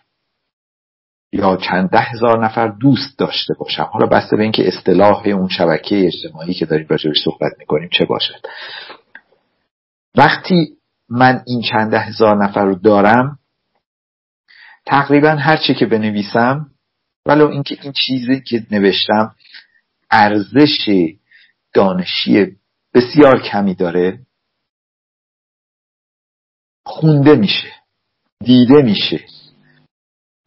یا چند ده هزار نفر دوست داشته باشم. حالا بسته به اینکه اصطلاح اون شبکه اجتماعی که داریم راجبش صحبت می‌کنیم چه باشد. وقتی من این چند ده هزار نفر رو دارم تقریبا هر چی که بنویسم ولو اینکه این چیزی که نوشتم ارزش دانشی بسیار کمی داره خونده میشه دیده میشه.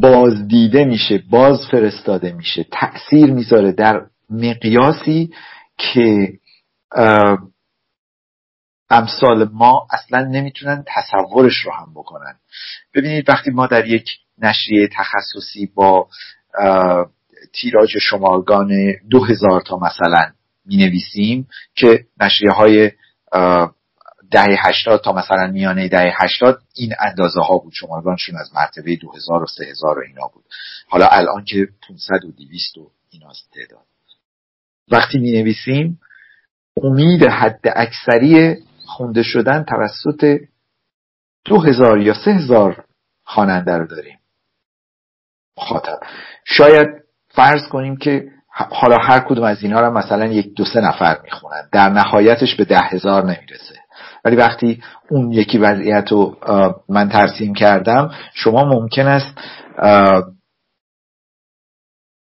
باز دیده میشه باز فرستاده میشه تأثیر می‌ذاره در مقیاسی که امثال ما اصلا نمی‌تونن تصورش رو هم بکنن. ببینید وقتی ما در یک نشریه تخصصی با تیراژ شمارگان دو هزار تا مثلا می نویسیم که نشریه های دهه هشتاد تا مثلا میانه دهه هشتاد این اندازه ها بود. شمارگانشون از مرتبه دو هزار و سه هزار و اینا بود. حالا الان که 500 و 200 و ایناست تعداد. وقتی می نویسیم امید حد اکثری خونده شدن توسط دو هزار یا سه هزار خواننده رو داریم. خاطر. شاید فرض کنیم که حالا هر کدوم از اینا رو مثلا یک دو سه نفر می‌خونن. در نهایتش به ده هزار نمی‌رسه. ولی وقتی اون یکی وضعیت رو من ترسیم کردم شما ممکن است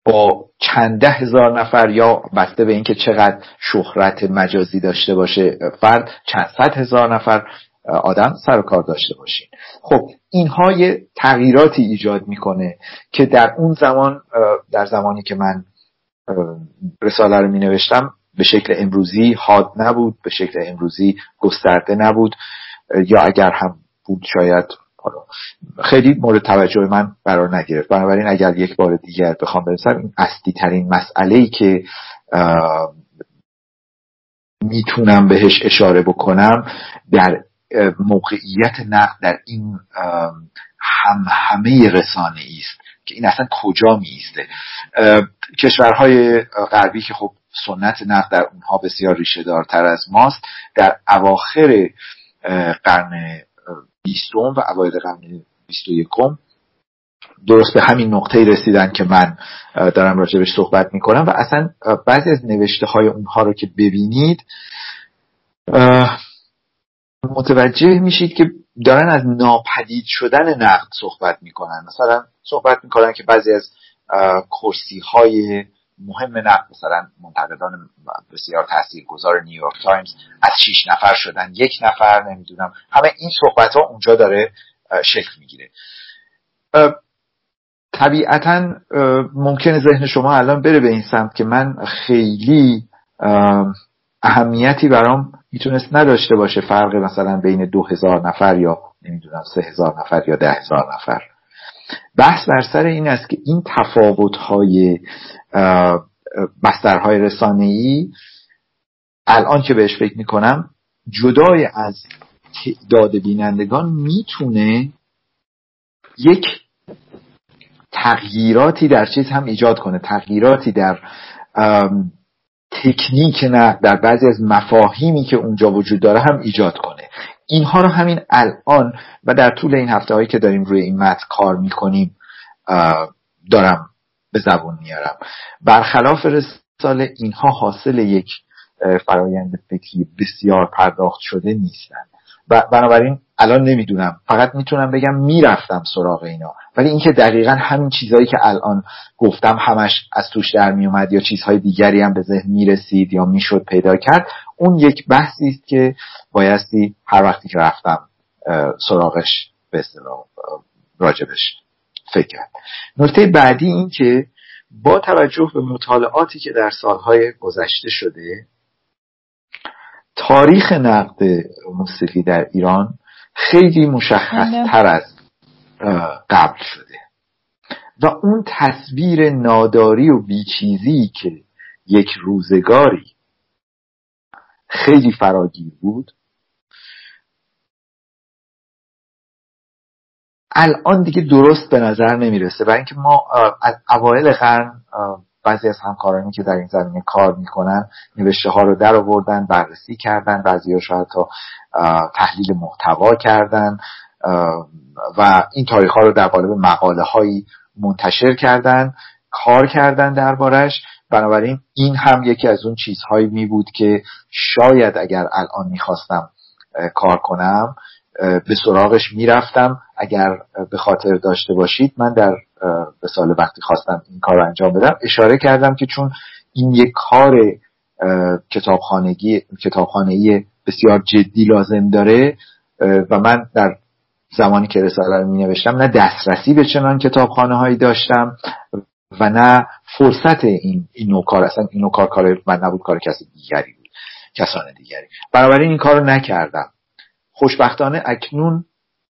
با چند ده هزار نفر یا بسته به اینکه چقدر شهرت مجازی داشته باشه فرد چند صد هزار نفر آدم سر و کار داشته باشین. خب اینها یه تغییراتی ایجاد می‌کنه که در اون زمان در زمانی که من رساله رو می نوشتم به شکل امروزی حاد نبود به شکل امروزی گسترده نبود یا اگر هم بود شاید خیلی مورد توجه من قرار نگرفت. بنابراین اگر یک بار دیگر بخوام برسم این اصلی ترین مسئله ای که می‌تونم بهش اشاره بکنم در موقعیت نقد در این هم همه رسانه است که این اصلا کجا میسته کشورهای غربی که خب سنت نقد در اونها بسیار ریشه دارتر از ماست. در اواخر قرن بیستم و اوایل قرن بیست و یکم درست به همین نقطه رسیدن که من دارم راجبش صحبت می‌کنم و اصلا بعضی از نوشته های اونها رو که ببینید متوجه میشید که دارن از ناپدید شدن نقد صحبت می‌کنن. مثلا صحبت می‌کنن که بعضی از کرسی های مهم نقد مثلا منتقدان بسیار تاثیرگذار نیویورک تایمز از شیش نفر شدن یک نفر نمی‌دونم. همه این صحبت ها اونجا داره شکل می‌گیره. طبیعتا ممکنه ذهن شما الان بره به این سمت که من خیلی اهمیتی برام می‌تونست نداشته باشه فرق مثلا بین دو هزار نفر یا نمی‌دونم سه هزار نفر یا ده هزار نفر. بحث بر سر این است که این تفاوت های بسترهای رسانه ای الان که بهش فکر می‌کنم جدای از تعداد بینندگان می‌تونه یک تغییراتی در چیز هم ایجاد کنه تغییراتی در تکنیک نه در بعضی از مفاهیمی که اونجا وجود داره هم ایجاد کنه. اینها رو همین الان و در طول این هفته هایی که داریم روی این متن کار می‌کنیم دارم به زبون میارم. برخلاف رساله اینها حاصل یک فرایند فکری بسیار پرداخت شده نیستن. و بنابراین الان نمی‌دونم. فقط می‌تونم بگم می‌رفتم سراغ اینا. ولی اینکه دقیقا همین چیزهایی که الان گفتم همش از توش در میومد یا چیزهای دیگری هم به ذهن می‌رسید یا می‌شد پیدا کرد اون یک بحثی است که بایستی هر وقتی که رفتم سراغش به راجبش فکر کرد. نکته بعدی این که با توجه به مطالعاتی که در سالهای گذشته شده تاریخ نقد موسیقی در ایران خیلی مشخص تر از قبل شده. و اون تصویر ناداری و بیچیزی که یک روزگاری خیلی فراگیر بود الان دیگه درست به نظر نمی‌رسه. برای اینکه ما از اوایل قرن بعضی از همکارانی که در این زمینه کار می‌کنن نوشته ها رو در آوردن بررسی کردن بعضی ها شاید تا تحلیل محتوا کردن و این تاریخ ها رو در قالب مقاله هایی منتشر کردن کار کردن دربارش. بنابراین این هم یکی از اون چیزهایی می بود که شاید اگر الان می‌خواستم کار کنم به سراغش می‌رفتم. اگر به خاطر داشته باشید من در به سال وقتی خواستم این کار رو انجام بدم اشاره کردم که چون این یک کار کتابخانگی کتابخانه‌ای بسیار جدی لازم داره و من در زمانی که رساله رو می نوشتم نه دسترسی به چنان کتابخانه هایی داشتم و نه فرصت این این کار اصلا این کار کار من نبود کار کسی دیگری بود کسان دیگری. بنابراین این کار رو نکردم. خوشبختانه اکنون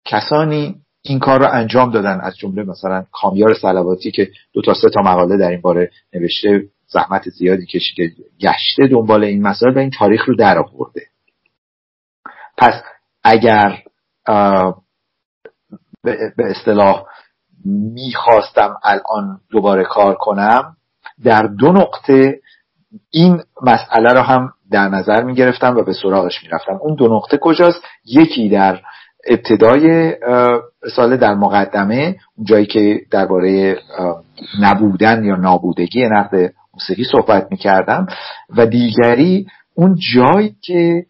کسانی این کار رو انجام دادن. از جمله مثلا کامیار سلواتی که دو تا سه تا مقاله در این باره نوشته زحمت زیادی کشیده گشته دنبال این مسائل و این تاریخ رو در آورده. پس اگر به اصطلاح می‌خواستم الان دوباره کار کنم در دو نقطه این مسئله رو هم در نظر می‌گرفتم و به سراغش می‌رفتم. اون دو نقطه کجاست؟ یکی در ابتدای سال در مقدمه اون جایی که درباره نبودن یا نابودگی نقد موسیقی صحبت می‌کردم. و دیگری اون جایی که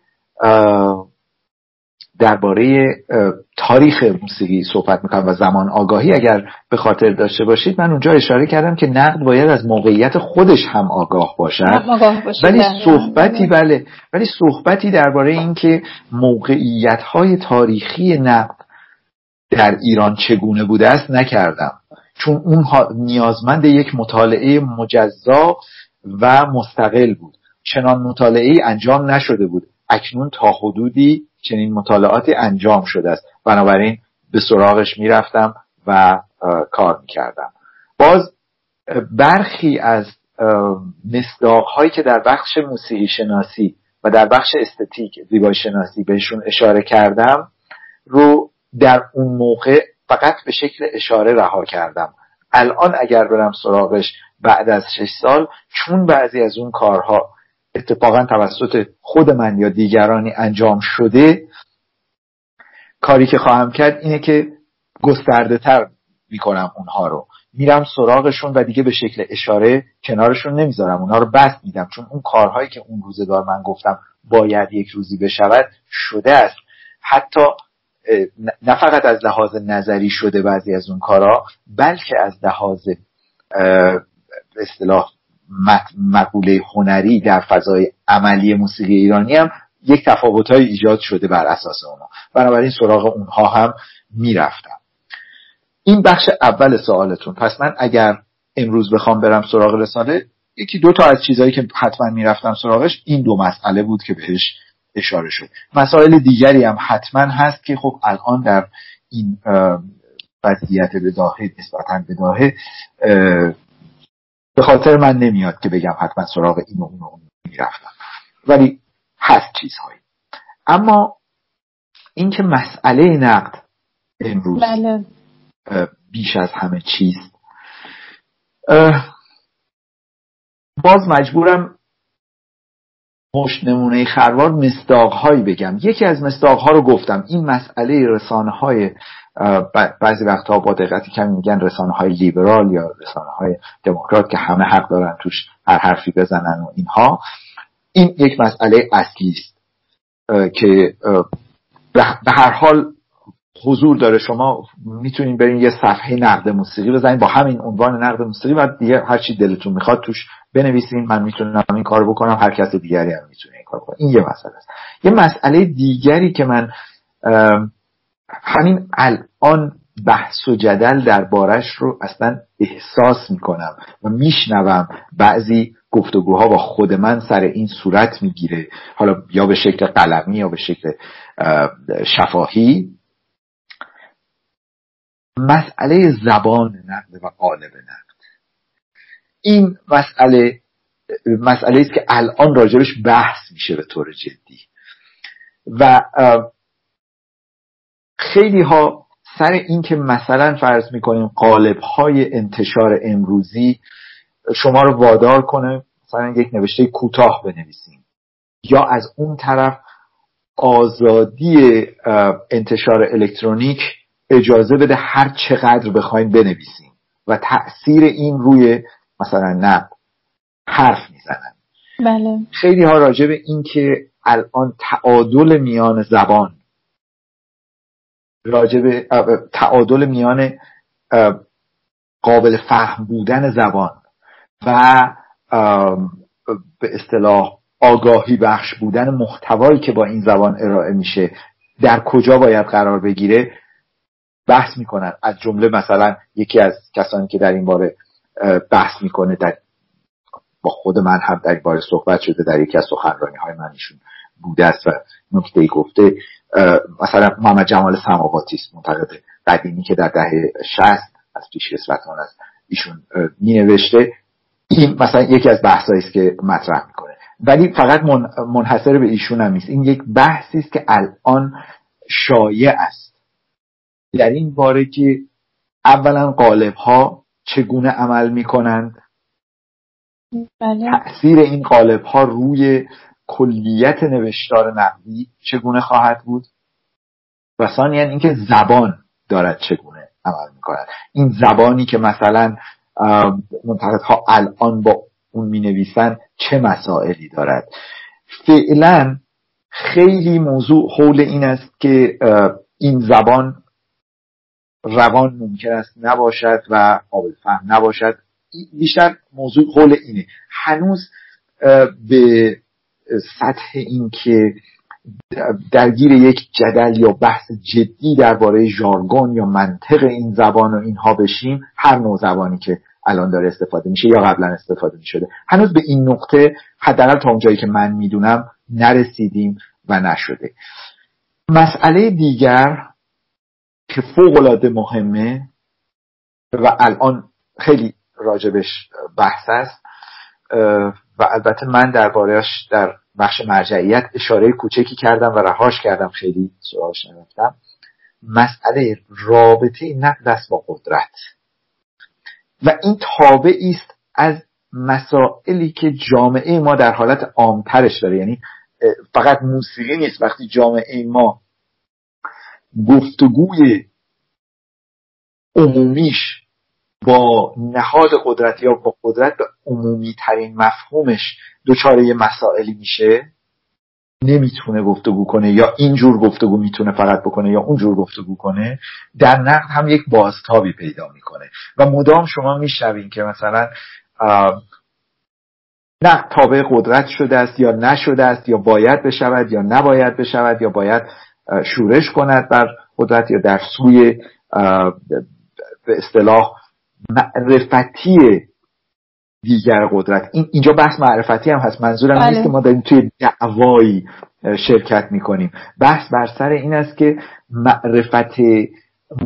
درباره تاریخ موسیقی صحبت می‌کنم و زمان آگاهی اگر به خاطر داشته باشید من اونجا اشاره کردم که نقد باید از موقعیت خودش هم آگاه باشد. ولی. صحبتی بله ولی صحبتی درباره اینکه موقعیت های تاریخی نقد در ایران چگونه بوده است نکردم. چون اون نیازمند یک مطالعه مجزا و مستقل بود. چنان مطالعه انجام نشده بود. اکنون تا حدودی چنین مطالعاتی انجام شده است. بنابراین به سراغش می‌رفتم و کار می‌کردم. باز برخی از مصداق هایی که در بخش موسیقی شناسی و در بخش استتیک زیبایی شناسی بهشون اشاره کردم رو در اون موقع فقط به شکل اشاره رها کردم. الان اگر برم سراغش بعد از شش سال چون بعضی از اون کارها اتفاقا توسط خود من یا دیگرانی انجام شده کاری که خواهم کرد اینه که گسترده تر می‌کنم اونها رو. میرم سراغشون و دیگه به شکل اشاره کنارشون نمی‌ذارم. اونها رو بست میدم. چون اون کارهایی که اون روزگار من گفتم باید یک روزی بشود شده است. حتی نه فقط از لحاظ نظری شده بعضی از اون کارها بلکه از لحاظ اصطلاح مقوله هنری در فضای عملی موسیقی ایرانی هم یک تفاوت ایجاد شده بر اساس اونا. بنابراین سراغ اونها هم می‌رفتم. این بخش اول سوالتون. پس من اگر امروز بخوام برم سراغ رساله یکی دو تا از چیزهایی که حتما می‌رفتم سراغش این دو مسئله بود که بهش اشاره شد. مسائل دیگری هم حتما هست که خب الان در این وضعیت بداهه نسبتا بداهه به خاطر من نمیاد که بگم حتما سراغ این و اون و می‌رفتم ولی هست چیزهایی اما اینکه مسئله نقد امروز بله. بیش از همه چیست باز مجبورم مشت نمونه خروار مستاق هایی بگم. یکی از مستاق ها رو گفتم. این مسئله رسانه های بعضی وقتها با دقتی کمی میگن رسانه های لیبرال یا رسانه های دموکرات که همه حق دارن توش هر حرفی بزنن و اینها. این یک مسئله اصلی است که به هر حال حضور داره. شما می‌تونین برین یه صفحه نقد موسیقی بزنین با همین عنوان نقد موسیقی و دیگه هر چی دلتون می‌خواد توش بنویسین. من می‌تونم این کار بکنم. هر کس دیگری هم می‌تونه این کار بکنه. این یه مسئله است. یه مسئله دیگری که من همین الان بحث و جدل دربارش رو اصلا احساس می‌کنم و میشنوم. بعضی گفتگوها با خود من سر این صورت می‌گیره. حالا یا به شکل قلمی یا به شکل شفاهی مسئله زبان نقد و قالب نقد. این مسئله مسئله است که الان راجبش بحث میشه به طور جدی. و خیلی ها سر این که مثلا فرض می‌کنیم قالب های انتشار امروزی شما رو وادار کنه مثلا یک نوشته کوتاه بنویسیم. یا از اون طرف آزادی انتشار الکترونیک اجازه بده هر چقدر بخوایم بنویسیم و تاثیر این روی مثلا نقد حرف می‌زنن بله. خیلی ها راجع به این که الان تعادل میان زبان راجع به تعادل میان قابل فهم بودن زبان و به اصطلاح آگاهی بخش بودن محتوایی که با این زبان ارائه میشه در کجا باید قرار بگیره بحث می‌کنن. از جمله مثلا یکی از کسانی که در این باره بحث می‌کنه در با خود من هم در این باره صحبت شده در یکی از سخنرانی های من ایشون بوده است و نکته گفته. مثلا محمد جمال سماواتی است منتقد قدیمی که در دهه 60 از پیش اسفتان از ایشون می نوشته این مثلا یکی از بحثایی است که مطرح می‌کنه. ولی فقط منحصر به ایشون هم نیست. این یک بحثی است که الان شایع است. در این باره که اولا قالب ها چگونه عمل می‌کنند؟ بله. تأثیر این قالب ها روی کلیت نوشتار نقدی چگونه خواهد بود؟ و ثانیا اینکه زبان دارد چگونه عمل می‌کند. این زبانی که مثلا منتقدها الان با اون می نویسن چه مسائلی دارد؟ فعلا خیلی موضوع حول این است که این زبان روان ممکن است نباشد و قابل فهم نباشد. بیشتر موضوع حول اینه. هنوز به سطح این که درگیر یک جدل یا بحث جدی درباره ژارگون یا منطق این زبان و اینها بشیم هر نوع زبانی که الان داره استفاده میشه یا قبلا استفاده می‌شده. هنوز به این نقطه حداقل تا اونجایی که من می‌دونم نرسیدیم و نشده. مسئله دیگر که فوق العاده مهمه و الان خیلی راجبش بحث است و البته من دربارهش در بخش مرجعیت اشاره کوچکی کردم و رهاش کردم خیلی سراغش نرفتم. مسئله رابطه نقد است با قدرت. و این تابعی است از مسائلی که جامعه ما در حالت عامترش داره. یعنی فقط موسیقی نیست. وقتی جامعه ما گفتگوی عمومیش با نهاد قدرت یا با قدرت به عمومی ترین مفهومش دچار یه مسائلی میشه نمی‌تونه گفتگو کنه یا اینجور گفتگو می‌تونه فقط بکنه یا اونجور گفتگو کنه در نقد هم یک بازتابی پیدا می‌کنه. و مدام شما میشنوین که مثلا نقد تابع قدرت شده است یا نشده است یا باید بشود یا نباید بشود یا باید شورش کند بر قدرت یا در سوی به اصطلاح معرفتی دیگر قدرت. این اینجا بحث معرفتی هم هست. منظورم نیست بله. که ما داریم توی دعوایی شرکت می‌کنیم. بحث بر سر این است که معرفت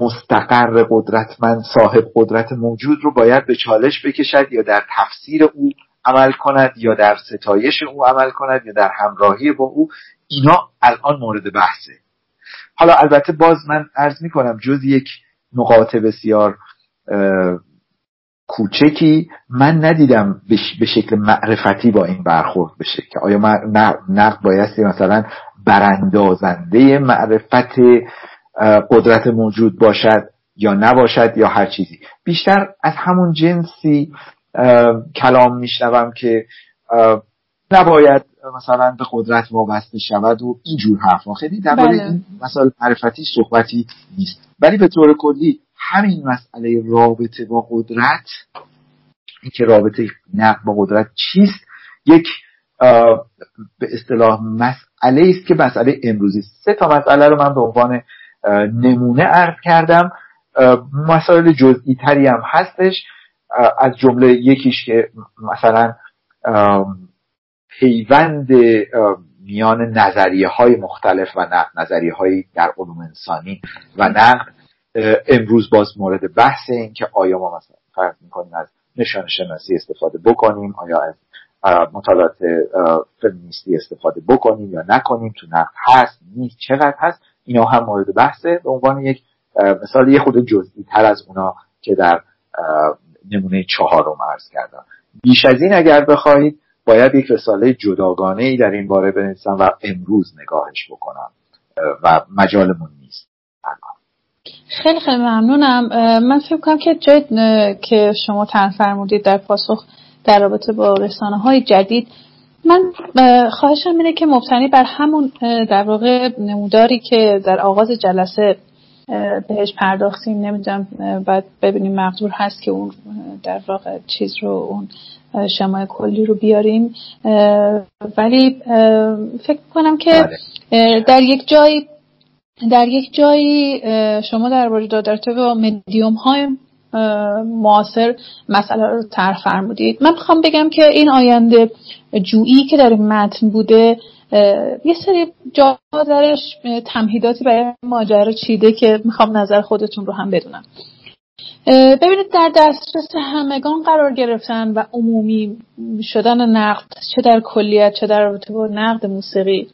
مستقر قدرتمند صاحب قدرت موجود رو باید به چالش بکشد یا در تفسیر او عمل کند یا در ستایش او عمل کند یا در همراهی با او. اینا الان مورد بحثه. حالا البته باز من عرض می‌کنم جز یک نقاط بسیار کوچکی من ندیدم به شکل معرفتی با این برخورد بشه که آیا نقد بایستی مثلا براندازنده معرفت قدرت موجود باشد یا نباشد یا هر چیزی. بیشتر از همون جنسی کلام میشنوم که نباید مثلا به قدرت وابسته شود و اینجور حرفا. خیلی درباره بله. این مسائل معرفتی صحبتی نیست. ولی به طور کلی همین مسئله رابطه با قدرت اینکه رابطه نقد با قدرت چیست یک به اصطلاح مسئله است که مسئله امروزی سه تا مسئله رو من به عنوان نمونه عرض کردم. مسائل جزئی تری هم هستش. از جمله یکیش که مثلا پیوند میان نظریه های مختلف و نقد نظریه های در علوم انسانی و نقد. امروز باز مورد بحث این که آیا ما مثلا فرض می‌کنیم از نشان شناسی استفاده بکنیم آیا از مطالعات فمینیستی استفاده بکنیم یا نکنیم تو نقد هست نیست چقدر هست اینا هم مورد بحثه. به عنوان یک مثال یه خود جزئی تر از اونا که در نمونه چهارم عرض کردم. بیش از این اگر بخواهید باید یک رساله جداگانه ای در این باره بنویسم و امروز نگاهش بکنم. و مجالمون نیست. خیلی خیلی ممنونم. من فکر کنم که جای که شما تن فرمودید در پاسخ در رابطه با رسانه های جدید من خواهشم اینه که مبتنی بر همون در واقع نموداری که در آغاز جلسه بهش پرداختیم. نمی‌دونم باید ببینیم مقدور هست که اون در واقع چیز رو اون شمای کلی رو بیاریم. ولی فکر کنم که. در یک جای در یک جایی شما در در ارتباط با مدیوم های معاصر مسئله رو طرح فرمودید. من می‌خوام بگم که این آینده جویی که در این متن بوده یه سری جا درش تمهیداتی برای ماجرا چیده که می‌خوام نظر خودتون رو هم بدونم. ببینید در دسترس همگان قرار گرفتن و عمومی شدن نقد چه در کلیت چه در رابطه با نقد موسیقی.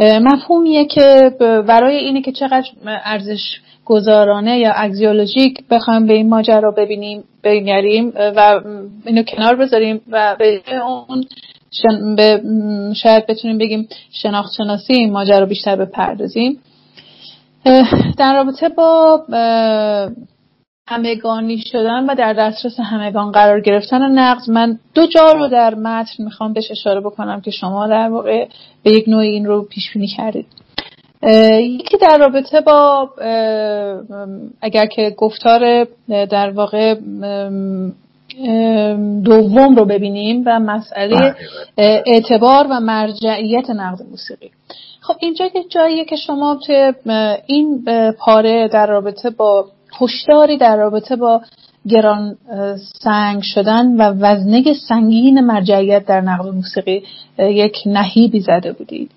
مفهومیه که برای اینه که چقدر ارزش گذارانه یا اگزیولوژیک بخوایم به این ماجرا ببینیم بگریم و اینو کنار بذاریم و به اون به شاید بتونیم بگیم شناخت شناسی این ماجرا بیشتر بپردازیم. در رابطه با همگانی شدن و در دسترس همگان قرار گرفتن نقد من دو جا رو در متن می‌خوام بهش اشاره بکنم که شما در واقع به یک نوع این رو پیش بینی کردید یکی در رابطه با اگر که گفتار در واقع دوم رو ببینیم و مسئله بله،. اعتبار و مرجعیت نقد موسیقی خب اینجا یه جاییه که شما توی این پاره در رابطه با هشداری در رابطه با گران سنگ شدن و وزنه سنگین مرجعیت در نقد موسیقی یک نهیبی زده بودید.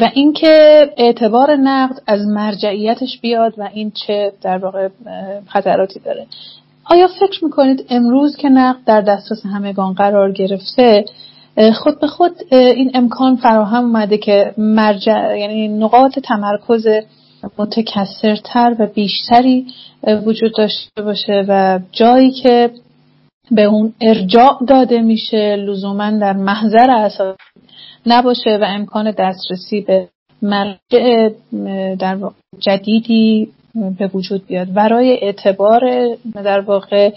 و اینکه اعتبار نقد از مرجعیتش بیاد و این چه در واقع خطراتی داره. آیا فکر می‌کنید امروز که نقد در دسترس همگان قرار گرفته خود به خود این امکان فراهم اومده که مرجع یعنی نقاط تمرکز متکثرتر و بیشتری وجود داشته باشه و جایی که به اون ارجاع داده میشه لزوما در محضر اساس نباشه و امکان دسترسی به مرجع در جدیدی به وجود بیاد. برای اعتبار در واقع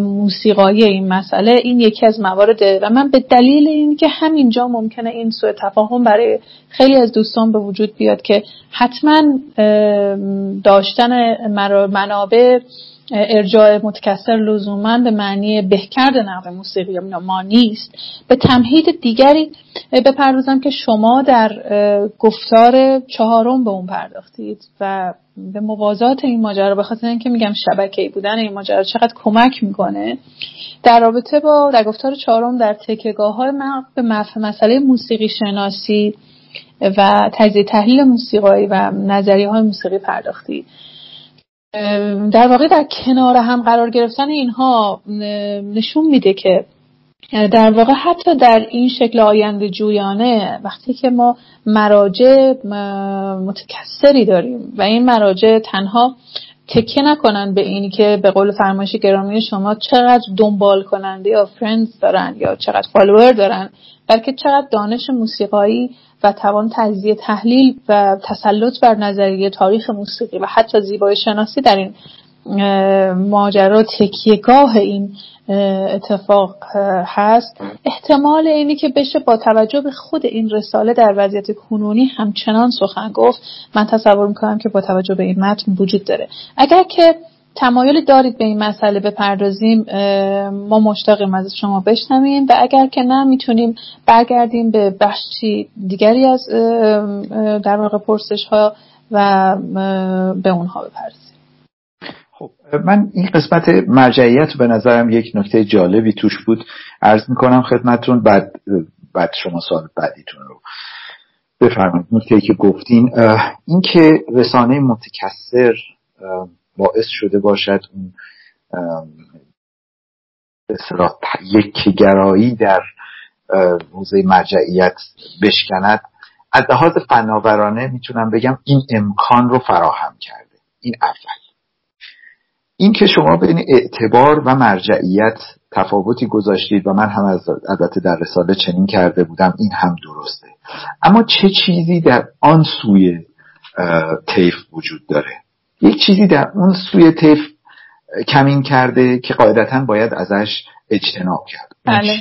موسیقایی این مسئله این یکی از موارد و من به دلیل اینکه همینجا ممکنه این سوء تفاهم برای خیلی از دوستان به وجود بیاد که حتما داشتن منابع ارجاع متکثر لزوما به معنی بهکرد نقد موسیقی ما نیست. به تمهید دیگری بپردازم که شما در گفتار چهارم به اون پرداختید و به موازات این ماجرا به خاطر اینکه میگم شبکه‌ای بودن این ماجرا چقدر کمک می‌کنه در رابطه با در گفتار چهارم در تکگاه های به مسئله موسیقی شناسی و تجزیه تحلیل موسیقایی و نظریه های موسیقی پرداختید در واقع در کنار هم قرار گرفتن اینها نشون میده که در واقع حتی در این شکل آینده جویانه وقتی که ما مراجع متکثری داریم و این مراجع تنها تکیه نکنن به اینی که به قول فرمایش گرامی شما چقدر دنبال کننده یا friends دارن یا چقدر follower دارن بلکه چقدر دانش موسیقایی و توان تجزیه تحلیل و تسلط بر نظریه تاریخ موسیقی و حتی زیبایی شناسی در این ماجرا تکیهگاه این اتفاق هست. احتمال اینی که بشه با توجه به خود این رساله در وضعیت کنونی همچنان سخن گفت. من تصور می‌کنم که با توجه به این متن وجود داره. اگر که تمایلی دارید به این مسئله بپردازیم ما مشتاقیم از شما بشنویم و اگر که نه می‌تونیم برگردیم به بخشی دیگری از در واقع پرسش ها و به اونها بپردازیم. من این قسمت مرجعیت به نظرم یک نکته جالبی توش بود. عرض می‌کنم خدمتون بعد بعد شما سال بعدیتون رو بفرمایید. نکته که گفتین اینکه رسانه متکثر باعث شده باشد اون یک گرایی در حوزه مرجعیت بشکند از لحاظ فناورانه می‌تونم بگم این امکان رو فراهم کرده. این اول. این که شما بین اعتبار و مرجعیت تفاوتی گذاشتید و من هم از البته در رساله چنین کرده بودم این هم درسته. اما چه چیزی در آن سوی طیف وجود داره؟ یک چیزی در اون سوی طیف کمین کرده که قاعدتا باید ازش اجتناب کرد. بله.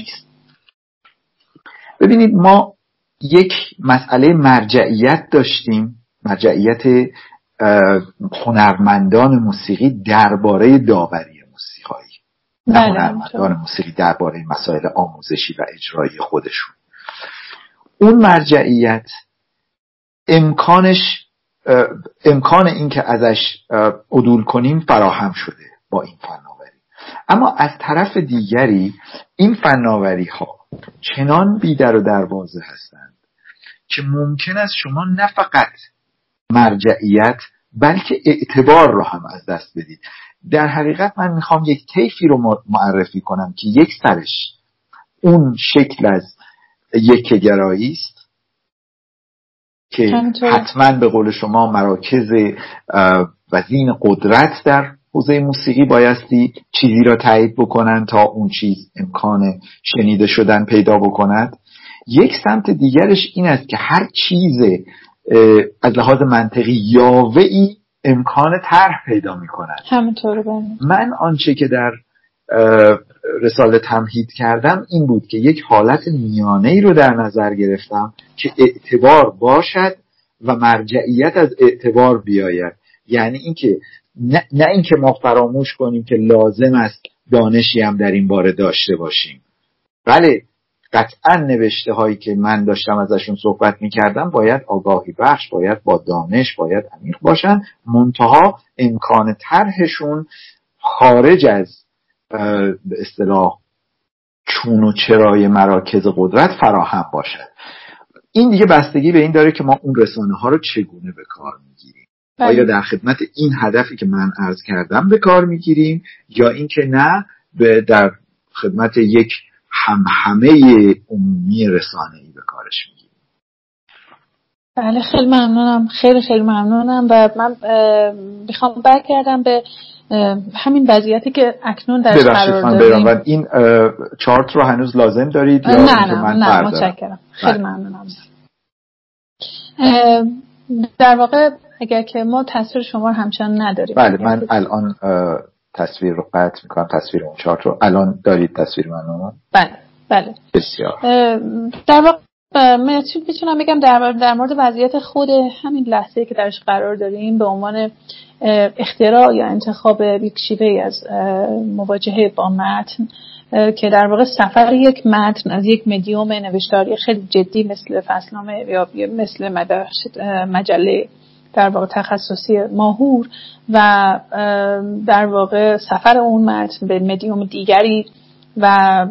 ببینید ما یک مسئله مرجعیت داشتیم مرجعیت هنرمندان موسیقی درباره داوری موسیقایی بله. هنرمندان موسیقی درباره مسائل آموزشی و اجرایی خودشون. اون مرجعیت امکانش امکان اینکه ازش عدول کنیم فراهم شده با این فناوری. اما از طرف دیگری این فناوری ها چنان بیدر و دروازه هستند که ممکن است شما نه فقط مرجعیت بلکه اعتبار رو هم از دست بدید. در حقیقت من می‌خوام یک طیفی رو معرفی کنم که یک سرش اون شکل از یک گرایی است که حتما به قول شما مراکز وزین قدرت در حوزه موسیقی بایستی چیزی را تایید بکنن تا اون چیز امکان شنیده شدن پیدا بکند. یک سمت دیگرش این است که هر چیز از لحاظ منطقی یاوه ای امکان طرح پیدا می‌کنن همینطور بله. من آنچه که در رساله تمهید کردم این بود که یک حالت میانه ای رو در نظر گرفتم که اعتبار باشد و مرجعیت از اعتبار بیاید. یعنی اینکه نه, نه اینکه ما فراموش کنیم که لازم است دانشی هم در این باره داشته باشیم. بله قطعا نوشته هایی که من داشتم ازشون صحبت می کردم باید آگاهی بخش باید با دانش باید عمیق باشن. منتها امکان طرحشون خارج از به اصطلاح چون و چرای مراکز قدرت فراهم باشد. این دیگه بستگی به این داره که ما اون رسانه ها رو چگونه به کار می‌گیریم. بله. آیا در خدمت این هدفی که من عرض کردم به کار می‌گیریم یا اینکه نه به در خدمت یک هم همه عمومی رسانه ای به کارش می‌گیریم. بله خیلی ممنونم. خیلی خیلی ممنونم و من می‌خوام برگردم به همین وضعیتی که اکنون در قرار داریم. و این چارت رو هنوز لازم دارید یا نه نه من نه متشکرم. خیلی بله. ممنونم در واقع اگر که ما تصویر شما رو همچنان نداریم. بله من الان تصویر رو قطع می‌کنم تصویر اون چارت رو. الان دارید تصویر من بله بله. بسیار. در واقع می‌تونم بگم در, در مورد وضعیت خود همین لحظه که درش قرار داریم به عنوان اختراع یا انتخاب یک شیوه از مواجهه با متن که در واقع سفر یک متن از یک مدیوم نوشتاری خیلی جدی مثل فصلنامه یا مثل مجله در واقع تخصصی ماهور و در واقع سفر اون متن به مدیوم دیگری و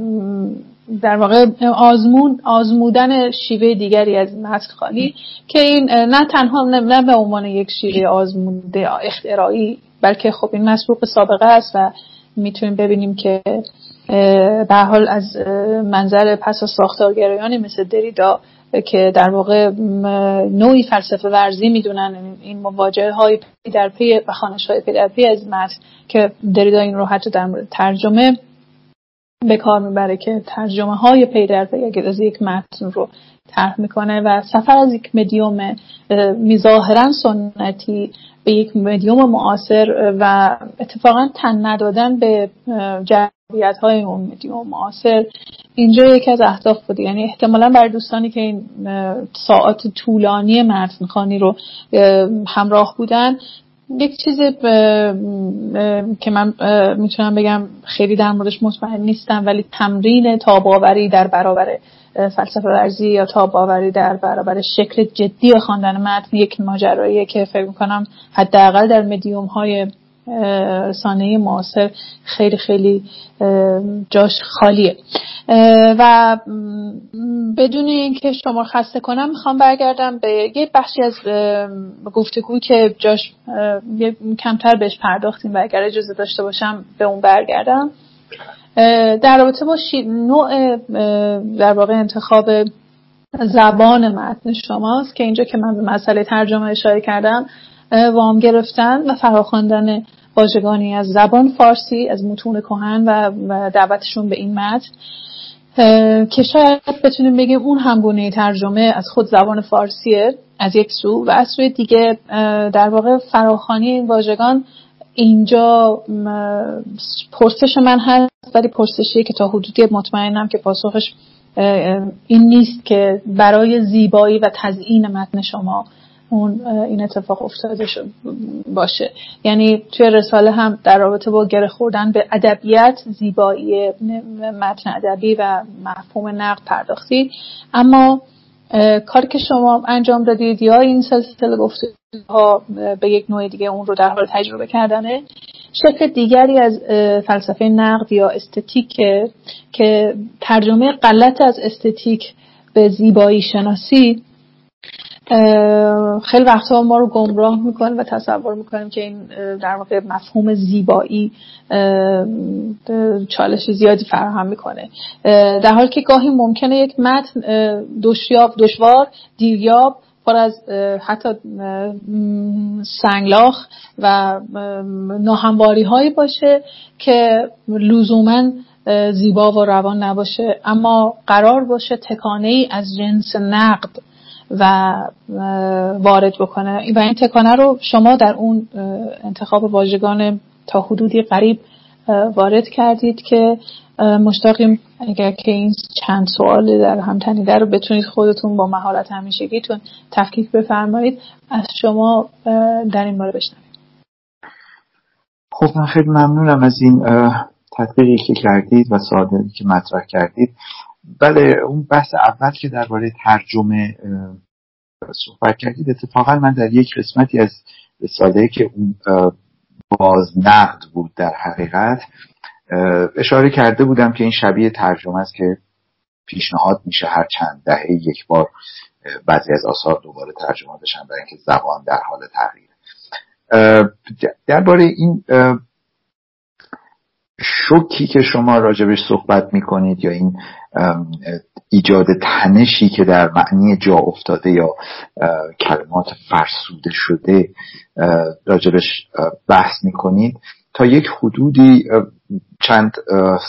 در واقع آزمون آزمودن شیوه دیگری از متن خانی که این نه تنها نه به عنوان یک شیوه آزموده اختراعی بلکه خب این مسبوق سابقه است و می‌تونیم ببینیم که به حال از منظر پس از ساختارگرایانی مثل دریدا که در واقع نوعی فلسفه ورزی می‌دونن. این مواجهه های پی در پی و خوانش های پی در پی از متن که دریدا این رو حتی در مورد ترجمه به کار می‌بره که ترجمه های پی در پی از یک متن رو طرح می‌کنه و سفر از یک مدیوم میظاهرا سنتی به یک مدیوم معاصر و اتفاقا تن ندادن به جمعیت های اون مدیوم معاصر. اینجا یکی از اهداف بوده یعنی احتمالا برای دوستانی که این ساعت طولانی متنخانی رو همراه بودن. یک چیزی که من می‌تونم بگم خیلی در موردش مطمئن نیستم ولی تمرین تاباوری در برابر فلسفه ورزی یا تاباوری در برابر شکل جدی خواندن متن یک ماجراییه که فکر می‌کنم حداقل در مدیوم های سانه معاصر خیلی خیلی جاش خالیه. و بدون اینکه شما خسته کنم می‌خوام برگردم به یه بخشی از گفتگو که جاش کمتر بهش پرداختیم و اگر اجازه داشته باشم به اون برگردم. در رابطه با نوع در واقع انتخاب زبان متن شماست که اینجا که من به مسئله ترجمه اشاره کردم وام گرفتن و فراخواندن واژگانی از زبان فارسی از متون کهن و دعوتشون به این متن. که شاید بتونیم بگیم اون همگونه ترجمه از خود زبان فارسیه از یک سو و از سوی دیگه در واقع فراخانی این واژگان اینجا پرسش من هست ولی پرسشیه که تا حدودی مطمئنم که پاسخش این نیست که برای زیبایی و تزیین متن شما اون این اتفاق افتاده شد باشه. یعنی توی رساله هم در رابطه با گره خوردن به ادبیت زیبایی متن ادبی و مفهوم نقد پرداختی. اما کاری که شما انجام دادید یا این سلسله گفته ها به یک نوع دیگه اون رو در حال تجربه کردنه شکل دیگری از فلسفه نقد یا استتیک که ترجمه غلط از استتیک به زیبایی شناسی خیلی وقتها ما رو گمراه می‌کنه و تصور می‌کنیم که این در واقع مفهوم زیبایی چالش زیادی فراهم می‌کنه. در حالی که گاهی ممکنه یک متن دشیاب دشوار دیریاب پر از حتی سنگلاخ و ناهمواری هایی باشه که لزوما زیبا و روان نباشه. اما قرار باشه تکانه ای از جنس نقد و وارد بکنه. و این تکانه رو شما در اون انتخاب واژگان تا حدودی قریب وارد کردید که مشتاقیم اگر که این چند سوال در هم تنیده رو بتونید خودتون با مهارت همیشگیتون تفکیک بفرمایید از شما در این باره بشنویم. خب من خیلی ممنونم از این تطبیقی که کردید و سوالی که مطرح کردید. بله اون بحث اول که درباره ترجمه صحبت کردید اتفاقا من در یک قسمتی از رساله که اون بازنقد بود در حقیقت اشاره کرده بودم که این شبیه ترجمه است که پیشنهاد میشه هر چند دهه یک بار بعضی از آثار دوباره ترجمه بشن برای اینکه زبان در حال تغییر درباره این شوکی که شما راجبش صحبت می‌کنید یا این ایجاد تنشی که در معنی جا افتاده یا کلمات فرسوده شده راجبش بحث می‌کنید. تا یک حدودی چند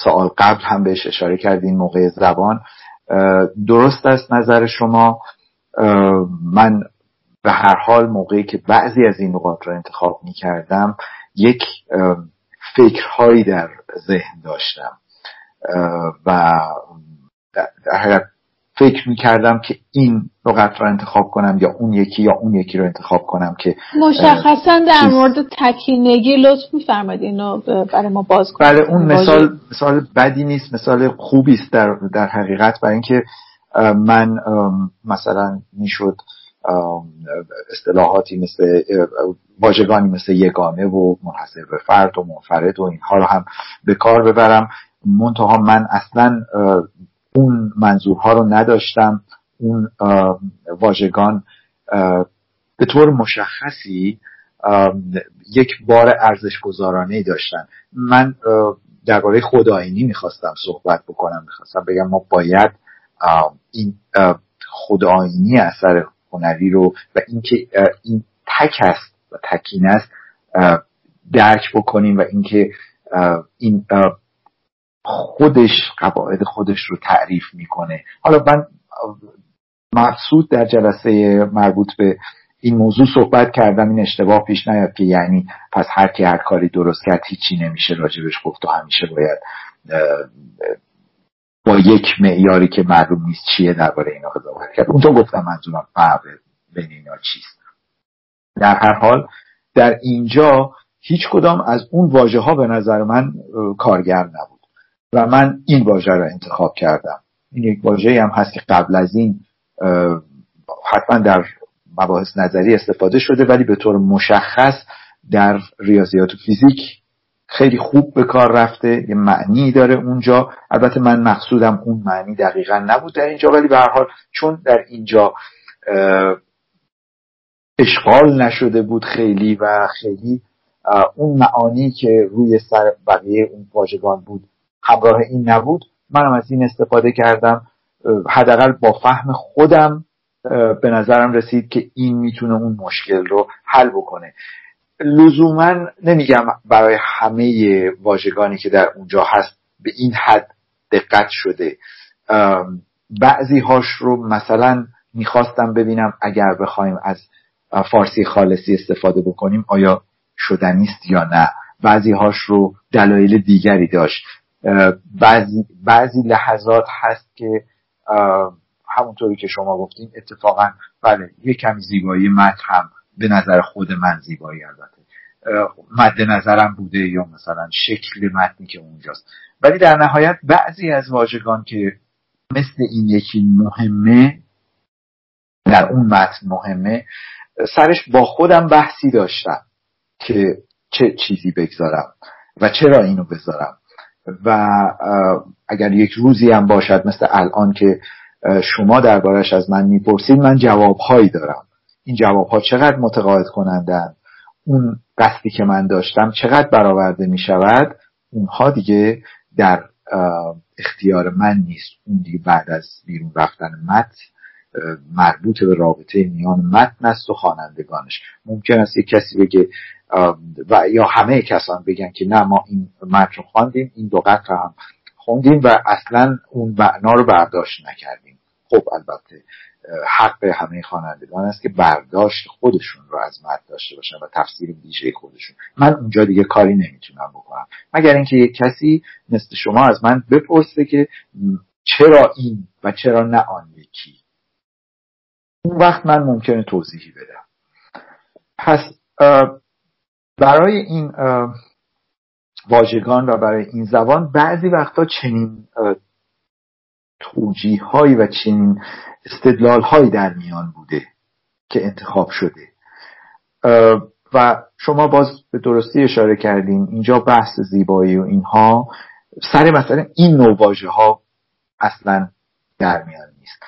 سال قبل هم بهش اشاره کردین موقع زبان. درست است نظر شما؟ من به هر حال موقعی که بعضی از این نقاط را انتخاب می کردم یک فکرهایی در ذهن داشتم. و در حقیقت فکر می‌کردم که این لغت رو انتخاب کنم یا اون یکی یا اون یکی رو انتخاب کنم که مشخصا در مورد تکینگی لطف میفرمایید اینو برای ما باز کنید. بله اون مثال مثال بدی نیست مثال خوبی است در در حقیقت برای اینکه من مثلا می‌شد اصطلاحاتی مثل واژگانی مثل یگانه و منحصر به فرد و منفرد و اینها رو هم به کار ببرم. منتها من اصلا اون منظورها رو نداشتم. اون واژگان به طور مشخصی یک بار ارزش گذارانه داشتن. من درباره خداینی می‌خواستم صحبت بکنم. می‌خواستم بگم ما باید این خداینی اثر هنری رو و اینکه این تک است و تکین است درک بکنیم و اینکه این خودش قواعد خودش رو تعریف می‌کنه. حالا من مقصود در جلسه مربوط به این موضوع صحبت کردم این اشتباه پیش نیاد که یعنی پس هر کی هر کاری درست کرد هیچی نمیشه راجبش گفت و همیشه باید با یک معیاری که معلوم نیست چیه درباره اینا قضاوت کرد. اونجا گفتم منظورم فرق بین اینا چیست. در هر حال در اینجا هیچ کدام از اون واژه ها به نظر من کارگر نبود. و من این واژه را انتخاب کردم. این یک واژه هم هست که قبل از این حتما در مباحث نظری استفاده شده ولی به طور مشخص در ریاضیات و فیزیک خیلی خوب به کار رفته یه معنی داره اونجا. البته من مقصودم اون معنی دقیقا نبود در اینجا ولی به حال چون در اینجا اشغال نشده بود خیلی و خیلی اون معانی که روی سر بقیه اون واژگان بود همراه این نبود منم از این استفاده کردم. حداقل با فهم خودم به نظرم رسید که این می‌تونه اون مشکل رو حل بکنه. لزوما نمیگم برای همه واژگانی که در اونجا هست به این حد دقت شده. بعضی هاش رو مثلا می‌خواستم ببینم اگر بخوایم از فارسی خالصی استفاده بکنیم آیا شدنیست یا نه. بعضی هاش رو دلایل دیگری داشت. بعضی, بعضی لحظات هست که همونطوری که شما گفتیم اتفاقا بله یه کمی زیبایی متن هم به نظر خود من زیبایی البته. مد نظرم بوده یا مثلا شکل متنی که اونجاست. ولی در نهایت بعضی از واژگان که مثل این یکی مهمه در اون متن مهمه سرش با خودم بحثی داشتم که چه چیزی بگذارم و چرا اینو بذارم. و اگر یک روزی هم باشد مثل الان که شما دربارش از من می‌پرسید من جوابهایی دارم. این جوابها چقدر متقاعد کنندن اون قصدی که من داشتم چقدر برآورده می شود اونها دیگه در اختیار من نیست. اون دیگه بعد از بیرون رفتن متن مربوط به رابطه میان متن است و خوانندگانش. ممکن است یک کسی بگه و یا همه کسان بگن که نه ما این متن رو خواندیم این دو قطر هم خوندیم و اصلا اون معنا رو برداشت نکردیم. خب البته حق همه خوانندگان است که برداشت خودشون رو از مد داشته باشن و تفسیر ویژه خودشون. من اونجا دیگه کاری نمی‌تونم بکنم. مگر اینکه یک کسی مثل شما از من بپرسه که چرا این و چرا نه آن یکی. اون وقت من ممکنه توضیحی بدم. پس برای این واژگان و برای این زبان بعضی وقتا چنین توجیه و چنین استدلال هایی در میان بوده که انتخاب شده. و شما باز به درستی اشاره کردین اینجا بحث زیبایی و اینها سر مثلا این نوع واژه ها اصلا در میان نیست.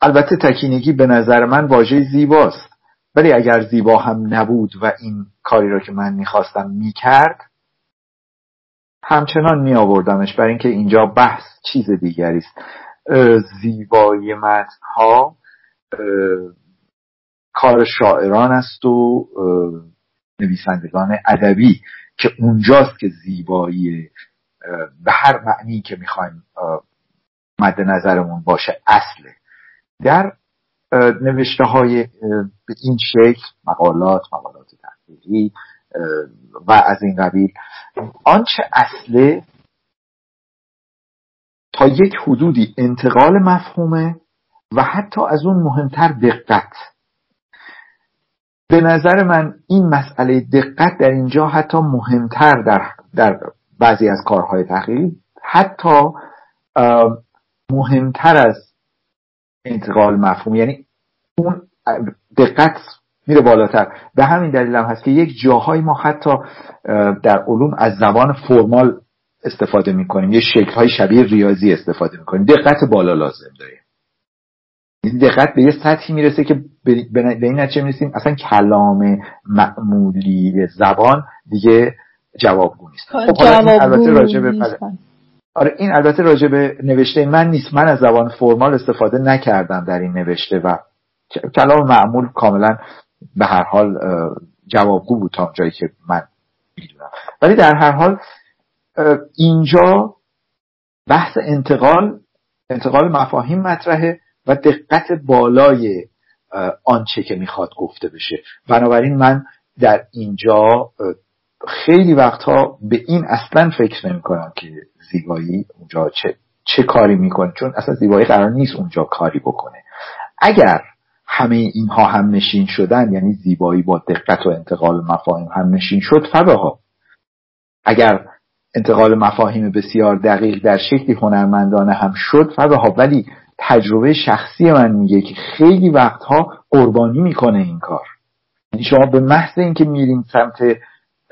البته تکینگی به نظر من واژه زیباست ولی اگر زیبا هم نبود و این کاری را که من می‌خواستم می‌کرد همچنان می آوردمش برای اینکه اینجا بحث چیز دیگری است. زیبایی متن ها کار شاعران است و نویسندگان ادبی که اونجاست که زیبایی به هر معنی که می‌خوایم مد نظرمون باشه اصله. در نوشته های به این شکل مقالات مقالات تحقیقی و از این قبیل. آنچه اصله تا یک حدودی انتقال مفهومه و حتی از اون مهمتر دقت. به نظر من این مسئله دقت در اینجا حتی مهمتر در, در بعضی از کارهای تحقیقی حتی مهمتر از انتقال مفهوم. یعنی اون دقت میره بالاتر. به همین دلیل هم هست که یک جاهایی ما حتی در علوم از زبان فرمال استفاده می‌کنیم. یه شکل های شبیه ریاضی استفاده می‌کنیم. دقت بالا لازم داریم. این دقت به یه سطحی می‌رسه که به این نتیجه می‌رسیم. اصلا کلام معمولی زبان دیگه جوابگو نیست. خب البته راجع به آره این البته راجع به نوشته من نیست. من از زبان فرمال استفاده نکردم در این نوشته و کلام معمول کاملا به هر حال جوابگو بود تا جایی که من می‌دونم. ولی در هر حال اینجا بحث انتقال انتقال مفاهیم مطرحه و دقت بالای آنچه که می‌خواد گفته بشه. بنابراین من در اینجا خیلی وقتها به این اصلا فکر نمی کنم که زیبایی اونجا چه, چه کاری می‌کنه. چون اصلا زیبایی قرار نیست اونجا کاری بکنه. اگر همه اینها هم نشین شدن یعنی زیبایی با دقت و انتقال مفاهیم هم نشین شد فبها اگر انتقال مفاهیم بسیار دقیق در شکلی هنرمندانه هم شد فبها ولی تجربه شخصی من میگه که خیلی وقتها قربانی می‌کنه این کار. یعنی شما به محض اینکه میرین سمت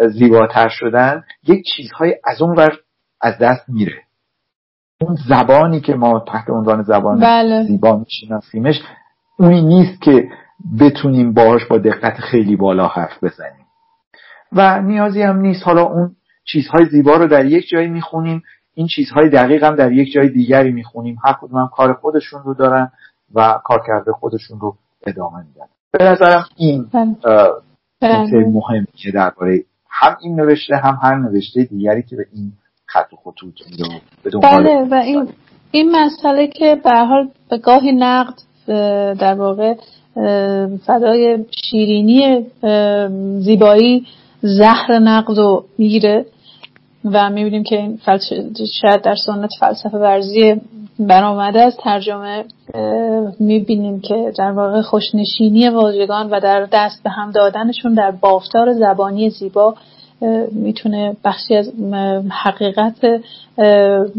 زیباتر شدن یک چیزهای از اون ور از دست میره. اون زبانی که ما تحت عنوان زبان بله. زیبا میشناسیمش اونی نیست که بتونیم باهاش با دقت خیلی بالا حرف بزنیم و نیازی هم نیست حالا اون چیزهای زیبا رو در یک جایی می‌خونیم این چیزهای دقیق هم در یک جای دیگری می‌خونیم هر کدوم هم کار خودشون رو دارن و کار کرده خودشون رو ادامه میدن به نظرم این بله. نکته بله. مهمی که درباره هم این نوشته هم هر نوشته دیگری که به این خط و خطوط رو بله و این این مسئله که به حال به گاهی نقد در واقع فدای شیرینی زیبایی زهر نقد رو می‌گیره و می‌بینیم که این شاید در سنت فلسفه ورزی برآمده از ترجمه می‌بینیم که در واقع خوشنشینی واژگان و در دست به هم دادنشون در بافتار زبانی زیبا می‌تونه بخشی از حقیقت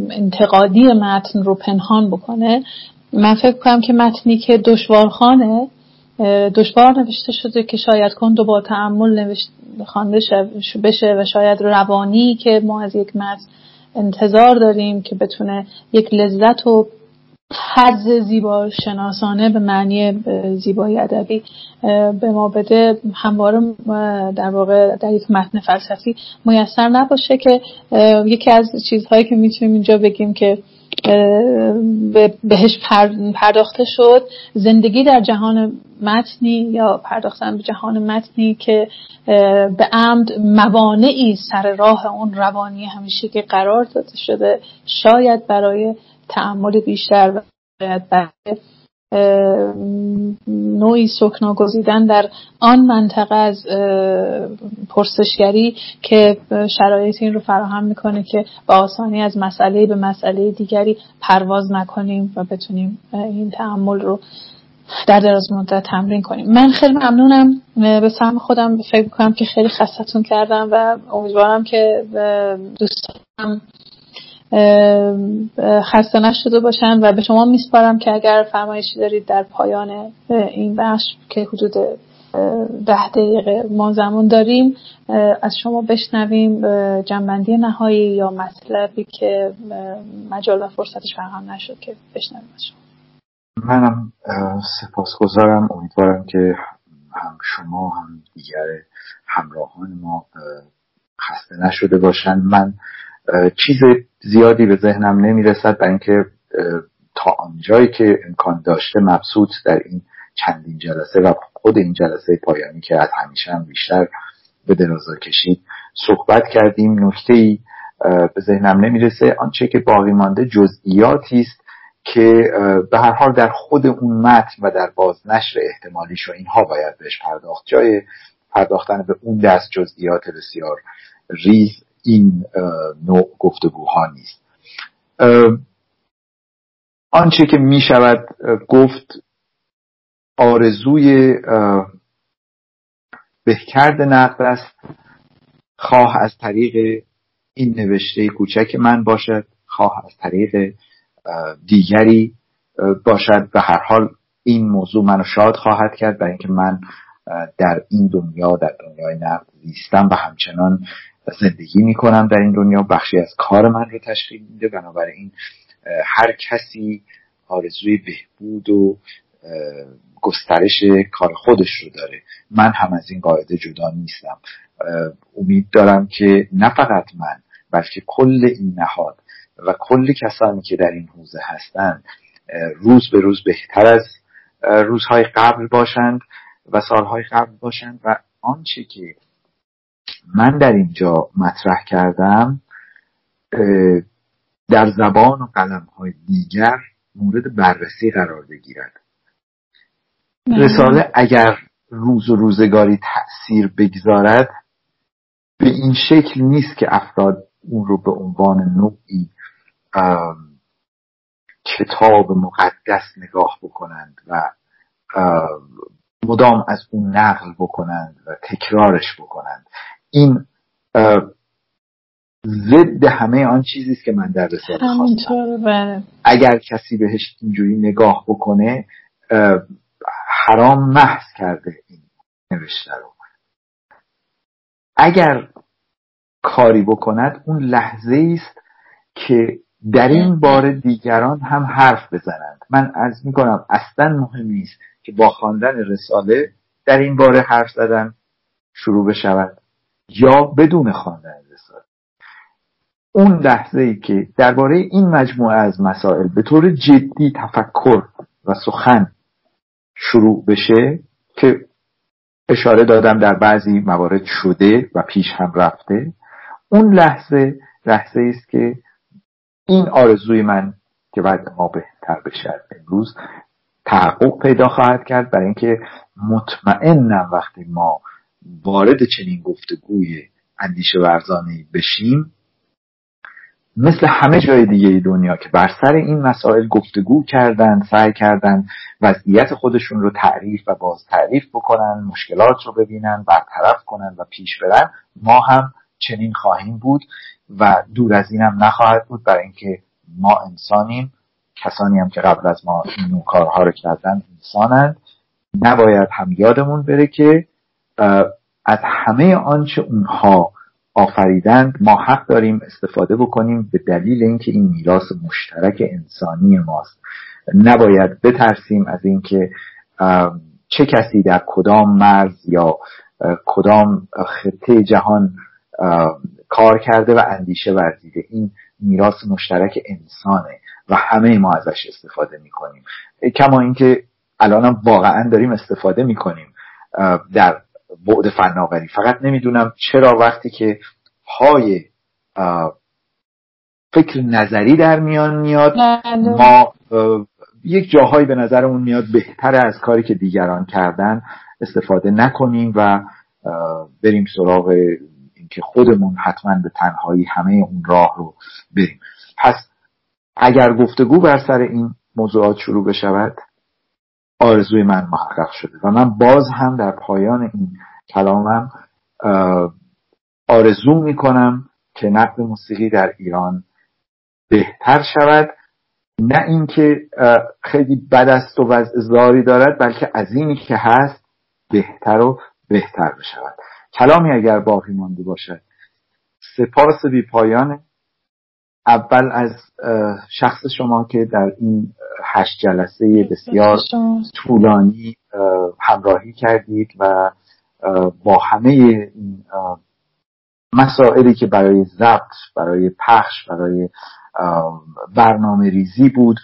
انتقادی متن رو پنهان بکنه. من فکر کنم که متنی که دشوارخانه دشوار نوشته شده که شاید کند و با تعمل خوانده بشه و شاید روانی که ما از یک متن انتظار داریم که بتونه یک لذت و حد زیبا شناسانه به معنی زیبایی ادبی به ما بده. همواره در واقع در یک متن فلسفی میسر نباشه که یکی از چیزهایی که می‌تونیم اینجا بگیم که بهش پرداخته شد. زندگی در جهان متنی یا پرداختن به جهان متنی که به عمد موانعی سر راه اون روانی همیشه که قرار داده شده شاید برای تعمل بیشتر و برای نوعی سکنا گزیدن در آن منطقه از پرسشگری که شرایط این رو فراهم می‌کنه که با آسانی از مسئله به مسئله دیگری پرواز نکنیم و بتونیم این تحمل رو در دراز مدت تمرین کنیم. من خیلی ممنونم. به سهم خودم فکر می‌کنم که خیلی خستتون کردم و امیدوارم که دوستانم خسته نشده باشن و به شما میسپارم که اگر فرمایشی دارید در پایان این بخش که حدود ده دقیقه ما زمان داریم از شما بشنویم جنبندی نهایی یا مطلبی که مجال و فرصتش فراهم نشد که بشنویم از شما. منم سپاسگزارم. امیدوارم که هم شما هم دیگر همراهان ما خسته نشده باشن. من چیز زیادی به ذهنم نمی‌رسد برای اینکه تا آنجایی که امکان داشته مبسوط در این چندین جلسه و خود این جلسه پایانی که از همیشه هم بیشتر به درازا کشید صحبت کردیم نکته ای به ذهنم نمی‌رسه. آنچه که باقی مانده جزئیاتی است که به هر حال در خود اون متن و در بازنشر احتمالیش و اینها باید بهش پرداخت. جای پرداختن به اون دست جزئیات بسیار ریز این نوع گفتگوها نیست. آنچه که می شود گفت آرزوی بهکرد نقد است. خواه از طریق این نوشته کوچک من باشد خواه از طریق دیگری باشد. به هر حال این موضوع منو شاد خواهد کرد برای اینکه من در این دنیا در دنیای نقد زیستم و همچنان زندگی می‌کنم در این دنیا. بخشی از کار من رو تشکیل میده. بنابراین هر کسی آرزوی بهبود و گسترش کار خودش رو داره. من هم از این قاعده جدا نیستم. امید دارم که نه فقط من بلکه کل این نهاد و کل کسانی که در این حوزه هستند روز به روز بهتر از روزهای قبل باشند و سالهای قبل باشند و آنچه که من در اینجا مطرح کردم در زبان و قلم های دیگر مورد بررسی قرار بگیرد. رساله اگر روز و روزگاری تأثیر بگذارد به این شکل نیست که افراد اون رو به عنوان نوعی کتاب مقدس نگاه بکنند و مدام از اون نقل بکنند و تکرارش بکنند. این ضد همه آن چیزی است که من در رساله خواستم. بله. اگر کسی بهش اینجوری نگاه بکنه حرام محض کرده این نوشته رو. اگر کاری بکند اون لحظه است که در این باره دیگران هم حرف بزنند. من از می‌کنم اصلا مهم نیست که با خواندن رساله در این باره حرف زدن شروع بشود. یا بدون خواندن رساله اون لحظه ای که درباره این مجموعه از مسائل به طور جدی تفکر و سخن شروع بشه که اشاره دادم در بعضی موارد شده و پیش هم رفته اون لحظه لحظه است که این آرزوی من که باید ما بهتر بشه امروز تحقق پیدا خواهد کرد برای اینکه مطمئنم وقتی ما وارد چنین گفتگوی اندیشه ورزانه بشیم مثل همه جای دیگه دنیا که بر سر این مسائل گفتگو کردن سعی کردن وضعیت خودشون رو تعریف و باز تعریف بکنن مشکلات رو ببینن برطرف کنن و پیش برن ما هم چنین خواهیم بود و دور از اینم نخواهد بود برای اینکه ما انسانیم. کسانی هم که قبل از ما این کارها رو کردن انسانند. نباید هم یادمون بره که از همه آنچه اونها آفریدند ما حق داریم استفاده بکنیم به دلیل اینکه این میراث مشترک انسانی ماست. نباید بترسیم از اینکه چه کسی در کدام مرز یا کدام خطه جهان کار کرده و اندیشه ورزیده. این میراث مشترک انسانه و همه ما ازش استفاده می‌کنیم. کما اینکه الانم واقعا داریم استفاده می‌کنیم در بعد فناوری فقط نمی‌دونم چرا وقتی که های فکر نظری در میان میاد بله. ما یک جاهایی به نظرمون میاد بهتره از کاری که دیگران کردن استفاده نکنیم و بریم سراغ اینکه خودمون حتما به تنهایی همه اون راه رو بریم پس اگر گفتگو بر سر این موضوعات شروع بشود آرزوی من محقق شده و من باز هم در پایان این کلامم آرزو می‌کنم که نقد موسیقی در ایران بهتر شود. نه اینکه خیلی بد است و وضع زاری دارد بلکه از اینی که هست بهتر و بهتر بشود کلامی اگر باقی مانده باشد. سپاس بی پایان. اول از شخص شما که در این هشت جلسه بسیار طولانی همراهی کردید و با همه این مسائلی که برای ضبط برای پخش برای برنامه ریزی بود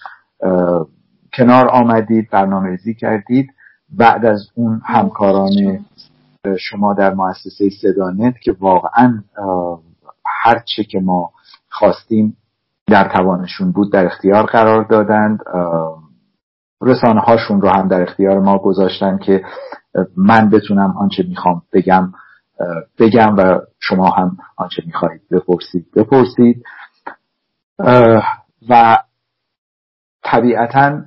کنار آمدید برنامه ریزی کردید. بعد از اون همکاران شما. در مؤسسه صدانت که واقعا هر چه که ما خواستیم در توانشون بود در اختیار قرار دادند. رسانه هاشون رو هم در اختیار ما گذاشتن که من بتونم آنچه می‌خوام بگم بگم و شما هم آنچه می‌خواهید بپرسید بپرسید. و طبیعتا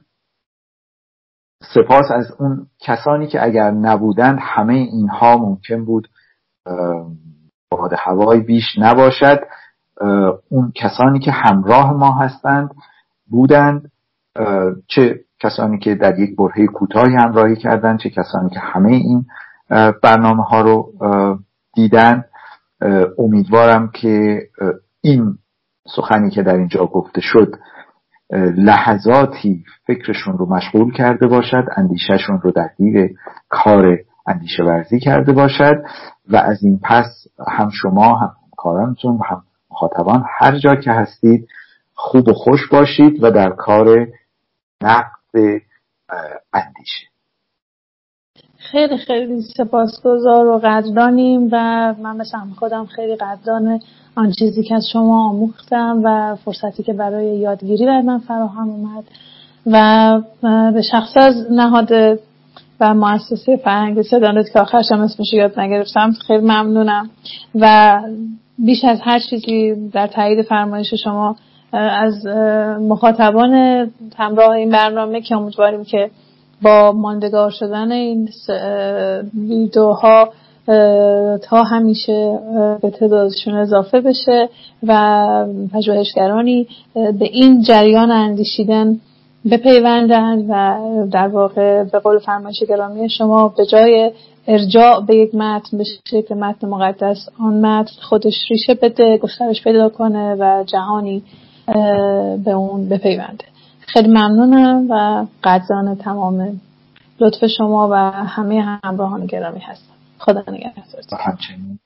سپاس از اون کسانی که اگر نبودند همه اینها ممکن بود باد هوای بیش نباشد. اون کسانی که همراه ما هستند بودند چه کسانی که در یک برهه کوتاهی همراهی کردند چه کسانی که همه این برنامه ها رو دیدن. امیدوارم که این سخنی که در اینجا گفته شد لحظاتی فکرشون رو مشغول کرده باشد اندیشهشون رو در دیر کار اندیشه ورزی کرده باشد و از این پس هم شما هم کارانتون هم مخاطبان هر جا که هستید خوب و خوش باشید و در کار نقد اندیشه. خیلی خیلی سپاسگزار و قدردانیم و من مثل خودم خیلی قدردان آن چیزی که از شما آموختم و فرصتی که برای یادگیری بر من فراهم اومد. و به شخص از نهاد و مؤسسه فرهنگ صدانت که آخرشم اسمش یاد نگرفتم. خیلی ممنونم. و بیش از هر چیزی در تایید فرمایش شما از مخاطبان همراه این برنامه که امیدواریم که با ماندگار شدن این ویدیوها تا همیشه به تعدادشون اضافه بشه و پژوهشگرانی به این جریان اندیشیدن بپیوندند و در واقع به قول فرمایش گرامی شما به جای ارجاع به یک متن به شکل متن مقدس. آن متن خودش ریشه بده گسترش پیدا کنه و جهانی به اون بپیونده. خیلی ممنونم و قدردان تمام لطف شما و همه همراهان گرامی هستم. خدا نگهدارتون